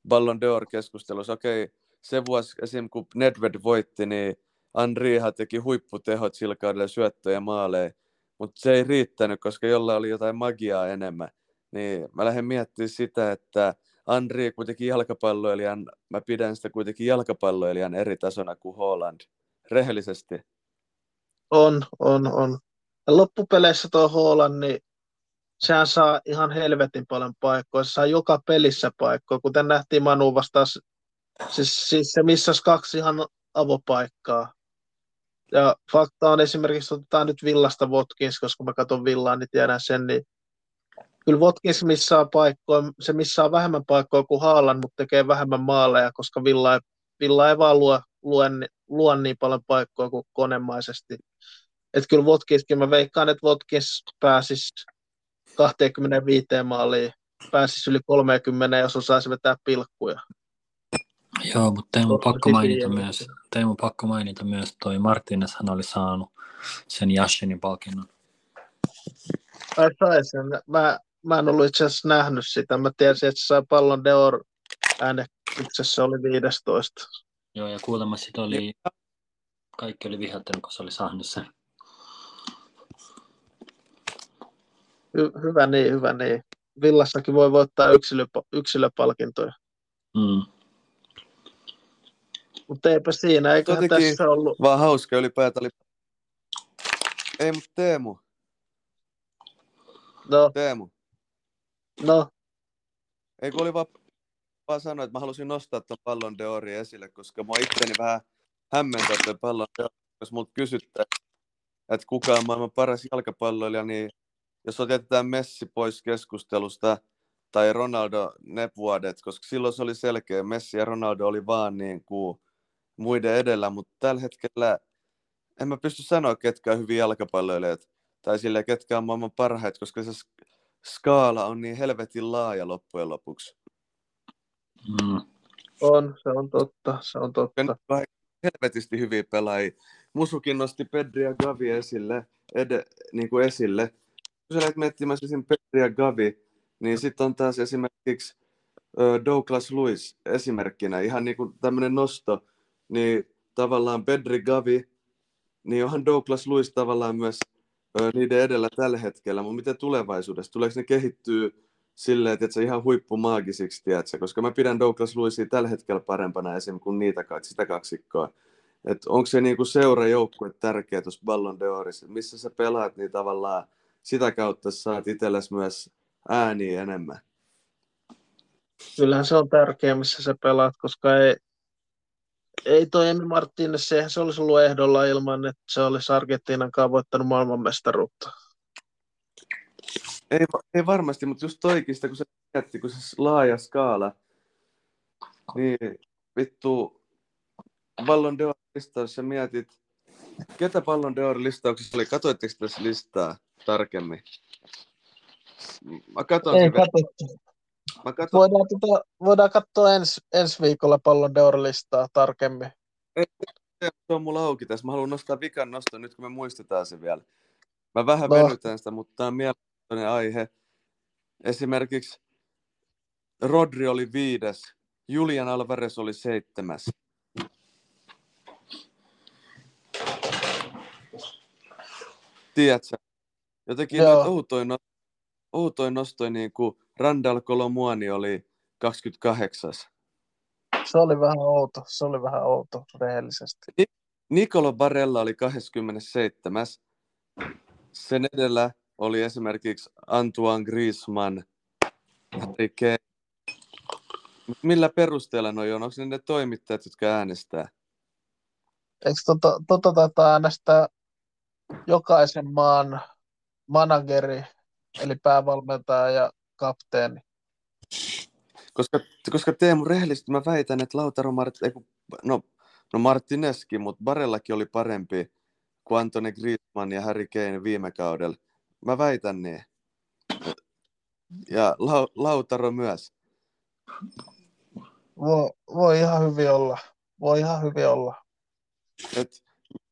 Ballon d'Or-keskustelussa. Okei, se vuosi esim. kun Nedved voitti, niin Andriha teki huipputehot sillä kaudella syöttöjä maaleja, mutta se ei riittänyt, koska jolla oli jotain magiaa enemmän. Niin mä lähden miettimään sitä, että Andri kuitenkin jalkapalloilijan, mä pidän sitä kuitenkin jalkapalloilijan eri tasona kuin Holland. Rehellisesti. On, on, on. Ja loppupeleissä tuo Holland, niin sehän saa ihan helvetin paljon paikkoja. Se saa joka pelissä paikkoja, kuten nähtiin Manu vastaan. Siis, siis se missasi kaksi ihan avopaikkaa. Ja fakta on esimerkiksi, otetaan nyt Villasta Watkins, koska mä katson Villaa, niin tiedän sen, niin kyllä Watkins missaa paikkoja, se missaa vähemmän paikkoja kuin Haalan, mutta tekee vähemmän maaleja, koska Villa ei, Villa ei vaan luo, luo, luo niin paljon paikkoja kuin konemaisesti. Että kyllä Watkinskin, mä veikkaan, että Watkins pääsisi 25 maaliin, pääsisi yli 30, jos osaisi vetää pilkkuja. Joo, mutta Teemu pakko mainita myös, Teemu pakko mainita myös toi Martinez, hän oli saanut sen Yashinin palkinnon. Ai sai sen. Mä, mä en ollut itse asiassa nähnyt sitä. Mä tiesin, että se sai pallon Deor äänestyksessä oli 15. Joo, ja kuulemma sit oli, kaikki oli vihattelu, kun se oli saanut sen. Hy- hyvä niin, hyvä niin. Villassakin voi voittaa yksilöp- yksilöpalkintoja. Mm. Mutta eipä siinä, eiköhän Jotenkin tässä ollut. Vaan hauska ylipäätään oli... Ei, mutta Teemu, No, Teemu. no, Ei kun oli vaan, vaan sanoa, että mä halusin nostaa tuon pallon Deori esille, koska mua itteni vähän hämmentää tuon pallon Deori, jos multa kysyttää, että kuka on maailman paras jalkapalloilija, niin jos otetaan Messi pois keskustelusta tai Ronaldo ne vuodet, koska silloin se oli selkeä, Messi ja Ronaldo oli vaan niin kuin muiden edellä, mutta tällä hetkellä en mä pysty sanoa, ketkä on hyviä jalkapalloilijat tai sille ketkä on maailman parhaat, koska se skaala on niin helvetin laaja loppujen lopuksi. Mm. on, se on totta, se on totta. Helvetisti hyviä pelaajia. Musukin nosti Pedri ja Gavi esille, ed, niin kuin esille. Kun sä lähdet miettimään sen Pedri ja Gavi, niin sitten on taas esimerkiksi Douglas Lewis esimerkkinä, ihan niin kuin tämmöinen nosto, niin tavallaan Pedri Gavi, niin onhan Douglas Lewis tavallaan myös niiden edellä tällä hetkellä, mutta miten tulevaisuudessa? Tuleeko ne kehittyy silleen, että se ihan huippumaagisiksi, tiedätkö? Koska mä pidän Douglas Lewisia tällä hetkellä parempana esim. kuin niitä sitä kaksikkoa. Et onko se niinku seurajoukkue tärkeä tuossa Ballon d'Orissa? Missä sä pelaat, niin tavallaan sitä kautta saat itsellesi myös ääniä enemmän. Kyllähän se on tärkeä, missä sä pelaat, koska ei, ei toi Emi Martinez, eihän se olisi ollut ehdolla ilman, että se olisi Argentiinan kanssa voittanut maailmanmestaruutta. Ei, ei varmasti, mutta just toikista, kun se mietti, kun se laaja skaala, niin vittu, Ballon d'Or jos sä mietit ketä Ballon d'Or listauksessa oli? Katoitteko tässä listaa tarkemmin? Mä katon Ei sen katsottu. Mä katon, Voidaan, tota, voidaan katsoa ens, ensi viikolla Pallon d'Or-listaa tarkemmin. se on mulla auki tässä. Mä haluan nostaa vikan noston nyt, kun me muistetaan se vielä. Mä vähän No. venytän sitä, mutta tämä on mielenkiintoinen aihe. Esimerkiksi Rodri oli viides, Julian Alvarez oli seitsemäs. Tiedätkö? Jotenkin Joo. outoin, no, outoin nostoi niin kuin Randall Colomuani oli 28. Se oli vähän outo, se oli vähän outo rehellisesti. Nicolo Barella oli 27. Sen edellä oli esimerkiksi Antoine Griezmann, Harry Kane. Millä perusteella noi on? Onko ne ne toimittajat, jotka äänestää? Eikö tota, tota taitaa äänestää jokaisen maan manageri, eli päävalmentaja ja kapteeni? Koska, koska Teemu, rehellisesti mä väitän, että Lautaro Mart, no, no Martineskin, mutta Barellakin oli parempi kuin Antoni Griezmann ja Harry Kane viime kaudella. Mä väitän niin. Ja Lau, Lautaro myös. Voi, voi ihan hyvin olla. Voi ihan hyvin olla. Et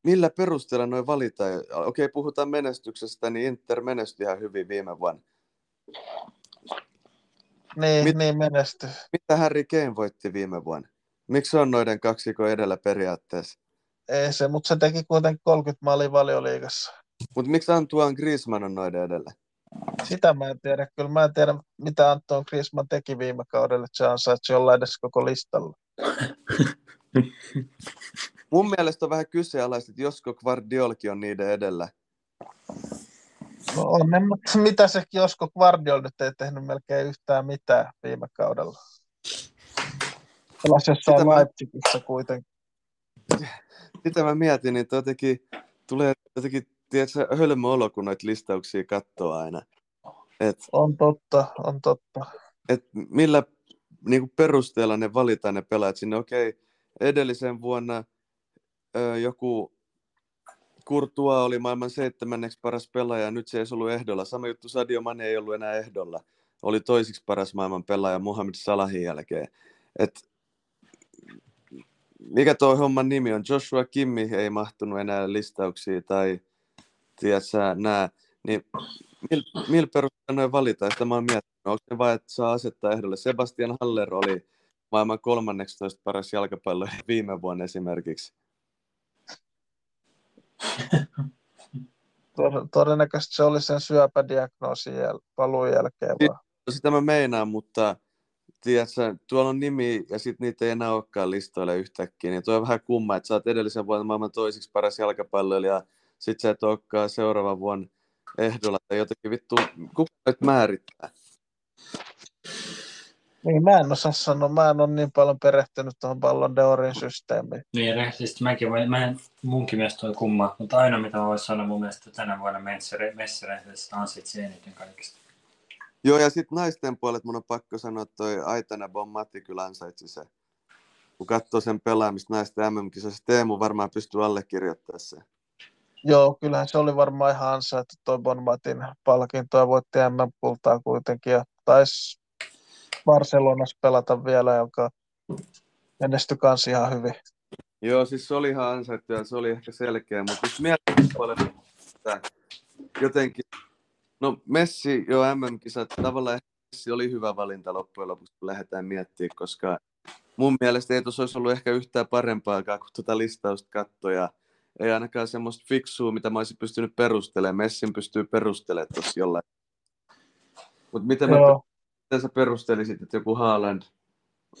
millä perusteella noin valitaan? Okei, puhutaan menestyksestä, niin Inter menestyi ihan hyvin viime vuonna. Niin, Mit- niin menesty. Mitä Harry Kane voitti viime vuonna? Miksi se on noiden kaksikon edellä periaatteessa? Ei se, mutta se teki kuitenkin 30 maalia valioliigassa. Mutta miksi Antoine Griezmann on noiden edellä? Sitä mä en tiedä. Kyllä mä en tiedä, mitä Anton Griezmann teki viime kaudella, että se ansaitsi olla edes koko listalla. Mun mielestä on vähän kyseenalaista, että josko Guardiolki on niiden edellä. No on ne, mutta mitä se Josko Guardiol nyt ei tehnyt melkein yhtään mitään viime kaudella. Pelasi jossain Sitä mä- Leipzigissä kuitenkin. Sitä mä mietin, niin jotenkin tulee jotenkin, tiedätkö, hölmö olo, kun noita listauksia katsoo aina. Et, On totta, on totta. et millä niin kuin perusteella ne valitaan ne pelaajat sinne. Okei, edellisen vuonna ö, joku Courtois oli maailman seitsemänneksi paras pelaaja, nyt se ei ollut ehdolla. Sama juttu Sadio Mane ei ollut enää ehdolla. Oli toisiksi paras maailman pelaaja Mohamed Salahin jälkeen. Et, mikä tuo homman nimi on? Joshua Kimmi ei mahtunut enää listauksiin tai tiedätkö, nää. Niin millä mil perusteella noin valitaan? Sitä mä oon miettinyt. Onko ne vain, että saa asettaa ehdolle? Sebastian Haller oli maailman 13 paras jalkapallo viime vuonna esimerkiksi. Tod- Todennäköisesti se oli sen syöpädiagnoosin jäl- paluun jälkeen vaan. Sitä mä meinaan, mutta tiedätkö, tuolla on nimi ja sitten niitä ei enää olekaan listoilla yhtäkkiä. Niin tuo on vähän kumma, että sä oot edellisen vuonna maailman toisiksi paras jalkapalloilija ja sit sä et olekaan seuraavan vuonna ehdolla tai jotenkin vittu, kuka nyt määrittää? Niin, mä en osaa sanoa. Mä en ole niin paljon perehtynyt tuohon Ballon d'Orin systeemiin. Niin, rehellisesti mäkin voin, mä en, munkin mielestä toi kumma, mutta ainoa mitä mä voisin sanoa mun mielestä tänä vuonna Messerehdessä ansaitsi eniten kaikista. Joo, ja sitten naisten puolet mun on pakko sanoa, että toi Aitana Bommatti kyllä ansaitsi se. Kun katsoo sen pelaamista naisten MM-kisoissa, Teemu varmaan pystyy allekirjoittamaan sen. Joo, kyllähän se oli varmaan ihan ansaittu toi Bonmatin palkinto ja voitti MM-kultaa kuitenkin. Ja taisi Barcelonassa pelata vielä, joka menestyi kans ihan hyvin. Joo, siis se oli ihan ansaittu ja se oli ehkä selkeä, mutta jos miettii paljon, että jotenkin, no Messi jo MM-kisat, tavallaan Messi oli hyvä valinta loppujen lopuksi, kun lähdetään miettimään, koska mun mielestä ei tuossa olisi ollut ehkä yhtään parempaakaan, kun tuota listausta katsoi ja ei ainakaan semmoista fiksua, mitä mä olisin pystynyt perustelemaan. Messin pystyy perustelemaan tuossa jollain. Mutta miten, mä, Joo, miten sä perustelisit, että joku Haaland,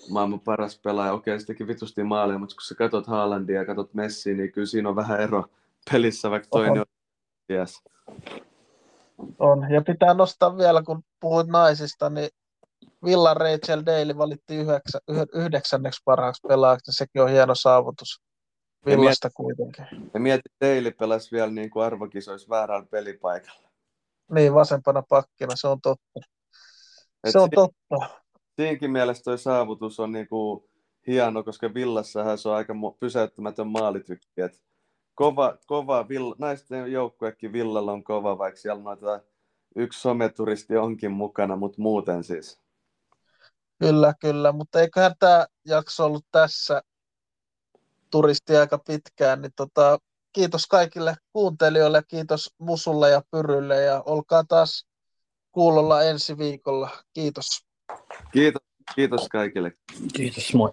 maailman paras pelaaja, okei se teki vitusti maalia, mutta kun sä katot Haalandia ja katot Messiä, niin kyllä siinä on vähän ero pelissä, vaikka toinen on yes. on. Ja pitää nostaa vielä, kun puhuit naisista, niin Villa Rachel Daly valittiin yhdeksä, yh- yhdeksänneksi parhaaksi pelaajaksi, niin sekin on hieno saavutus. Villasta kuitenkin. Ja mietit, Daily pelasi vielä niin kuin arvokisoissa väärällä pelipaikalla. Niin, vasempana pakkina, se on totta. Et Se on si- totta. Siinkin mielessä toi saavutus on niin kuin hieno, koska Villassahan se on aika pysäyttämätön maalitykki. Et kova, kova vill, naisten joukkuekin Villalla on kova, vaikka siellä noita yksi someturisti onkin mukana, mutta muuten siis. Kyllä, kyllä, mutta eiköhän tämä jakso ollut tässä turisti aika pitkään, niin tota, kiitos kaikille kuuntelijoille, kiitos Musulle ja Pyrylle ja olkaa taas kuulolla ensi viikolla. Kiitos. Kiitos, kiitos kaikille. Kiitos, moi.